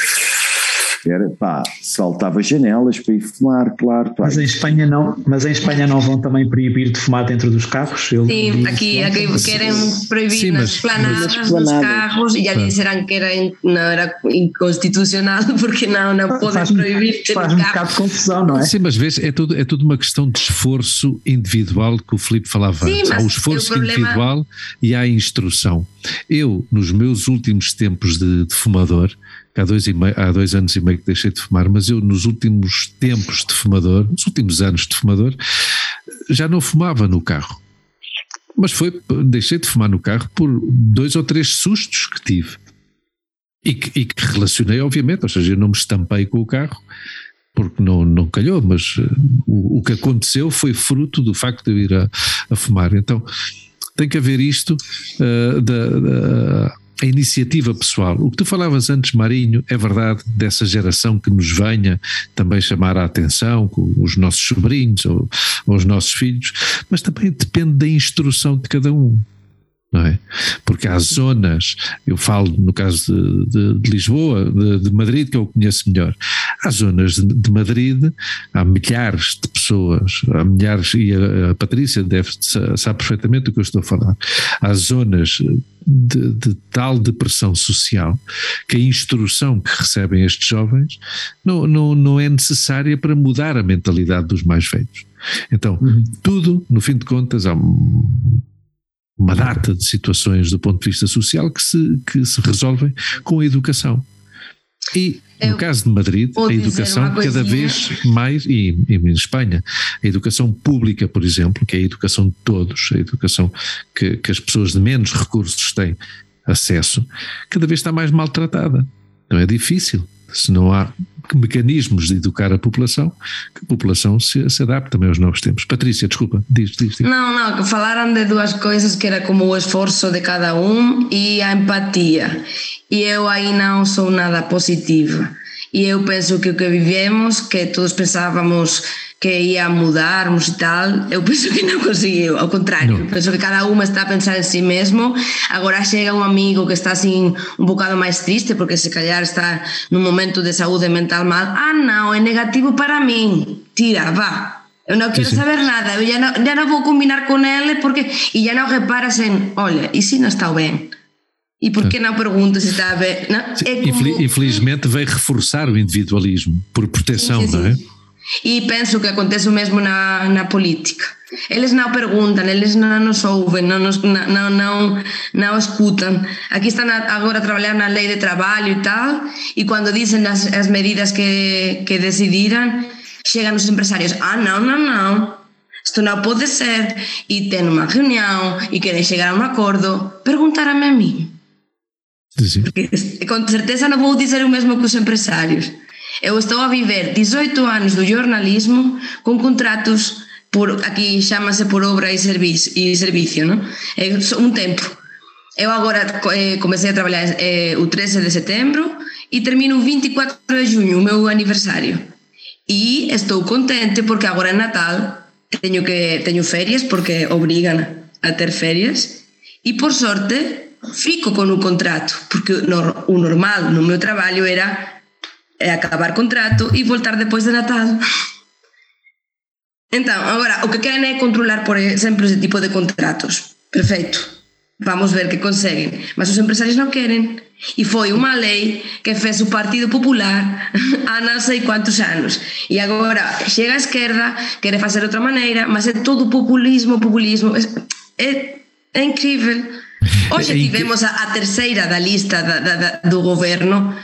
Era pá, saltava janelas para ir fumar, claro. Mas em Espanha não, mas em Espanha não vão também proibir de fumar dentro dos carros? Sim, aqui, aqui querem proibir Sim, nas planadas dos carros e já disseram que era, não era inconstitucional porque não, não podem proibir. Faz um bocado de confusão, não é? Sim, mas vês, é tudo, é tudo uma questão de esforço individual que o Filipe falava Sim, antes. Há o esforço problema... individual e há a instrução. Eu, nos meus últimos tempos de, de fumador, há dois, e meio, há dois anos e meio que deixei de fumar, mas eu nos últimos tempos de fumador, nos últimos anos de fumador, já não fumava no carro. Mas foi, deixei de fumar no carro por dois ou três sustos que tive. E que, e que relacionei, obviamente, ou seja, eu não me estampei com o carro, porque não, não calhou, mas uh, o, o, que aconteceu foi fruto do facto de eu ir a, a fumar. Então tem que haver isto uh, da, da a iniciativa pessoal. O que tu falavas antes, Marinho, é verdade, dessa geração que nos venha também chamar a atenção, com os nossos sobrinhos ou, ou os nossos filhos, mas também depende da instrução de cada um. não é? Porque há zonas, eu falo no caso de, de, de Lisboa, de, de, Madrid, que eu conheço melhor, há zonas de, Madrid, há milhares de pessoas, há milhares, e a, a Patrícia deve saber perfeitamente do que eu estou a falar, há zonas de, de, tal depressão social que a instrução que recebem estes jovens não, não, não é necessária para mudar a mentalidade dos mais velhos. Então, uhum. tudo, no fim de contas, há uma data de situações do ponto de vista social que se, que se resolvem com a educação. E no caso de Madrid, a educação cada vez mais, e, e, em Espanha, a educação pública, por exemplo, que é a educação de todos, a educação que, que as pessoas de menos recursos têm acesso, cada vez está mais maltratada. Não é difícil. Se não há mecanismos de educar a população, que a população se, se adapte também aos novos tempos. Patrícia, desculpa, diz, diz, diz. Não, não, falaram de duas coisas que era como o esforço de cada um e a empatia. E eu aí não sou nada positiva. e eu penso que o que vivemos, que todos pensábamos que ia mudarmos e tal, eu penso que non conseguiu, ao contrario, no. penso que cada unha está a pensar en si sí mesmo, agora chega un amigo que está sin un bocado máis triste porque se callar está nun momento de saúde mental mal, ah non, é negativo para min, tira, va, Eu non quero sí, sí. saber nada, eu ya non, ya non vou combinar con ele porque e ya non reparas en, olha, e si non está ben? E por que não pergunta se está bem? Não? É como... Infelizmente veio reforçar o individualismo, por proteção, sim, sim, sim. não é? E penso que acontece o mesmo na, na política. Eles não perguntam, eles não nos ouvem, não, nos, não, não, não escutam. Aqui estão agora a trabalhar na lei de trabalho e tal, e quando dizem as, as medidas que, que decidiram, chegam os empresários: ah, não, não, não, isto não pode ser. E tem uma reunião e querem chegar a um acordo. Perguntaram-me a mim. Sí, sí. Porque con certeza non vou dizer o mesmo que os empresarios. Eu estou a viver 18 anos do jornalismo con contratos por aquí chamase por obra e servicio, e servicio non? É un tempo. Eu agora eh, comecei a traballar eh, o 13 de setembro e termino o 24 de junho, o meu aniversario. E estou contente porque agora é Natal, teño que teño ferias porque obrigan a ter ferias e por sorte fico com o contrato, porque o normal no meu trabalho era é acabar contrato e voltar depois de Natal. Então, agora, o que querem é controlar, por exemplo, esse tipo de contratos. Perfeito. Vamos ver que conseguem. Mas os empresários não querem. E foi uma lei que fez o Partido Popular há não sei quantos anos. E agora chega a esquerda, quer fazer outra maneira, mas é todo populismo, populismo. É, é incrível. Hoje tivemos a, a terceira da lista da, da, do governo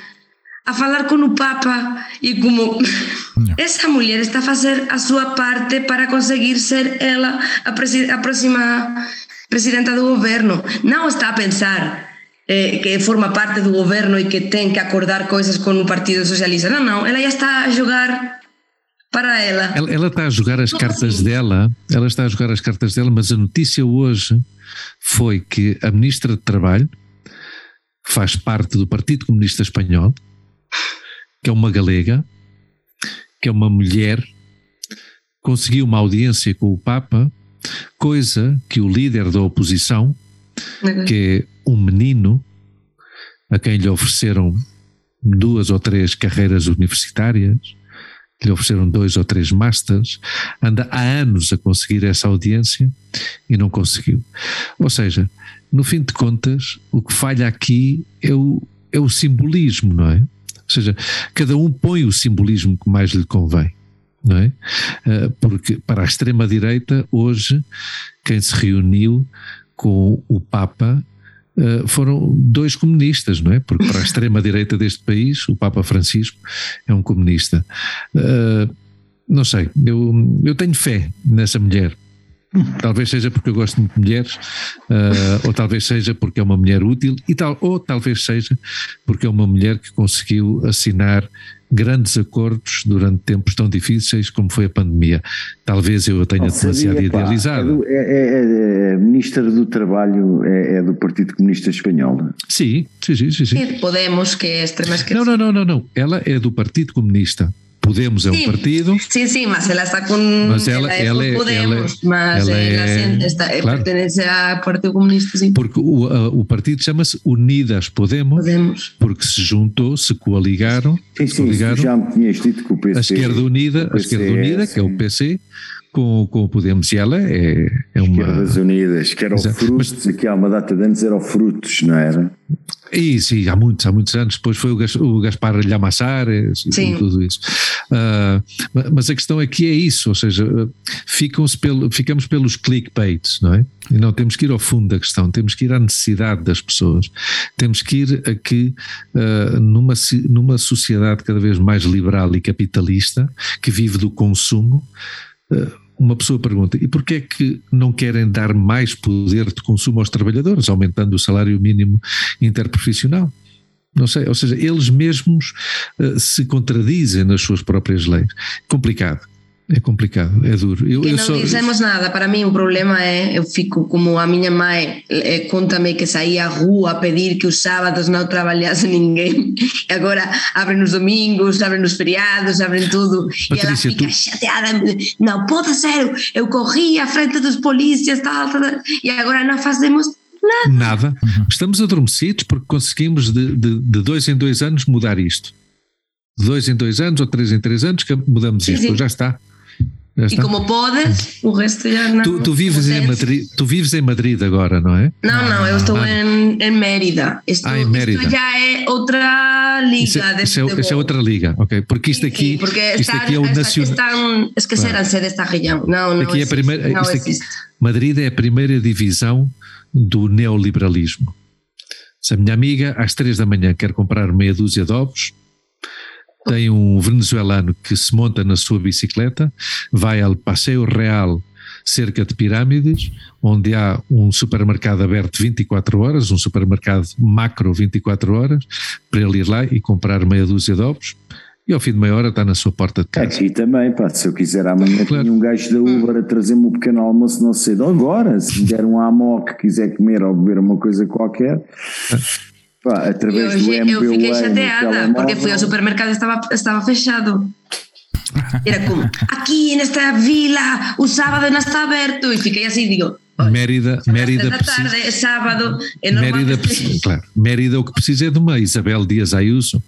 a falar com o Papa e como essa mulher está a fazer a sua parte para conseguir ser ela a, a próxima presidenta do governo. Não está a pensar eh, que forma parte do governo e que tem que acordar coisas com o Partido Socialista. Não, não, ela já está a jogar para ela. Ela, ela está a jogar as cartas dela, ela está a jogar as cartas dela, mas a notícia hoje foi que a ministra de Trabalho, que faz parte do Partido Comunista Espanhol, que é uma galega, que é uma mulher, conseguiu uma audiência com o Papa, coisa que o líder da oposição, que é um menino, a quem lhe ofereceram duas ou três carreiras universitárias, lhe ofereceram dois ou três masters, anda há anos a conseguir essa audiência e não conseguiu. Ou seja, no fim de contas, o que falha aqui é o, é o simbolismo, não é? Ou seja, cada um põe o simbolismo que mais lhe convém. Não é? Eh, porque para a extrema-direita, hoje, quem se reuniu com o Papa foram dois comunistas, não é? Porque para a extrema-direita deste país, o Papa Francisco é um comunista. Eh, não sei, eu, eu tenho fé nessa mulher. Talvez seja porque eu gosto muito de mulheres, uh, ou talvez seja porque é uma mulher útil, e tal, ou talvez seja porque é uma mulher que conseguiu assinar grandes acordos durante tempos tão difíceis como foi a pandemia. Talvez eu a tenha demasiado idealizado. É, é, é, é, ministra do Trabalho é, é, do Partido Comunista Espanhol. Sim, sim, sim. sim, sim. Podemos, que é extrema esquerda. Não, não, não, não, não. Ela é do Partido Comunista Podemos é um partido. Sim, sim, mas ela está com. Mas ela, ela, é Podemos, ela, mas ela ela é, está, claro. pertence ao Partido Comunista, sim. Porque o, o partido chama-se Unidas Podemos, Podemos. porque se juntou, se coaligaram, Sim, se sim, coligaram já me tinhas dito que o PC. a esquerda unida, a esquerda unida, que é o PC, com, com o Podemos e ela é, é uma. Esquerdas Unidas, que era o Exato. Frutos, aqui há uma data de antes era o Frutos, não era? E sim, há muitos, há muitos anos. Depois foi o, Gas- o Gaspar Llamassares e Sim. tudo isso. Ma- mas a questão aqui é isso, ou seja, pelo, ficamos pelos clickbaits, não é? E não temos que ir ao fundo da questão, temos que ir à necessidade das pessoas. Temos que ir aqui ah, numa, numa sociedade cada vez mais liberal e capitalista, que vive do consumo. ah, uma pessoa pergunta: e porquê é que não querem dar mais poder de consumo aos trabalhadores, aumentando o salário mínimo interprofissional? Não sei, ou seja, eles mesmos eh, se contradizem nas suas próprias leis. Complicado, é complicado, é duro. Eu, Que eu não só- dizemos nada. Para mim, o problema é eu fico como a minha mãe eh, conta-me que saía à rua a pedir que os sábados não trabalhasse ninguém. E agora abrem nos domingos, abrem nos feriados, abrem tudo. Patrícia, e ela fica tu- chateada. Não pode ser. Eu corri à frente dos polícias tal, tal, tal, e agora não fazemos nada. Nada. Estamos adormecidos porque conseguimos de, de, de dois em dois anos mudar isto. De dois em dois anos ou três em três anos que mudamos Sim, isto. sim. Já está. E como podes, o resto já não. Tu, tu vives em. Madrid, tu vives em Madrid agora, não é? Não, não, eu estou Ah. em, em Mérida. Isto, Ah, em Mérida. isto já é outra liga Isso é, isso é- isso é outra liga, ok? Porque isto aqui, sim, porque isto está- aqui é o nacional. Estão, esqueceram-se desta região. Não, não Aqui é a existe, primeira, não aqui- existe. Madrid é a primeira divisão do neoliberalismo. Se a minha amiga às três da manhã quer comprar meia dúzia de ovos, tem um venezuelano que se monta na sua bicicleta, vai ao Passeio Real cerca de pirâmides, onde há um supermercado aberto 24 horas, um supermercado macro 24 horas, para ele ir lá e comprar meia dúzia de ovos, e ao fim de meia hora está na sua porta de casa. Aqui também, pá, se eu quiser amanhã Claro. tinha um gajo da Uber a trazer-me o pequeno almoço não sei de agora, se me der um amok que quiser comer ou beber uma coisa qualquer, pá, Eu, através do eu MBWay fiquei no chateada porque fui ao supermercado e estava, estava fechado. Era como, aqui nesta vila o sábado não está aberto. E fiquei assim, digo, Mérida, Mérida precisa, tarde, é sábado, é normal Mérida, precisa- claro, Mérida o que precisa é de uma Isabel Dias Ayuso.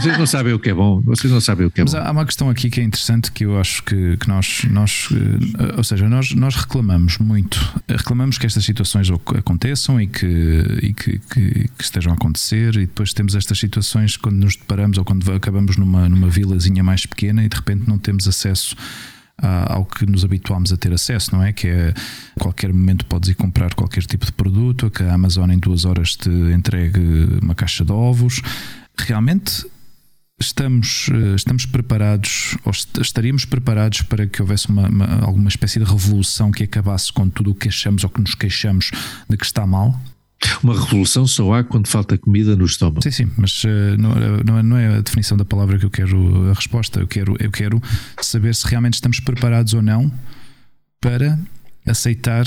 Vocês não sabem o que é bom, vocês não sabem o que é Mas bom. há há uma questão aqui que é interessante que eu acho que, que nós, nós eh, ou seja, nós, nós reclamamos muito, reclamamos que estas situações aconteçam e, que, e que, que- que estejam a acontecer, e depois temos estas situações quando nos deparamos ou quando acabamos numa, numa vilazinha mais pequena e de repente não temos acesso ao que nos habituámos a ter acesso, não é? Que é a qualquer momento podes ir comprar qualquer tipo de produto, que a Amazon em duas horas te entregue uma caixa de ovos. Realmente estamos, eh, estamos preparados, ou est- estaríamos preparados para que houvesse uma, uma- alguma espécie de revolução que acabasse com tudo o que achamos ou que nos queixamos de que está mal? Uma revolução só há quando falta comida no estômago. Sim, sim, mas não, era- não é- não é a definição da palavra que eu quero, a resposta. Eu quero, eu quero saber se realmente estamos preparados ou não para aceitar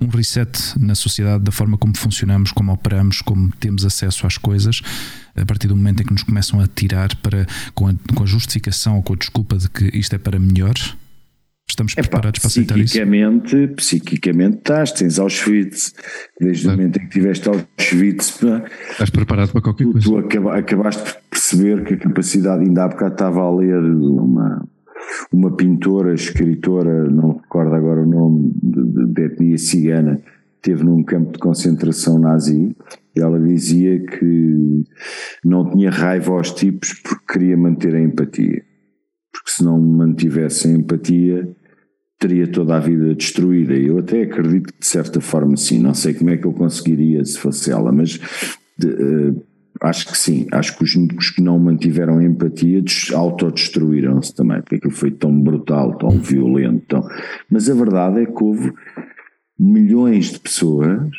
um reset na sociedade, da forma como funcionamos, como operamos, como temos acesso às coisas, a partir do momento em que nos começam a tirar para, com, a, com a justificação ou com a desculpa de que isto é para melhor. Estamos Epá, preparados para aceitar isso? psiquicamente, estás, tens Auschwitz, desde Claro. o momento em que tiveste Auschwitz, Estás preparado para qualquer tu, coisa. tu acaba- acabaste por perceber que a capacidade, ainda há bocado estava a ler uma, uma pintora, escritora, não recordo agora o nome, de, de, etnia cigana, esteve num campo de concentração nazi, ela dizia que não tinha raiva aos tipos porque queria manter a empatia. Porque se não mantivesse a empatia, teria toda a vida destruída. Eu até acredito que de certa forma sim. Não sei como é que eu conseguiria se fosse ela, mas de, eh, acho que sim. Acho que os únicos que não mantiveram empatia des- autodestruíram-se também, porque aquilo foi tão brutal, tão violento. Tão... Mas a verdade é que houve milhões de pessoas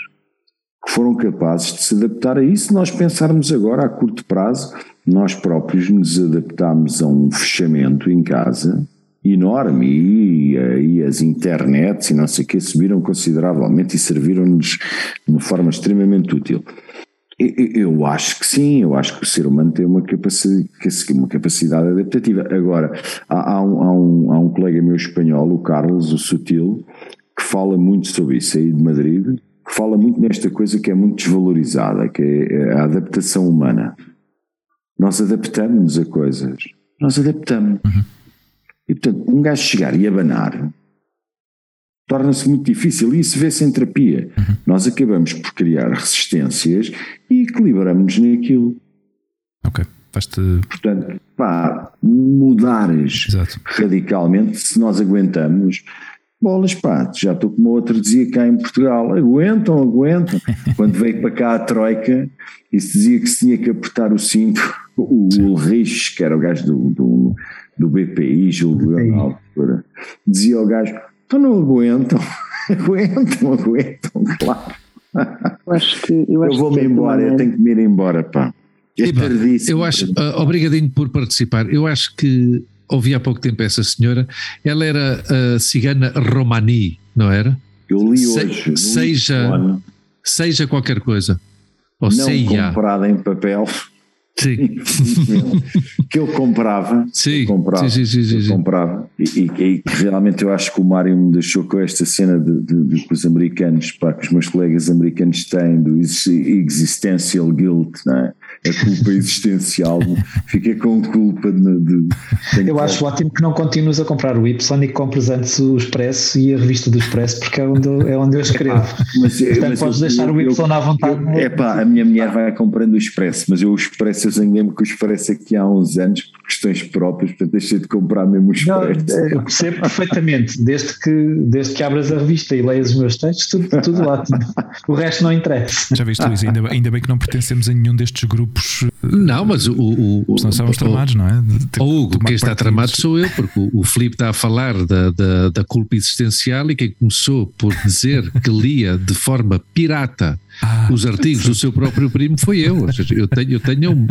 que foram capazes de se adaptar a isso. Se nós pensarmos agora a curto prazo, nós próprios nos adaptámos a um fechamento em casa enorme e, e as internets e não sei o que subiram consideravelmente e serviram-nos de uma forma extremamente útil. Eu acho que sim, eu acho que o ser humano tem uma capacidade, uma capacidade adaptativa. Agora, há, há, um, há, um, há um colega meu espanhol, o Carlos, o Sutil, que fala muito sobre isso aí de Madrid, que fala muito nesta coisa que é muito desvalorizada, que é a adaptação humana. Nós adaptamos a coisas. Nós adaptamos. Uhum. E portanto, um gajo chegar e abanar torna-se muito difícil e isso vê-se em terapia. Uhum. Nós acabamos por criar resistências e equilibramos naquilo. Ok. Faz-te... Portanto, pá, mudares Exato. radicalmente, se nós aguentamos, bolas, pá, já estou como outro dizia cá em Portugal, aguentam, aguentam. Quando veio para cá a Troika, e se dizia que se tinha que apertar o cinto, o Ulrich, que era o gajo do, do, do BPI, Júlio Leonardo, dizia ao gajo, então não aguentam, aguentam, aguentam, claro. Eu acho que. Eu, eu vou-me embora, eu tenho que me ir embora, pá. É eu acho, uh, obrigadinho por participar. Eu acho que ouvi há pouco tempo essa senhora, ela era a cigana Romani, não era? Eu li hoje. Se, seja, seja qualquer coisa. Ou não seja. comprada em papel. Sim. que eu comprava. Sim, eu comprava, sim, sim, sim, sim. comprava. E, e, e, realmente eu acho que o Mário me deixou com esta cena de, de, de, que os americanos, pá, que os meus colegas americanos têm do existential guilt, não é? A culpa existencial, fiquei com culpa de. de eu acho ótimo que não continues a comprar o Y e que compres antes o Expresso e a revista do Expresso, porque é onde, é onde eu escrevo. mas, Portanto, mas podes eu, deixar eu, o Y eu, à vontade. É pá, a minha mulher vai comprando o Expresso, mas eu o Expresso eu zanguei-me com o Expresso aqui há uns anos por questões próprias, portanto deixei de comprar mesmo o Expresso. Não, eu percebo perfeitamente, desde que, desde que abras a revista e leias os meus textos, tudo, tudo ótimo. O resto não interessa. Já viste, Luís, ainda, ainda bem que não pertencemos a nenhum destes grupos grupos. Não, mas o. o, o Senão estávamos tramados, não é? Tipo, o Hugo, quem está tramado sou eu, porque o, o Filipe está a falar da, da, da culpa existencial e quem começou por dizer que lia de forma pirata ah, os artigos do seu próprio primo foi eu. Ou seja, eu tenho, eu tenho um,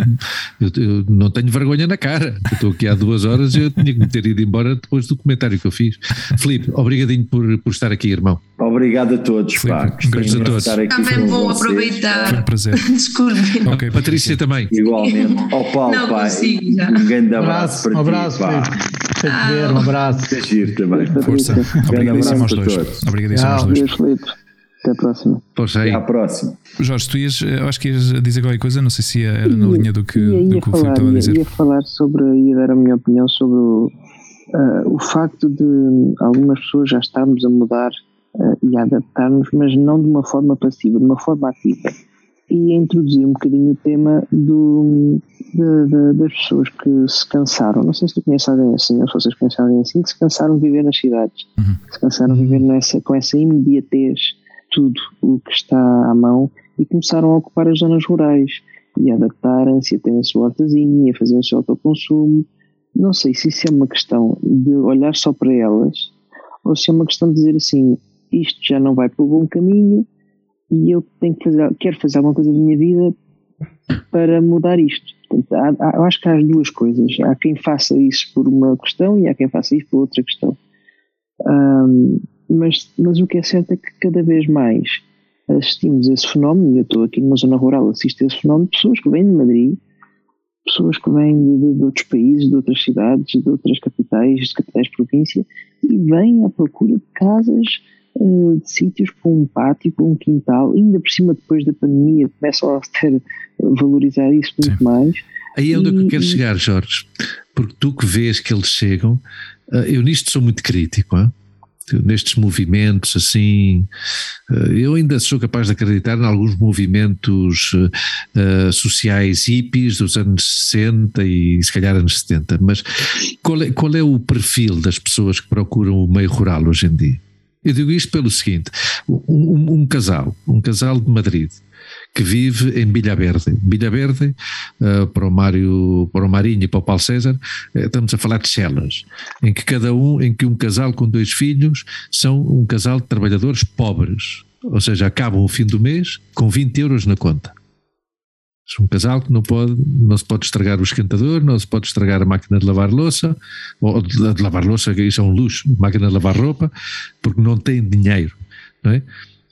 eu, eu, não tenho vergonha na cara. Eu estou aqui há duas horas e eu tinha que me ter ido embora depois do comentário que eu fiz. Filipe, obrigadinho por, por estar aqui, irmão. Obrigado a todos. Filipe, pá, a todos. Também vou aproveitar. Foi um prazer. Desculpe. Okay, Patrícia também. Igualmente. Ao Paulo, não pai. Consigo, já. Um grande abraço, para um abraço, ti. Filipe. Um abraço. Giro também. Força. Obrigadíssimo aos dois. Obrigadíssimo aos dois. Até a próxima. Pois aí. Até à próxima. Jorge, tu ias, eu acho que ias dizer qualquer coisa, não sei se era na linha do que, ia, ia do que falar, o Filipe estava a dizer. Ia, ia falar sobre, ia dar a minha opinião sobre o, uh, o facto de algumas pessoas já estarmos a mudar uh, e a adaptar-nos, mas não de uma forma passiva, de uma forma ativa. E a introduzir um bocadinho o tema do, de, de, das pessoas que se cansaram. Não sei se tu conheces alguém assim, ou se vocês conhecem alguém assim, que se cansaram de viver nas cidades, uhum. se cansaram de viver nessa, com essa imediatez tudo o que está à mão e começaram a ocupar as zonas rurais e a adaptarem-se, a terem a sua hortazinha, a fazer o seu autoconsumo. Não sei se isso é uma questão de olhar só para elas ou se é uma questão de dizer assim: isto já não vai para o bom caminho e eu tenho que fazer, quero fazer alguma coisa da minha vida para mudar isto. Portanto, há, há, eu acho que há as duas coisas. Há quem faça isso por uma questão e há quem faça isso por outra questão. Um, mas, mas o que é certo é que cada vez mais assistimos a esse fenómeno, eu estou aqui numa zona rural, assisto a esse fenómeno, pessoas que vêm de Madrid, pessoas que vêm de, de, de, outros países, de outras cidades, de outras capitais, de capitais de província, e vêm à procura de casas, uh, de sítios com um pátio, com um quintal, ainda por cima depois da pandemia começam a ter, valorizar isso muito Sim. mais. Aí é onde e, eu quero e... chegar, Jorge, porque tu que vês que eles chegam, uh, eu nisto sou muito crítico, hein? Nestes movimentos assim, eh, eu ainda sou capaz de acreditar em alguns movimentos uh, sociais hippies dos anos 60 e se calhar anos 70, mas qual é, qual é o perfil das pessoas que procuram o meio rural hoje em dia? Eu digo isto pelo seguinte: um, um, um casal, um casal de Madrid, que vive em Bilha Verde. Bilha Verde, uh, para, o Mário, para o Marinho e para o Paulo César, uh, estamos a falar de celas, em que cada um, em que um casal com dois filhos são um casal de trabalhadores pobres, ou seja, acabam o fim do mês com 20 euros na conta. Um casal que não, pode, não se pode estragar o esquentador, não se pode estragar a máquina de lavar louça, ou de, de lavar louça, que isso é um luxo, máquina de lavar roupa, porque não tem dinheiro. Não é?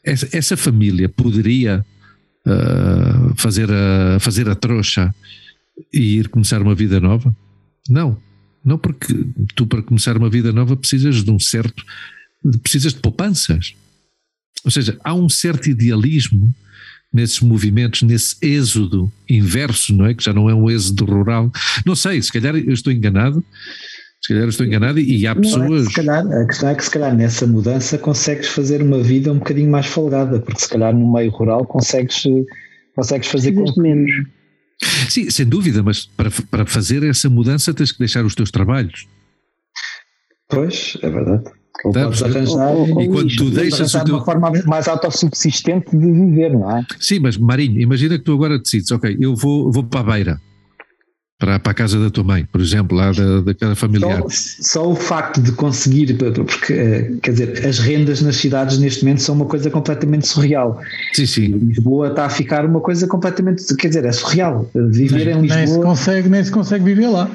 essa, essa família poderia uh, fazer, a, fazer a trouxa e ir começar uma vida nova? Não. Não porque tu para começar uma vida nova precisas de um certo, precisas de poupanças. Ou seja, há um certo idealismo nesses movimentos, nesse êxodo inverso, não é? Que já não é um êxodo rural. Não sei, se calhar eu estou enganado, se calhar estou enganado e há pessoas. É que, calhar, a questão é que se calhar nessa mudança consegues fazer uma vida um bocadinho mais folgada, porque se calhar no meio rural consegues, consegues fazer com menos. Sim, sem dúvida, mas para, para fazer essa mudança tens que deixar os teus trabalhos. Pois, é verdade. Ou podes arranjar ou, ou, e quando tu deixas o teu... uma forma mais autossubsistente de viver, não é? Sim, mas Marinho, imagina que tu agora decides, ok, eu vou, vou para a beira, para, para a casa da tua mãe, por exemplo, lá da, da casa familiar. Só, só, o facto de conseguir, porque eh, quer dizer, as rendas nas cidades neste momento são uma coisa completamente surreal. Sim, sim. Lisboa está a ficar uma coisa completamente, quer dizer, é surreal. Viver nem, em Lisboa. Nem se, consegue, nem se consegue viver lá.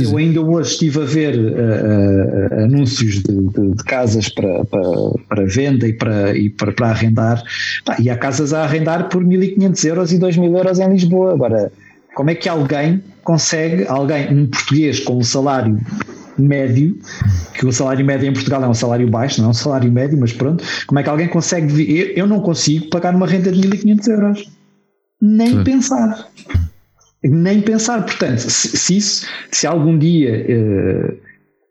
Eu ainda hoje estive a ver uh, uh, anúncios de, de, de, casas para, para, para venda e para, e para, para arrendar. e há casas a arrendar por 1.500 euros e 2.000 euros em Lisboa. Agora, como é que alguém consegue, alguém, um português com um salário médio, que o salário médio em Portugal é um salário baixo, não é um salário médio, mas pronto, como é que alguém consegue, eu não consigo pagar uma renda de 1500 euros, nem Sim. pensar, nem pensar, portanto, se, se isso, se algum dia uh,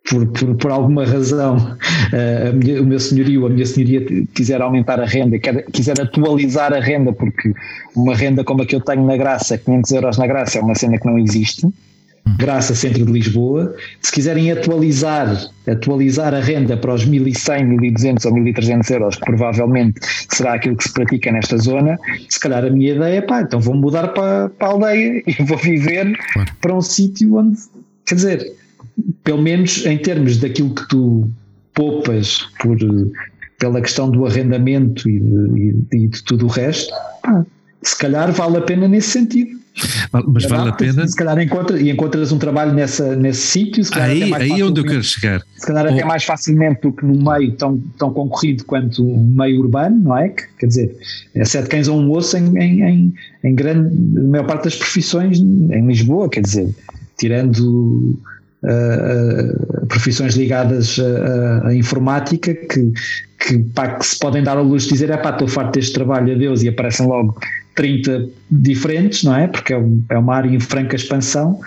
por, por, por, alguma razão uh, minha, o meu senhorio, a minha senhoria quiser aumentar a renda, quer, quiser atualizar a renda, porque uma renda como a que eu tenho na Graça, 500 euros na Graça, é uma cena que não existe, Graça Centro de Lisboa, se quiserem atualizar, atualizar a renda para os 1.100, 1.200 ou 1.300 euros, que provavelmente será aquilo que se pratica nesta zona, se calhar a minha ideia é, pá, então vou mudar para, para a aldeia e vou viver para um sítio onde, quer dizer, pelo menos em termos daquilo que tu poupas por, pela questão do arrendamento e de, e de tudo o resto, pá, se calhar vale a pena nesse sentido. Mas vale a pena. Se calhar encontra, e encontras um trabalho nessa, nesse sítio. Aí, aí é onde eu quero chegar. Se calhar até mais facilmente do que no meio tão, tão concorrido quanto o meio urbano, não é? Quer dizer, é sete cães ou um osso em, em, em, em grande, maior parte das profissões em Lisboa, quer dizer, tirando uh, profissões ligadas à, informática que, que, pá, que se podem dar a luz de dizer é pá, estou farto deste trabalho, adeus, e aparecem logo 30 diferentes, não é? Porque é, é uma área em franca expansão.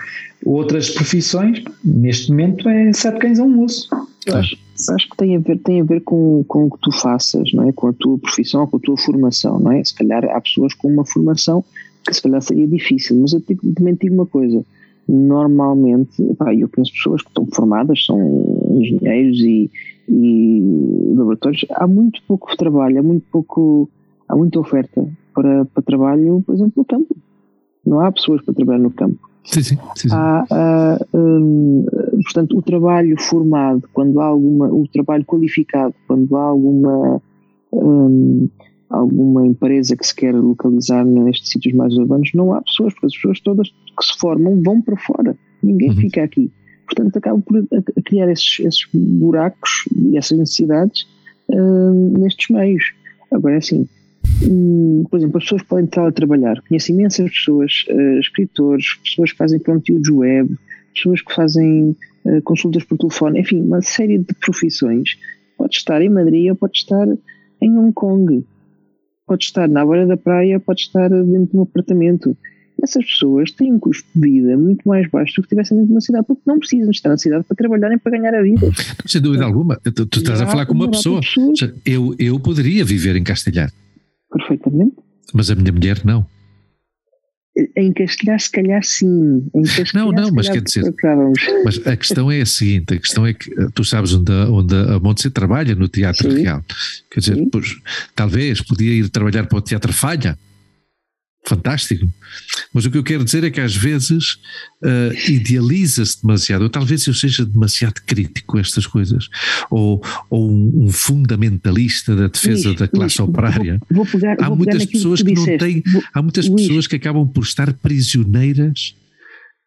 Outras profissões, neste momento, é sete cães a um moço. Acho, acho que tem a ver, tem a ver com, com o que tu faças, não é? Com a tua profissão, com a tua formação, não é? Se calhar há pessoas com uma formação que se calhar seria difícil, mas eu também digo uma coisa, normalmente, pá, eu conheço pessoas que estão formadas, são engenheiros e, e laboratórios, há muito pouco trabalho, há muito pouco, há muita oferta para, para trabalho, por exemplo, no campo. Não há pessoas para trabalhar no campo. Sim, sim, sim. Há, há um, portanto, o trabalho formado, quando há alguma, o trabalho qualificado, quando há alguma um, alguma empresa que se quer localizar nestes sítios mais urbanos, não há pessoas, porque as pessoas todas que se formam vão para fora, ninguém uhum. fica aqui. Portanto, acabam por criar esses, esses buracos e essas necessidades uh, nestes meios. Agora, é assim, um, por exemplo, as pessoas podem entrar a trabalhar. Conheço imensas pessoas, uh, escritores, pessoas que fazem conteúdos web, pessoas que fazem uh, consultas por telefone, enfim, uma série de profissões. Pode estar em Madrid ou pode estar em Hong Kong pode estar na beira da praia, pode estar dentro de um apartamento. Essas pessoas têm um custo de vida muito mais baixo do que estivessem dentro de uma cidade, porque não precisam estar na cidade para trabalharem para ganhar a vida. Sem dúvida alguma. Tu, tu estás a falar com uma pessoa. Eu, eu poderia viver em Castelhar. Perfeitamente. Mas a minha mulher não. Em Castelhar, se calhar sim. Não, não, mas quer dizer. Mas a questão é a seguinte: a questão é que eh, tu sabes onde, onde a Montse trabalha no Teatro sim. Real. Quer dizer, pois, talvez podia ir trabalhar para o Teatro Falha fantástico. Mas o que eu quero dizer é que às vezes uh, idealiza-se demasiado. Ou talvez eu seja demasiado crítico com estas coisas, ou, ou um, fundamentalista da defesa Luís, da classe Luís, operária. Vou, vou pegar, há muitas pessoas que, que não têm, há muitas Luís, pessoas que acabam por estar prisioneiras.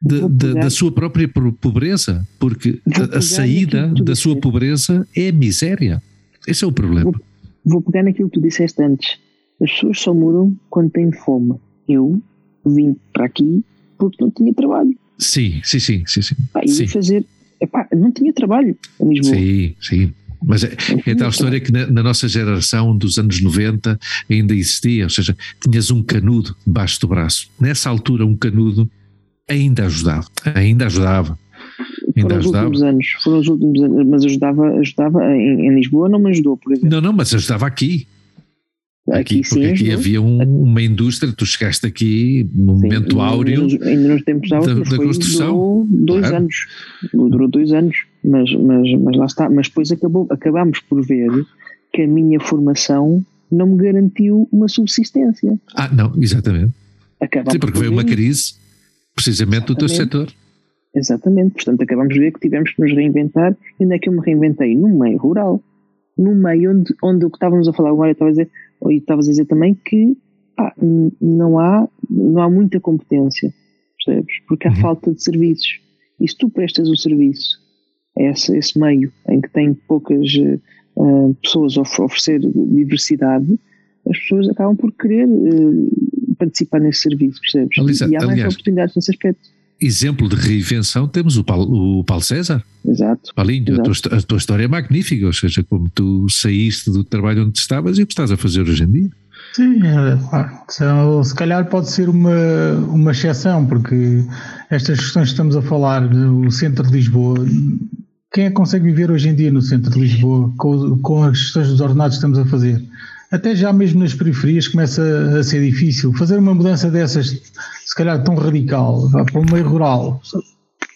De, de, da sua própria pobreza, porque a, a saída da sua pobreza é a miséria. Esse é o problema. Vou, vou pegar naquilo que tu disseste antes As pessoas só mudam quando têm fome. Eu vim para aqui porque não tinha trabalho. Sim, sim, sim, sim. sim. Pá, ia fazer. Epá, não tinha trabalho em Lisboa. Sim, sim. Mas é, é tal história que na, na, nossa geração dos anos 90 ainda existia, ou seja, tinhas um canudo debaixo do braço. Nessa altura, um canudo ainda ajudava, ainda ajudava. Ainda foram ajudava. os últimos anos, foram os últimos anos, mas ajudava, ajudava em, em Lisboa, não me ajudou, por exemplo. Não, não, mas ajudava aqui. Aqui, aqui sim, porque aqui havia um, uma indústria, tu chegaste aqui no sim, momento áureo ainda nos tempos da, da construção. Durou dois claro. anos, durou dois anos, mas, mas, mas lá está. Mas depois acabou, acabámos por ver que a minha formação não me garantiu uma subsistência. Ah, não, exatamente. Acabámos Sim, porque veio uma crise precisamente do teu setor. Exatamente, portanto acabamos de ver que tivemos que nos reinventar. E onde é que eu me reinventei? No meio rural. No meio onde, onde o que estávamos a falar agora, estava a dizer, e estavas a dizer também que pá, não, há, não há muita competência, percebes? Porque há uhum. falta de serviços. E se tu prestas o serviço a esse, esse meio em que tem poucas uh, pessoas a oferecer diversidade, as pessoas acabam por querer uh, participar nesse serviço, percebes? Alisa, e há mais aliás, oportunidades nesse aspecto. Exemplo de reinvenção temos o Paulo, o Paulo César. Exato. Paulinho, exato. A, tua, a tua história é magnífica, ou seja, como tu saíste do trabalho onde estavas e o que estás a fazer hoje em dia. Sim, é, se calhar pode ser uma, uma exceção, porque estas questões que estamos a falar, o centro de Lisboa, quem é que consegue viver hoje em dia no centro de Lisboa com, com as questões dos ordenados que estamos a fazer? Até já mesmo nas periferias começa a ser difícil. Fazer uma mudança dessas, se calhar tão radical, para o meio rural,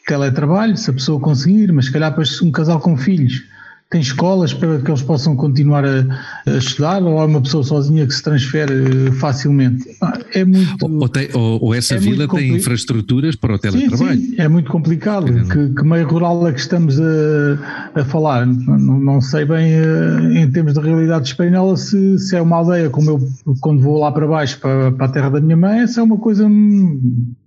teletrabalho, se a pessoa conseguir, mas se calhar para um casal com filhos tem escolas para que eles possam continuar a, a estudar ou há uma pessoa sozinha que se transfere facilmente? É muito. Ou, tem, ou, ou essa é vila tem infraestruturas para o teletrabalho? Sim, sim, é muito complicado. Que, que, meio rural é que estamos a, a falar? Não, não sei bem, eh, em termos de realidade de Espanhola, se, se é uma aldeia como eu, quando vou lá para baixo, para, para a terra da minha mãe, se é uma coisa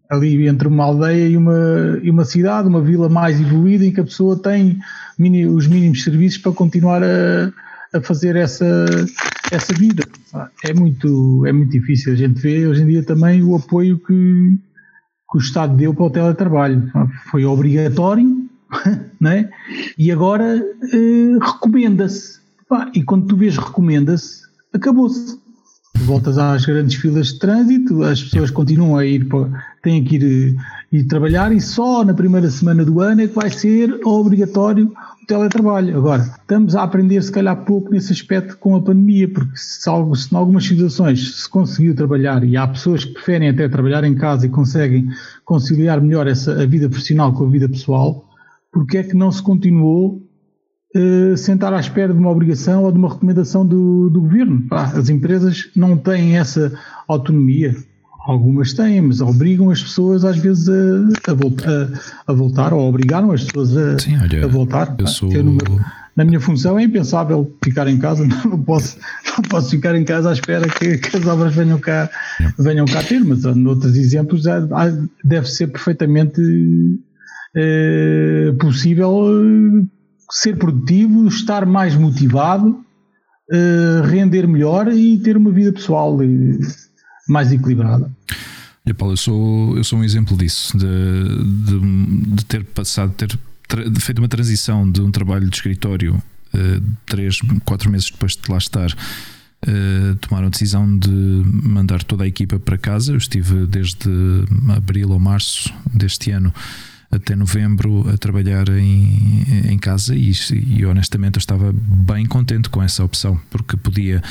ali entre uma aldeia e uma, e uma cidade, uma vila mais evoluída, em que a pessoa tem mini, os mínimos serviços para continuar a, a fazer essa, essa vida. É muito, é muito difícil. A gente vê hoje em dia também o apoio que, que o Estado deu para o teletrabalho. Foi obrigatório, né? e agora eh, recomenda-se. E quando tu vês recomenda-se, acabou-se voltas às grandes filas de trânsito, as pessoas continuam a ir, têm que ir, ir trabalhar e só na primeira semana do ano é que vai ser obrigatório o teletrabalho. Agora, estamos a aprender se calhar pouco nesse aspecto com a pandemia, porque se, algo, se em algumas situações se conseguiu trabalhar e há pessoas que preferem até trabalhar em casa e conseguem conciliar melhor essa, a vida profissional com a vida pessoal, porque é que não se continuou eh, sentar à espera de uma obrigação ou de uma recomendação do, do governo. as empresas não têm essa autonomia. Algumas têm, mas obrigam as pessoas às vezes a, a, a, a voltar ou obrigaram as pessoas a, Sim, olha, a voltar. Eu sou... na minha função é impensável ficar em casa, não posso, não posso ficar em casa à espera que, que as obras venham cá, venham cá ter, mas noutros exemplos deve ser perfeitamente é, possível ser produtivo, estar mais motivado, uh, render melhor e ter uma vida pessoal eh, mais equilibrada. Paulo, eu sou, eu sou um exemplo disso, de, de, de ter passado, ter feito uma transição de um trabalho de escritório uh, três, quatro meses depois de lá estar. Uh, tomaram a decisão de mandar toda a equipa para casa. Eu estive desde abril ou março deste ano até novembro a trabalhar em, em casa e, e honestamente eu estava bem contente com essa opção porque podia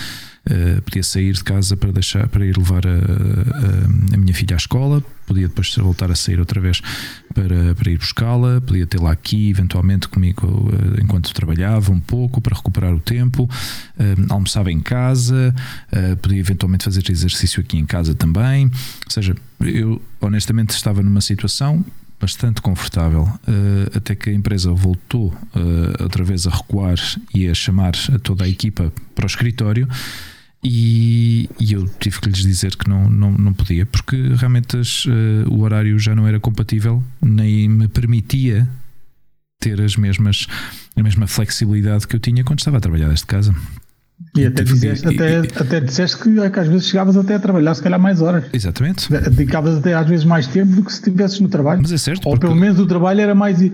Uh, podia sair de casa para deixar para ir levar a, a, a, minha filha à escola, podia depois voltar a sair outra vez para, para ir buscá-la, podia lá aqui eventualmente comigo uh, enquanto trabalhava um pouco para recuperar o tempo, uh, almoçava em casa, podia eventualmente fazer exercício aqui em casa também. Ou seja, eu honestamente estava numa situação bastante confortável, até que a empresa voltou outra vez a recuar e a chamar a toda a equipa para o escritório. E, e eu tive que lhes dizer que não, não, não podia, porque realmente as, uh, o horário já não era compatível, nem me permitia ter as mesmas, a mesma flexibilidade que eu tinha quando estava a trabalhar desde casa. E até, disseste, até, até disseste que, é que às vezes chegavas até a trabalhar, se calhar mais horas. Exatamente. Dedicavas até às vezes mais tempo do que se estivesses no trabalho. Mas é certo. Ou porque... pelo menos o trabalho era mais, uh,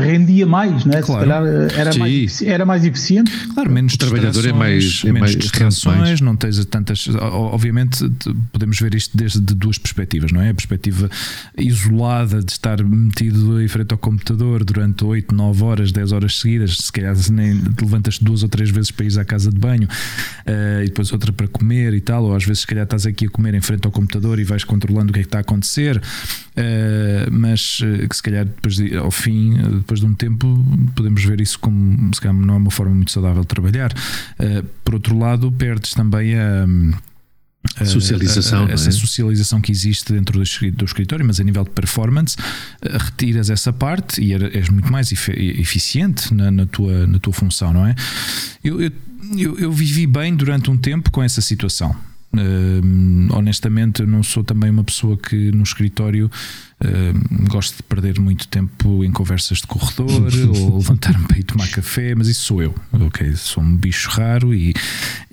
rendia mais, né? Claro. se calhar uh, era, mais, era mais eficiente. Claro, menos o trabalhador é mais, é menos mais distrações, não tens tantas. Obviamente, podemos ver isto desde duas perspectivas, não é? A perspectiva isolada de estar metido em frente ao computador durante 8, 9 horas, 10 horas seguidas, se calhar nem levantas duas ou três vezes para ir à casa de banho uh, e depois outra para comer e tal, ou às vezes se calhar estás aqui a comer em frente ao computador e vais controlando o que é que está a acontecer, uh, mas uh, que se calhar depois de, ao fim, depois de um tempo, podemos ver isso como se calhar não é uma forma muito saudável de trabalhar. por outro lado, perdes também a socialização, essa é? socialização que existe dentro do escritório, mas a nível de performance, retiras essa parte e és muito mais eficiente na, na, tua, na tua função, não é? Eu, eu, eu, eu vivi bem durante um tempo com essa situação. Uh, honestamente, eu não sou também uma pessoa que no escritório uh, gosto de perder muito tempo em conversas de corredor ou levantar-me para ir tomar café, mas isso sou eu. Ok, sou um bicho raro e,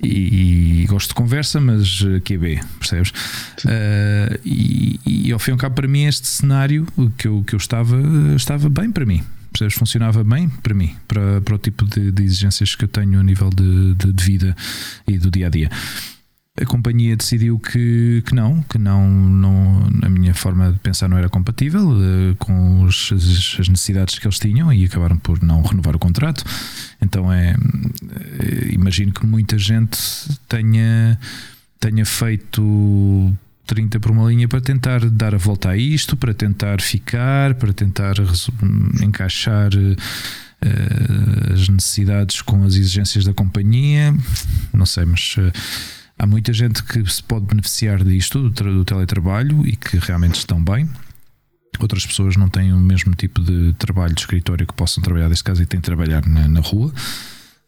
e, e gosto de conversa, mas que é B, percebes? Uh, e, e ao fim e ao cabo, para mim, este cenário que eu, que eu estava, estava bem para mim percebes? Funcionava bem para mim, para, para o tipo de, de exigências que eu tenho a nível de, de, de, vida e do dia a dia. A companhia decidiu que, que não, que não, não, a minha forma de pensar não era compatível uh, com os, as, as, necessidades que eles tinham e acabaram por não renovar o contrato. Então é, eh, imagino que muita gente tenha, tenha feito 30 por uma linha para tentar dar a volta a isto, para tentar ficar, para tentar encaixar uh, as necessidades com as exigências da companhia. Não sei, mas uh, há muita gente que se pode beneficiar disto, do, do teletrabalho, e que realmente estão bem. Outras pessoas não têm o mesmo tipo de trabalho de escritório que possam trabalhar, neste caso, e têm de trabalhar na, na rua.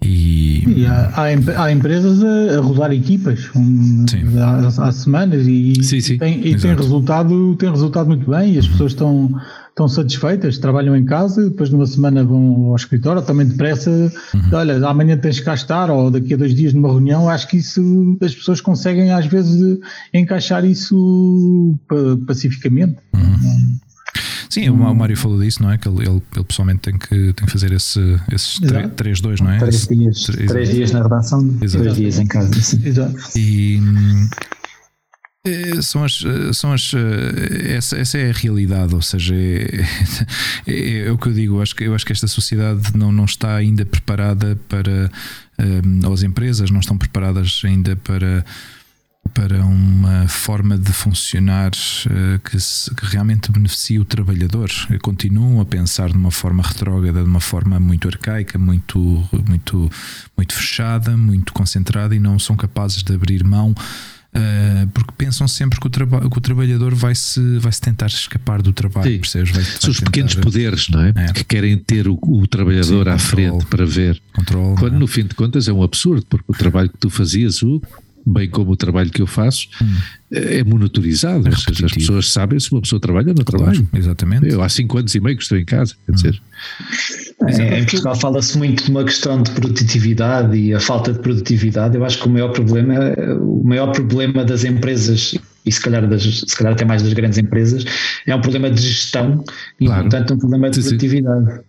E, e há, há, há, empresas a, a, rodar equipas um, há, há, semanas e, sim, sim, tem, e tem, resultado, tem resultado muito bem e as uhum. pessoas estão, estão satisfeitas, trabalham em casa, depois numa semana vão ao escritório, também depressa, uhum. olha, amanhã tens que cá estar, ou daqui a dois dias numa reunião, acho que isso as pessoas conseguem às vezes encaixar isso pacificamente. Uhum. Sim, hum. o Mário falou disso, não é? Que ele, ele, ele pessoalmente tem que, tem que fazer esse, esses 3-2, não é? Três dias, três, três dias na redação, Exato. três dias em casa. Sim. Exato. E eh, são as, eh, são as eh, essa, essa é a realidade, ou seja, é, é, é, o que eu digo. Eu acho que, eu acho que esta sociedade não, não está ainda preparada para, um, ou as empresas não estão preparadas ainda para para uma forma de funcionar que, se, que, realmente beneficie o trabalhador. Continuam a pensar de uma forma retrógrada, de uma forma muito arcaica, muito, muito, muito fechada, muito concentrada e não são capazes de abrir mão. Uh, porque pensam sempre que o, traba que o trabalhador vai se, vai se tentar escapar do trabalho, Sim. percebes? Vai, São os pequenos poderes, não é? é? Que querem ter o, o trabalhador Sim, à controle, frente para ver. Controle, Quando é? no fim de contas é um absurdo, porque o trabalho que tu fazias, Hugo, bem como o trabalho que eu faço, hum. é monitorizado. É ou seja, as pessoas sabem se uma pessoa trabalha ou não claro, Exatamente. Eu há cinco anos e meio que estou em casa, quer hum. dizer. É, em Portugal fala-se muito de uma questão de produtividade e a falta de produtividade. Eu acho que o maior problema, o maior problema das empresas e se calhar, das, se calhar até mais das grandes empresas, é um problema de gestão e, claro. portanto, um problema de produtividade. Sim.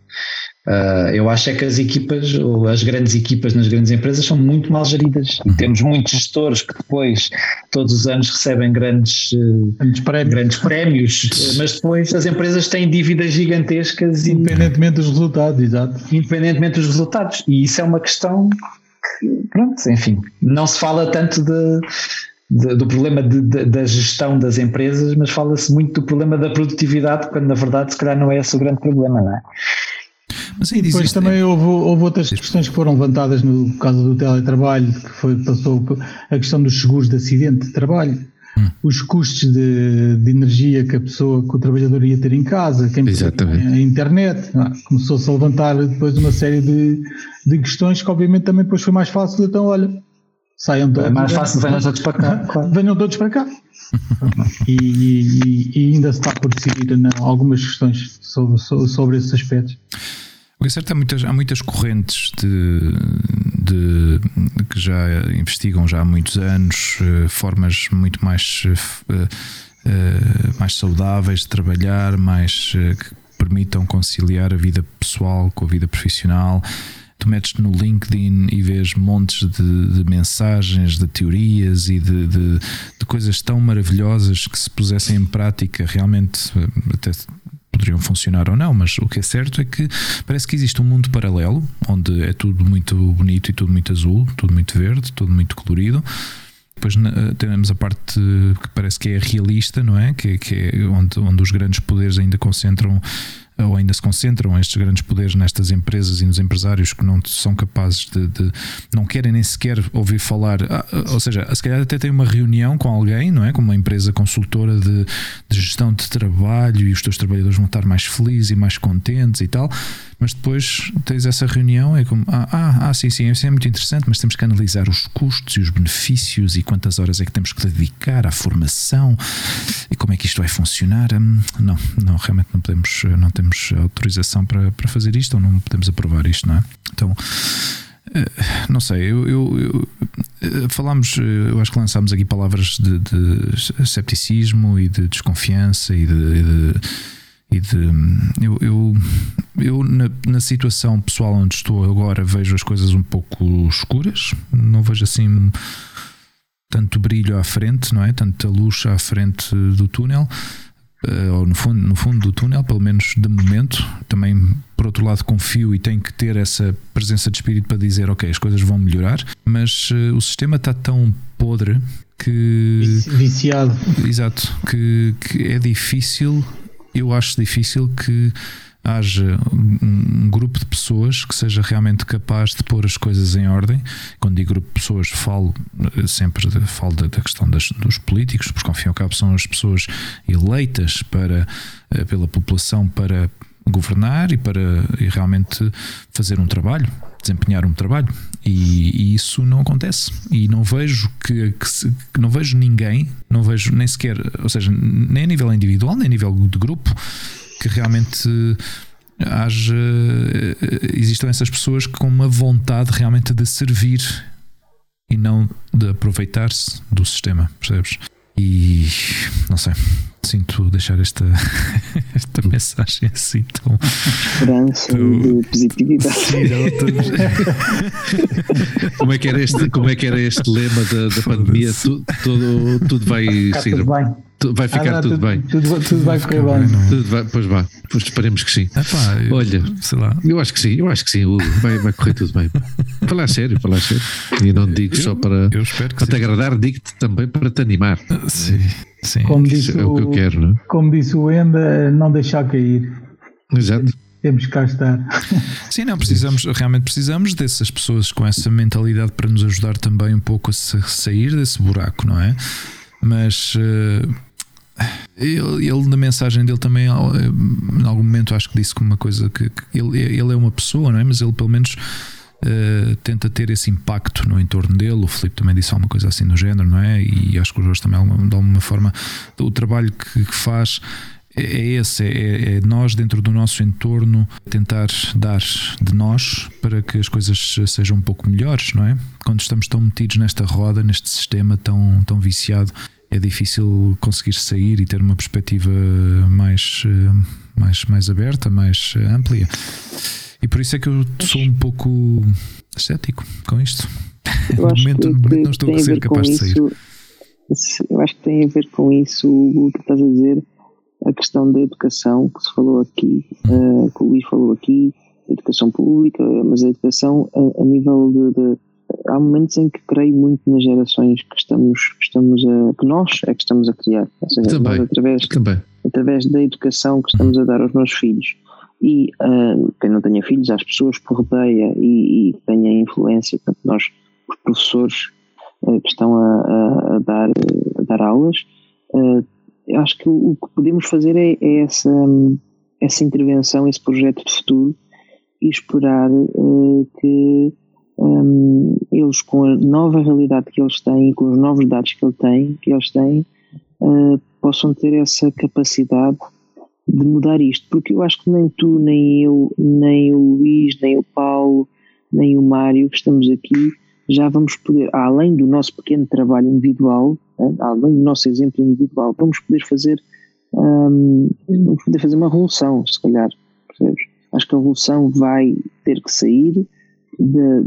Uh, eu acho é que as equipas, ou as grandes equipas nas grandes empresas, são muito mal geridas. E uhum. temos muitos gestores que depois, todos os anos, recebem grandes, uh, grandes prémios, grandes prémios mas depois as empresas têm dívidas gigantescas. Independentemente e, dos resultados, exato. Independentemente dos resultados. E isso é uma questão que, pronto, enfim, não se fala tanto de. De, do problema de, de, da gestão das empresas, mas fala-se muito do problema da produtividade, quando na verdade se calhar não é esse o grande problema, não é? Mas e depois também houve, houve, outras questões que foram levantadas no caso do teletrabalho, que foi, passou a questão dos seguros de acidente de trabalho. Hum. Os custos de, de, energia que a pessoa, que o trabalhador ia ter em casa, quem a internet, ah, começou-se a levantar depois uma série de, de questões que obviamente também depois foi mais fácil, então olha, saiam todos. É mais fácil, venham todos para cá. Claro. Venham todos para cá. e, e, e, ainda se está por decidir não, algumas questões sobre, sobre, sobre esses aspectos. O é certo, há muitas, há muitas correntes de, de, que já investigam já há muitos anos formas muito mais, mais saudáveis de trabalhar, mais que permitam conciliar a vida pessoal com a vida profissional. Tu metes no LinkedIn e vês montes de, de mensagens, de teorias e de, de, de, coisas tão maravilhosas que se pusessem em prática realmente até poderiam funcionar ou não, mas o que é certo é que parece que existe um mundo paralelo onde é tudo muito bonito e tudo muito azul, tudo muito verde, tudo muito colorido. Depois temos a parte que parece que é realista, não é? Que, que é onde, onde os grandes poderes ainda concentram ou ainda se concentram estes grandes poderes nestas empresas e nos empresários que não são capazes de, de não querem nem sequer ouvir falar, ah, ah, ou seja, se calhar até tem uma reunião com alguém, não é? Com uma empresa consultora de, de gestão de trabalho e os teus trabalhadores vão estar mais felizes e mais contentes e tal, mas depois tens essa reunião, é como, ah, ah, ah, sim, sim, isso é muito interessante, mas temos que analisar os custos e os benefícios e quantas horas é que temos que dedicar à formação e como é que isto vai funcionar. Hum, não, não, realmente não podemos, não temos autorização para, para fazer isto ou não podemos aprovar isto, não é? Então. Eh, não sei, eu, eu, eu eh, falámos, eh, eu acho que lançámos aqui palavras de, de cepticismo e de desconfiança e de, de e de eu, eu, eu na, na, situação pessoal onde estou agora vejo as coisas um pouco escuras, não vejo assim tanto brilho à frente, não é? Tanta luz à frente do túnel, uh, ou no fundo, no fundo do túnel, pelo menos de momento. Também, por outro lado, confio e tenho que ter essa presença de espírito para dizer, ok, as coisas vão melhorar, mas uh, o sistema está tão podre que. Viciado. Exato, que, que é difícil eu acho difícil que haja um, grupo de pessoas que seja realmente capaz de pôr as coisas em ordem. Quando digo grupo de pessoas, falo eh, sempre de, falo da, questão das, dos políticos, porque ao fim e ao cabo são as pessoas eleitas para, eh, pela população para governar e para e realmente fazer um trabalho, desempenhar um trabalho. E, e isso não acontece. E não vejo que, que, se, que, não vejo ninguém, não vejo nem sequer, ou seja, nem a nível individual, nem a nível de grupo, que realmente haja existam essas pessoas com uma vontade realmente de servir e não de aproveitar-se do sistema, percebes? E não sei, sinto deixar esta, esta mensagem assim tão. Esperança tão, de positividade. Como, é que era este, como é que era este lema da, da pandemia? Tu, tudo, tudo vai ser. Tudo bem vai ficar ah, tudo, tudo, bem. Tudo, tudo vai correr bem. Tudo vai, pois vai, pois esperemos que sim. Epá, eu, Olha, sei lá. Eu acho que sim, eu acho que sim, vai, vai correr tudo bem. Falar sério, falar sério. E não digo eu, só para, para te agradar, digo-te também para te animar. Sim, sim. Como disse é o, o que eu quero, não é? Como disse o Enda, não deixar cair. Exato temos que cá estar. Sim, não, precisamos, realmente precisamos dessas pessoas com essa mentalidade para nos ajudar também um pouco a sair desse buraco, não é? Mas uh, ele, ele, na mensagem dele também, em algum momento, acho que disse uma coisa que, que ele, ele é uma pessoa, não é? Mas ele pelo menos uh, tenta ter esse impacto no entorno dele. O Filipe também disse alguma coisa assim no género, não é? E acho que o Jorge também, de alguma forma, o trabalho que, que faz é, é esse, é, é, nós dentro do nosso entorno tentar dar de nós para que as coisas sejam um pouco melhores, não é? Quando estamos tão metidos nesta roda, neste sistema tão, tão viciado, é difícil conseguir sair e ter uma perspectiva mais, eh, mais, mais aberta, mais eh, ampla. E por isso é que eu sou um pouco cético com isto. No momento, no momento não estou a ser capaz de sair. eu acho que tem a ver com isso o que estás a dizer, a questão da educação que se falou aqui, uh, que o Luís falou aqui, educação pública, mas a educação a, a nível de, de há momentos em que creio muito nas gerações que estamos, que estamos a, que nós é que estamos a criar, ou seja, também, através, também. através da educação que estamos a dar aos nossos filhos. E uh, quem não tenha filhos, às pessoas por rodeia e, e tenha influência, portanto, nós, os professores uh, que estão a, a, a, dar, a dar aulas, uh, eu acho que o, o, que podemos fazer é, é essa, essa intervenção, esse projeto de futuro e esperar que um, eles com a nova realidade que eles têm, com os novos dados que, ele tem, que eles têm, uh, possam ter essa capacidade de mudar isto, porque eu acho que nem tu, nem eu, nem o Luís, nem o Paulo, nem o Mário, que estamos aqui, já vamos poder, além do nosso pequeno trabalho individual, né, além do nosso exemplo individual, vamos poder fazer, um, poder fazer uma revolução, se calhar, percebes? Acho que a revolução vai ter que sair de,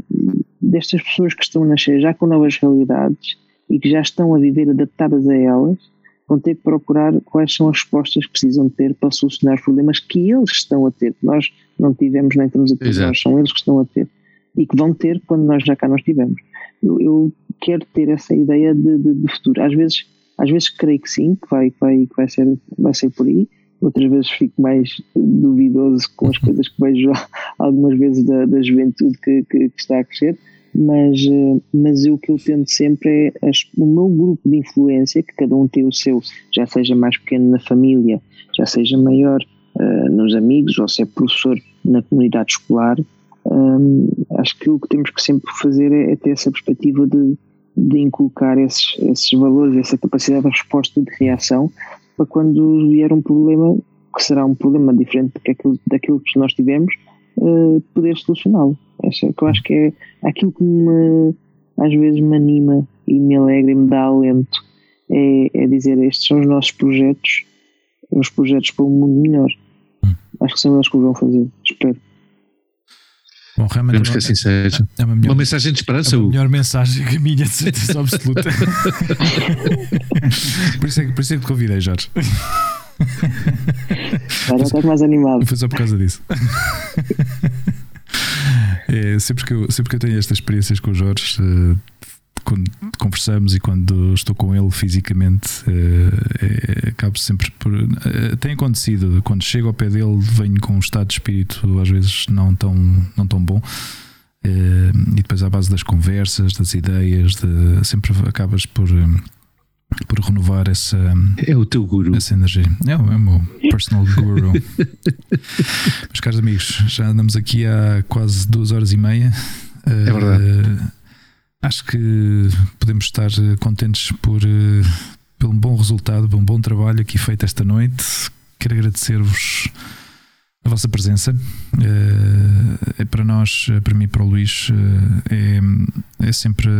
destas pessoas que estão a nascer já com novas realidades e que já estão a viver adaptadas a elas, vão ter que procurar quais são as respostas que precisam ter para solucionar os problemas que eles estão a ter. Nós não tivemos nem estamos a ter, nós são eles que estão a ter e que vão ter quando nós já cá não estivemos. Eu, eu quero ter essa ideia de, de, de, futuro. Às vezes, às vezes creio que sim, que vai, que vai, que vai, ser, vai ser por aí. Outras vezes fico mais duvidoso com as coisas que vejo algumas vezes da, da juventude que, que, que está a crescer mas, eh, mas o que eu tento sempre é as, o meu grupo de influência, que cada um tem o seu, já seja mais pequeno na família, já seja maior uh, nos amigos, ou se é professor na comunidade escolar, um, acho que o que temos que sempre fazer é, é ter essa perspectiva de, de inculcar esses, esses valores, essa capacidade de resposta de reação, para quando vier um problema, que será um problema diferente daquilo, daquilo que nós tivemos, uh, poder solucioná-lo. É que eu acho que é aquilo que me, às vezes me anima e me alegra e me dá alento. É, é dizer, estes são os nossos projetos, os projetos para um mundo melhor. Hum. Acho que são eles que o vão fazer. Espero. Bom, realmente que assim seja. É uma, melhor, uma, mensagem de esperança. É uma melhor mensagem que a minha, de certeza absoluta. por, isso é, por isso é que te convidei, Jorge. Agora estás mais animado. Foi só por causa disso. É, sempre, que eu, sempre que eu tenho estas experiências com o Jorge, uh, quando conversamos e quando estou com ele fisicamente, uh, é, acabo sempre por. Uh, tem acontecido, quando chego ao pé dele, venho com um estado de espírito às vezes não tão, não tão bom. e depois, à base das conversas, das ideias, de, sempre acabas por. Um, por renovar essa. É o teu guru. Essa energia. É, é o meu personal guru. Meus caros amigos, já andamos aqui há quase duas horas e meia. É verdade. Uh, acho que podemos estar contentes por, uh, pelo bom resultado, pelo bom trabalho aqui feito esta noite. Quero agradecer-vos a vossa presença. Uh, é para nós, para mim e para o Luís, é, é sempre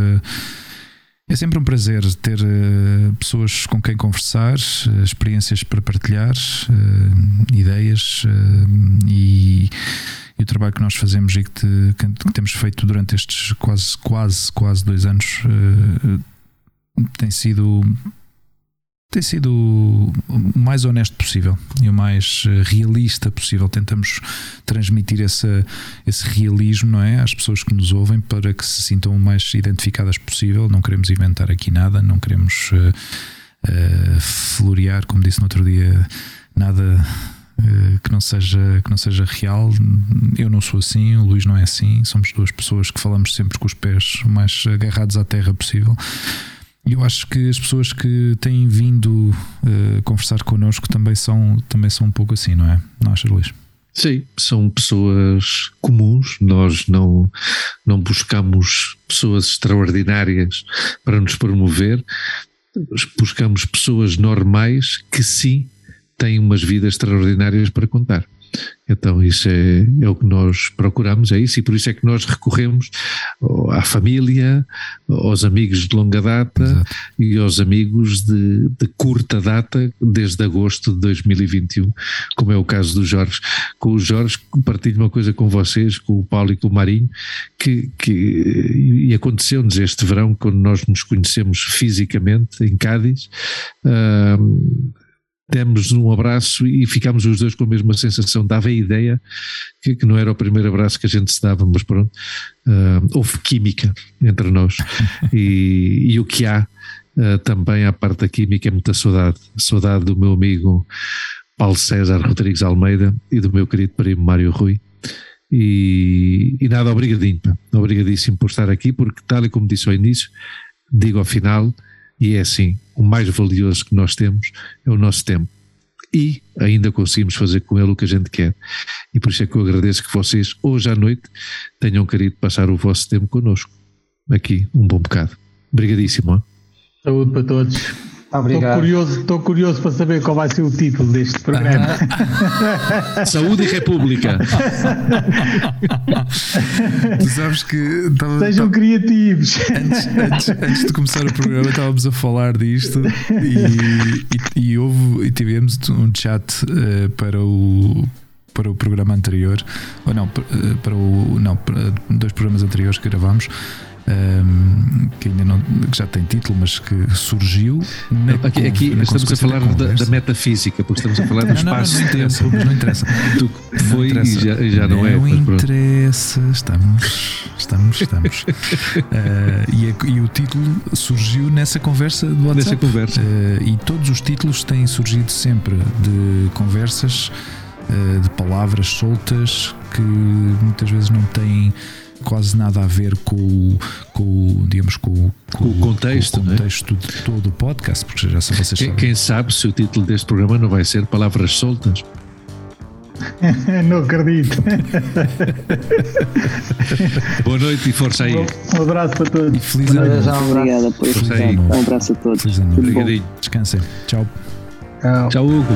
é sempre um prazer ter uh, pessoas com quem conversar, uh, experiências para partilhar, uh, ideias e, e, o trabalho que nós fazemos e que, te, que, temos feito durante estes quase, quase, quase dois anos tem sido tem sido o mais honesto possível e o mais eh, realista possível. Tentamos transmitir esse, esse realismo não é? às pessoas que nos ouvem para que se sintam o mais identificadas possível. Não queremos inventar aqui nada, não queremos uh, uh, florear, como disse no outro dia, nada que, não seja, que não seja real. Eu não sou assim, o Luís não é assim. Somos duas pessoas que falamos sempre com os pés o mais agarrados à terra possível. E eu acho que as pessoas que têm vindo uh, conversar connosco também são, também são um pouco assim, não é? Não achas, Luís? Sim, são pessoas comuns, nós não, não buscamos pessoas extraordinárias para nos promover, buscamos pessoas normais que sim têm umas vidas extraordinárias para contar. Então, isso é, é o que nós procuramos, é isso, e por isso é que nós recorremos à família, aos amigos de longa data Exato. e aos amigos de, de, curta data, desde agosto de 2021, como é o caso do Jorge. Com o Jorge, partilho uma coisa com vocês, com o Paulo e com o Marinho, que, que e aconteceu-nos este verão, quando nós nos conhecemos fisicamente em Cádiz. Uh, demos um abraço e ficámos os dois com a mesma sensação. Dava a ideia que, que não era o primeiro abraço que a gente se dava, mas pronto, uh, houve química entre nós. e, e o que há uh, também, à parte da química, é muita saudade. Saudade do meu amigo Paulo César Rodrigues Almeida e do meu querido primo Mário Rui. E, e nada, obrigadinho, pá. obrigadíssimo por estar aqui, porque tal e como disse ao início, digo ao final, e é assim, o mais valioso que nós temos é o nosso tempo. E ainda conseguimos fazer com ele o que a gente quer. E por isso é que eu agradeço que vocês, hoje à noite, tenham querido passar o vosso tempo connosco. Aqui, um bom bocado. Obrigadíssimo. Saúde para todos. Estou curioso, estou curioso para saber qual vai ser o título deste programa. Ah. Saúde e República. tu sabes que. Tava, Sejam tava, criativos. Antes, antes, antes, de começar o programa, estávamos a falar disto e, e, e houve e tivemos um chat uh, para o para o programa anterior, ou não, eh, para o não, para dois programas anteriores que gravámos, um, que ainda não que já tem título, mas que surgiu. Na, aqui, aqui estamos a falar da, da, metafísica, porque estamos a falar do espaço-tempo. Não, não, interessa. Do que foi não e já, já não, não é. Não interessa, estamos, estamos, estamos. uh, e, a, e, o título surgiu nessa conversa do WhatsApp. Nessa conversa. Uh, e todos os títulos têm surgido sempre de conversas, uh, de palavras soltas que muitas vezes não têm quase nada a ver com, com digamos, com, com, com o contexto, com o contexto né? de todo o podcast, porque já são vocês quem, quem sabe se o título deste programa não vai ser Palavras Soltas? não acredito. Boa noite e força aí. Um abraço para todos. E feliz ano. Obrigada por força aí. Um abraço a todos. Feliz ano. Obrigadinho. Descansem. Tchau. Tchau, Hugo.